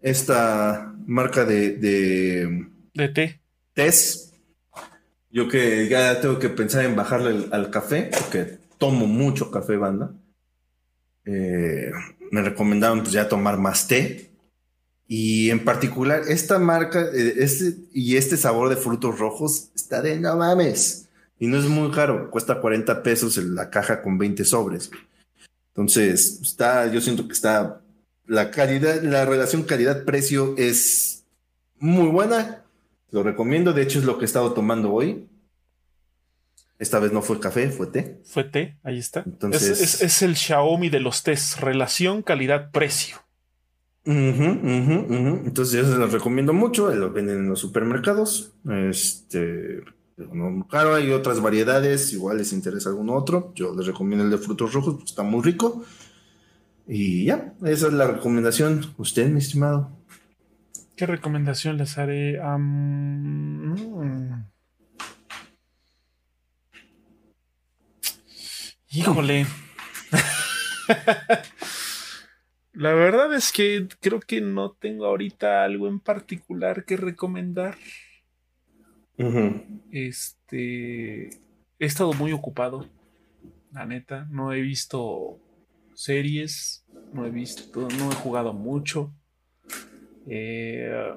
esta marca de, de, de té. Tés. Yo que ya tengo que pensar en bajarle al café, porque tomo mucho café, banda. Eh, me recomendaron pues ya tomar más té. Y en particular, esta marca eh, este, y este sabor de frutos rojos está de no mames. Y no es muy caro, cuesta 40 pesos en la caja con 20 sobres. Entonces, está, yo siento que está, la calidad, la relación calidad-precio es muy buena. Lo recomiendo, de hecho es lo que he estado tomando hoy. Esta vez no fue café, fue té. Fue té, ahí está. Entonces, es, el Xiaomi de los tés, relación calidad-precio. Entonces yo se los recomiendo mucho, lo venden en los supermercados. Este, claro, hay otras variedades, igual les interesa algún otro. Yo les recomiendo el de frutos rojos, está muy rico. Y ya, esa es la recomendación. Usted, mi estimado. ¿Qué recomendación les haré? Híjole. [LAUGHS] La verdad es que creo que no tengo ahorita algo en particular que recomendar. Este. He estado muy ocupado. La neta. No he visto series. No he visto. No he jugado mucho. Eh,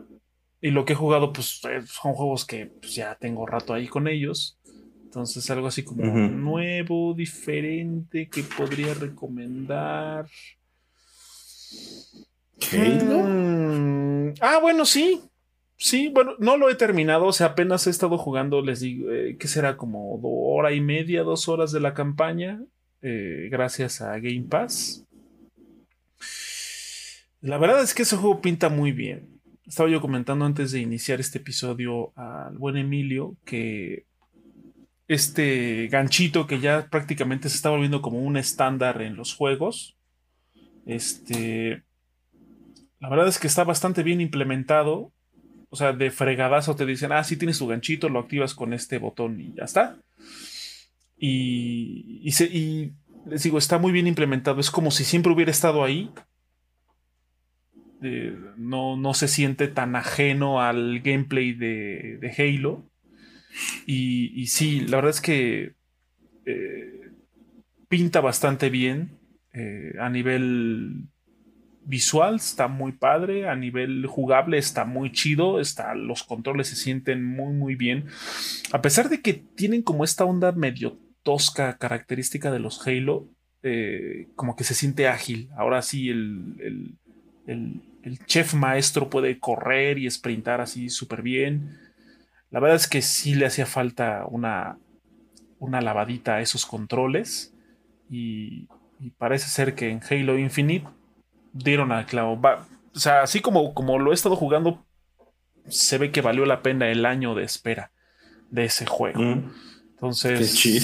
y lo que he jugado, pues eh, son juegos que pues, ya tengo rato ahí con ellos. Entonces, algo así como nuevo, diferente, que podría recomendar. Mm, ah, bueno, sí. Sí, bueno, no lo he terminado, o sea, apenas he estado jugando, les digo, eh, que será como hora y media, dos horas de la campaña, eh, gracias a Game Pass. La verdad es que ese juego pinta muy bien. Estaba yo comentando antes de iniciar este episodio al buen Emilio que este ganchito que ya prácticamente se está volviendo como un estándar en los juegos, este, la verdad es que está bastante bien implementado o sea, de fregadazo te dicen, ah, sí tienes tu ganchito, lo activas con este botón y ya está. Y, y, les digo, está muy bien implementado. Es como si siempre hubiera estado ahí. Eh, no, no, se siente tan ajeno al gameplay de, Halo. Y, sí, la verdad es que eh, pinta bastante bien eh, a nivel visual está muy padre, a nivel jugable está muy chido, está, los controles se sienten muy muy bien. A pesar de que tienen como esta onda medio tosca característica de los Halo, como que se siente ágil. Ahora sí el, chef maestro puede correr y sprintar así súper bien. La verdad es que sí le hacía falta una, una lavadita a esos controles y parece ser que en Halo Infinite dieron al clavo. o sea, así como, como lo he estado jugando, se ve que valió la pena el año de espera de ese juego. Mm. Entonces, Sí,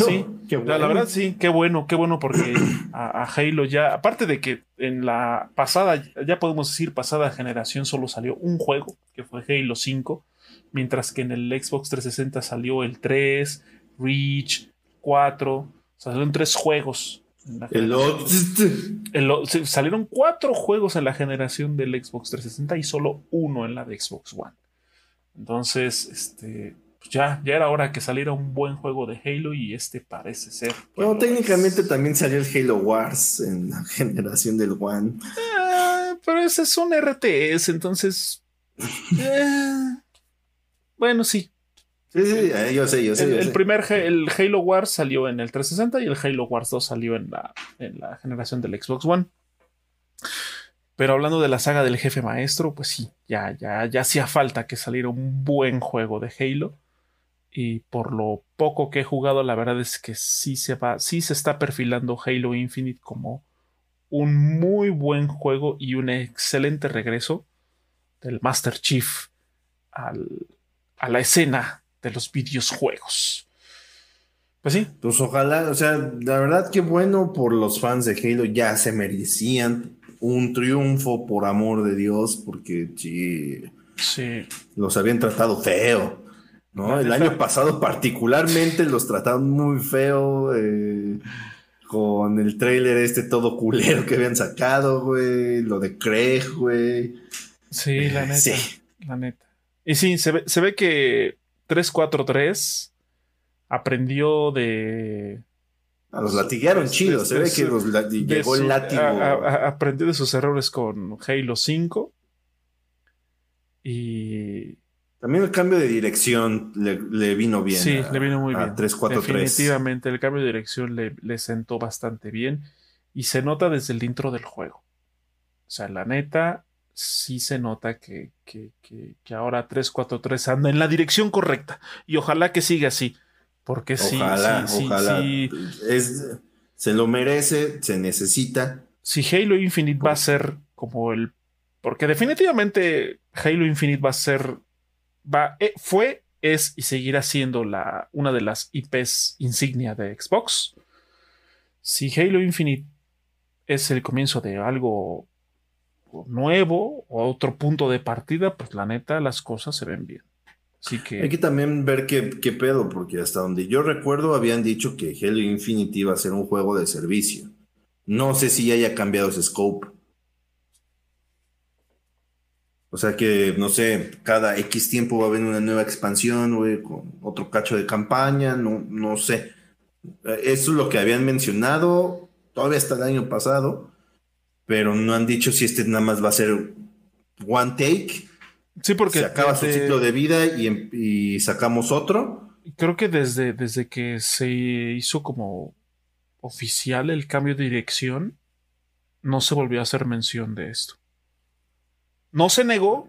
la, verdad sí, qué bueno, qué bueno porque [CLEARS THROAT] a, Halo ya, aparte de que en la pasada, ya podemos decir pasada generación solo salió un juego, que fue Halo 5, mientras que en el Xbox 360 salió el 3, Reach, 4, o sea, salieron tres juegos el, salieron cuatro juegos en la generación del Xbox 360 y solo uno en la de Xbox One. Entonces, este, pues ya, ya era hora que saliera un buen juego de Halo y este parece ser. Bueno, técnicamente también salió el Halo Wars en la [LAUGHS] generación del One. Ah, pero ese es un RTS, entonces. [LAUGHS] Eh, bueno, sí, Sí, eh, yo sé, yo sé. El, primer el Halo Wars salió en el 360 y el Halo Wars 2 salió en la, en la generación del Xbox One. Pero hablando de la saga del jefe maestro, pues sí, ya, ya, ya hacía falta que saliera un buen juego de Halo. Y por lo poco que he jugado, la verdad es que sí se va, sí se está perfilando Halo Infinite como un muy buen juego y un excelente regreso del Master Chief al, a la escena de los videojuegos. Pues sí. Pues ojalá, o sea, la verdad que bueno por los fans de Halo, ya se merecían un triunfo por amor de Dios, porque sí, sí. los habían tratado feo. ¿No? El año pasado particularmente los trataron muy feo. Eh, con el trailer este todo culero que habían sacado, güey. Lo de Craig, güey. Sí, la neta. Sí. La neta. Y sí, se ve, se ve que 343 aprendió de. A los latiguearon chidos, se ve que los llegó el látigo. aprendió de sus errores con Halo 5. Y. También el cambio de dirección le, vino bien. Sí, le vino muy bien. 343. Definitivamente, el cambio de dirección le, le sentó bastante bien. Y se nota desde el intro del juego. O sea, la neta, sí se nota que, que, que, ahora 343 anda en la dirección correcta. Y ojalá que siga así. Porque sí, ojalá, sí, ojalá. se lo merece, se necesita. Si Halo Infinite va a ser como el. Porque definitivamente Halo Infinite va a ser. Eh, fue, es y seguirá siendo la, una de las IPs insignia de Xbox. Si Halo Infinite es el comienzo de algo nuevo o otro punto de partida, pues la neta las cosas se ven bien. Hay que también ver qué, pedo, porque hasta donde yo recuerdo habían dicho que Halo Infinite iba a ser un juego de servicio. No sé si haya cambiado ese scope. O sea que, no sé, cada X tiempo va a haber una nueva expansión, güey, con otro cacho de campaña, no, no sé. Eso es lo que habían mencionado todavía hasta el año pasado, pero no han dicho si este nada más va a ser one take. Sí, porque se acaba su ciclo de vida y, y, sacamos otro. Creo que desde, desde que se hizo como oficial el cambio de dirección, no se volvió a hacer mención de esto. No se negó,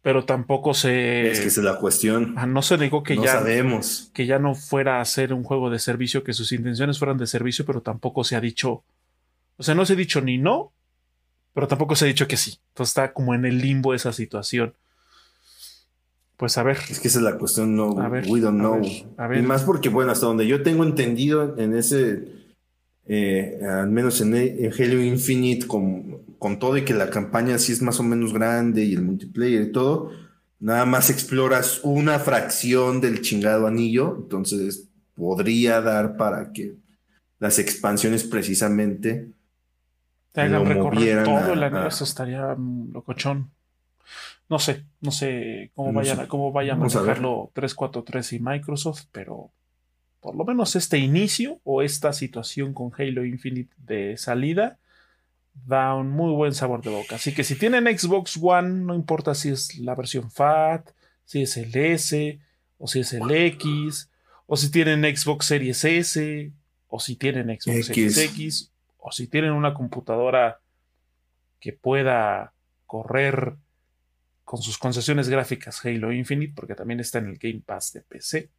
pero tampoco se. Es que es la cuestión. No se negó que ya. sabemos. Que ya no fuera a ser un juego de servicio, que sus intenciones fueran de servicio, pero tampoco se ha dicho. O sea, no se ha dicho ni no, pero tampoco se ha dicho que sí. Entonces está como en el limbo esa situación. Pues a ver. Es que esa es la cuestión, no. A ver, we don't know. A ver, Y más porque, bueno, hasta donde yo tengo entendido en ese eh, al menos en, Halo Infinite, con, con, todo y que la campaña sí es más o menos grande y el multiplayer y todo, nada más exploras una fracción del chingado anillo, entonces podría dar para que las expansiones precisamente te hagan recorrer todo el anillo, eso estaría locochón. No sé, no sé cómo vayan, cómo vayan a manejarlo 343 y Microsoft, pero por lo menos este inicio o esta situación con Halo Infinite de salida da un muy buen sabor de boca. Así que si tienen Xbox One, no importa si es la versión FAT, si es el S, o si es el X, o si tienen Xbox Series S, o si tienen Xbox Series X, o si tienen una computadora que pueda correr con sus concesiones gráficas Halo Infinite, porque también está en el Game Pass de PC.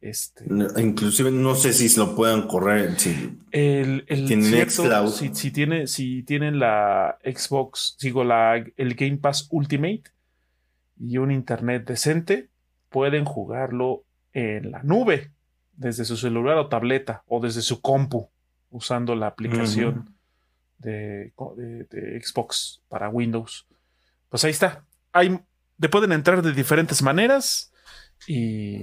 Este, inclusive no sé si lo puedan correr. Si el, tienen Si, tiene, si tienen la Xbox, sigo la, el Game Pass Ultimate y un internet decente, pueden jugarlo en la nube, desde su celular o tableta, o desde su compu, usando la aplicación de, de, Xbox para Windows. Pues ahí está. Hay, te pueden entrar de diferentes maneras y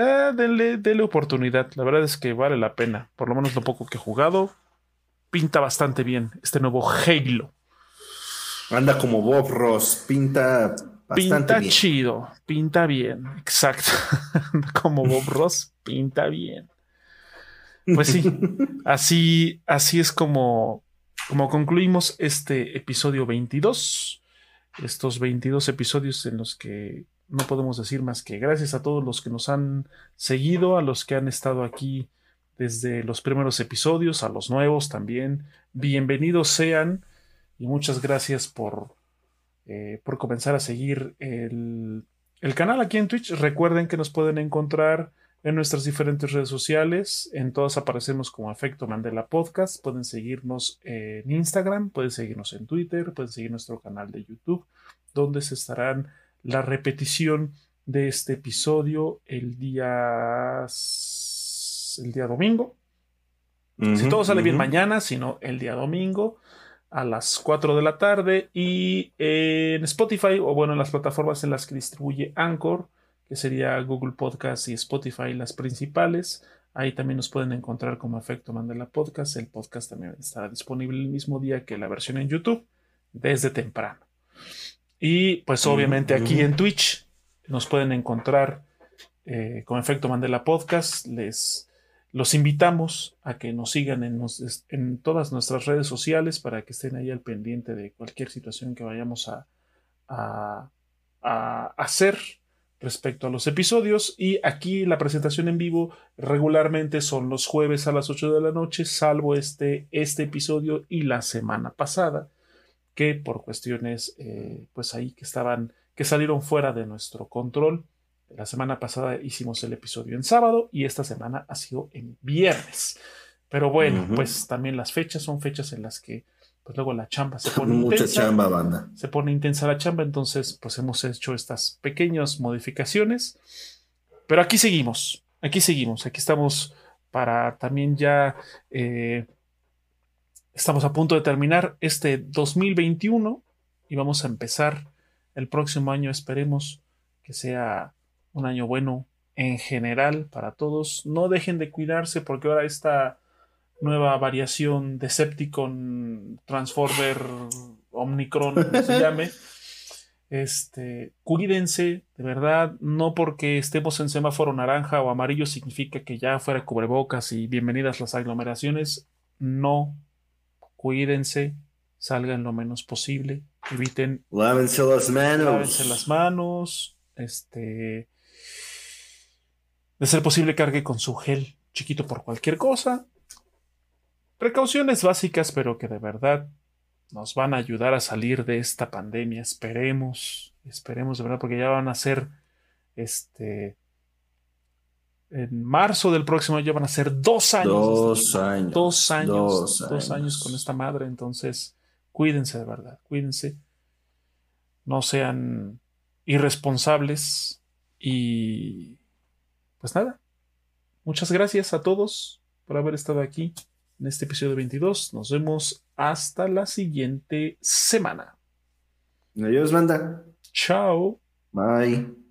eh, denle, oportunidad. La verdad es que vale la pena. Por lo menos lo poco que he jugado. Pinta bastante bien este nuevo Halo. Anda como Bob Ross. Pinta bastante pinta chido. Pinta bien. Exacto. [LAUGHS] como Bob Ross. Pinta bien. Pues sí. [LAUGHS] así, así es como, como concluimos este episodio 22. Estos 22 episodios en los que no podemos decir más que gracias a todos los que nos han seguido, a los que han estado aquí desde los primeros episodios, a los nuevos también. Bienvenidos sean y muchas gracias por, eh, por comenzar a seguir el, el canal aquí en Twitch. Recuerden que nos pueden encontrar en nuestras diferentes redes sociales. En todas aparecemos como Efecto Mandela Podcast. Pueden seguirnos en Instagram, pueden seguirnos en Twitter, pueden seguir nuestro canal de YouTube, donde se estarán la repetición de este episodio el día el día domingo. si todo sale bien mañana, sino el día domingo a las 4 de la tarde y en Spotify o bueno en las plataformas en las que distribuye Anchor, que sería Google Podcast y Spotify las principales. Ahí también nos pueden encontrar como Efecto Mandela Podcast. El podcast también estará disponible el mismo día que la versión en YouTube, desde temprano. Y pues obviamente aquí en Twitch nos pueden encontrar eh, con Efecto Mandela Podcast. Les los invitamos a que nos sigan en, en, todas nuestras redes sociales para que estén ahí al pendiente de cualquier situación que vayamos a, a, a hacer respecto a los episodios. Y aquí la presentación en vivo regularmente son los jueves a las 8 de la noche, salvo este, este episodio y la semana pasada que por cuestiones, eh, pues ahí que estaban, que salieron fuera de nuestro control. La semana pasada hicimos el episodio en sábado y esta semana ha sido en viernes. Pero bueno, pues también las fechas son fechas en las que pues luego la chamba se [LAUGHS] pone Mucha chamba, banda. Se pone intensa la chamba, entonces pues hemos hecho estas pequeñas modificaciones. Pero aquí seguimos, aquí seguimos, aquí estamos para también ya eh, Estamos a punto de terminar este 2021 y vamos a empezar el próximo año. Esperemos que sea un año bueno en general para todos. No dejen de cuidarse porque ahora esta nueva variación Decepticon, Transformer, Omnicron, se [LAUGHS] llame, Este, cuídense, de verdad, no porque estemos en semáforo naranja o amarillo significa que ya fuera cubrebocas y bienvenidas las aglomeraciones. No, cuídense, salgan lo menos posible, eviten. Lávense las manos. Lávense las manos, este. De ser posible, cargue con su gel chiquito por cualquier cosa. Precauciones básicas, pero que de verdad nos van a ayudar a salir de esta pandemia. Esperemos, esperemos de verdad, porque ya van a ser, este, en marzo del próximo año van a ser dos años. Dos años. Dos años. Dos, años. con esta madre. Entonces, cuídense de verdad, cuídense. No sean irresponsables. Y, pues nada. Muchas gracias a todos por haber estado aquí en este episodio 22. Nos vemos hasta la siguiente semana. Adiós, banda. Chao. Bye.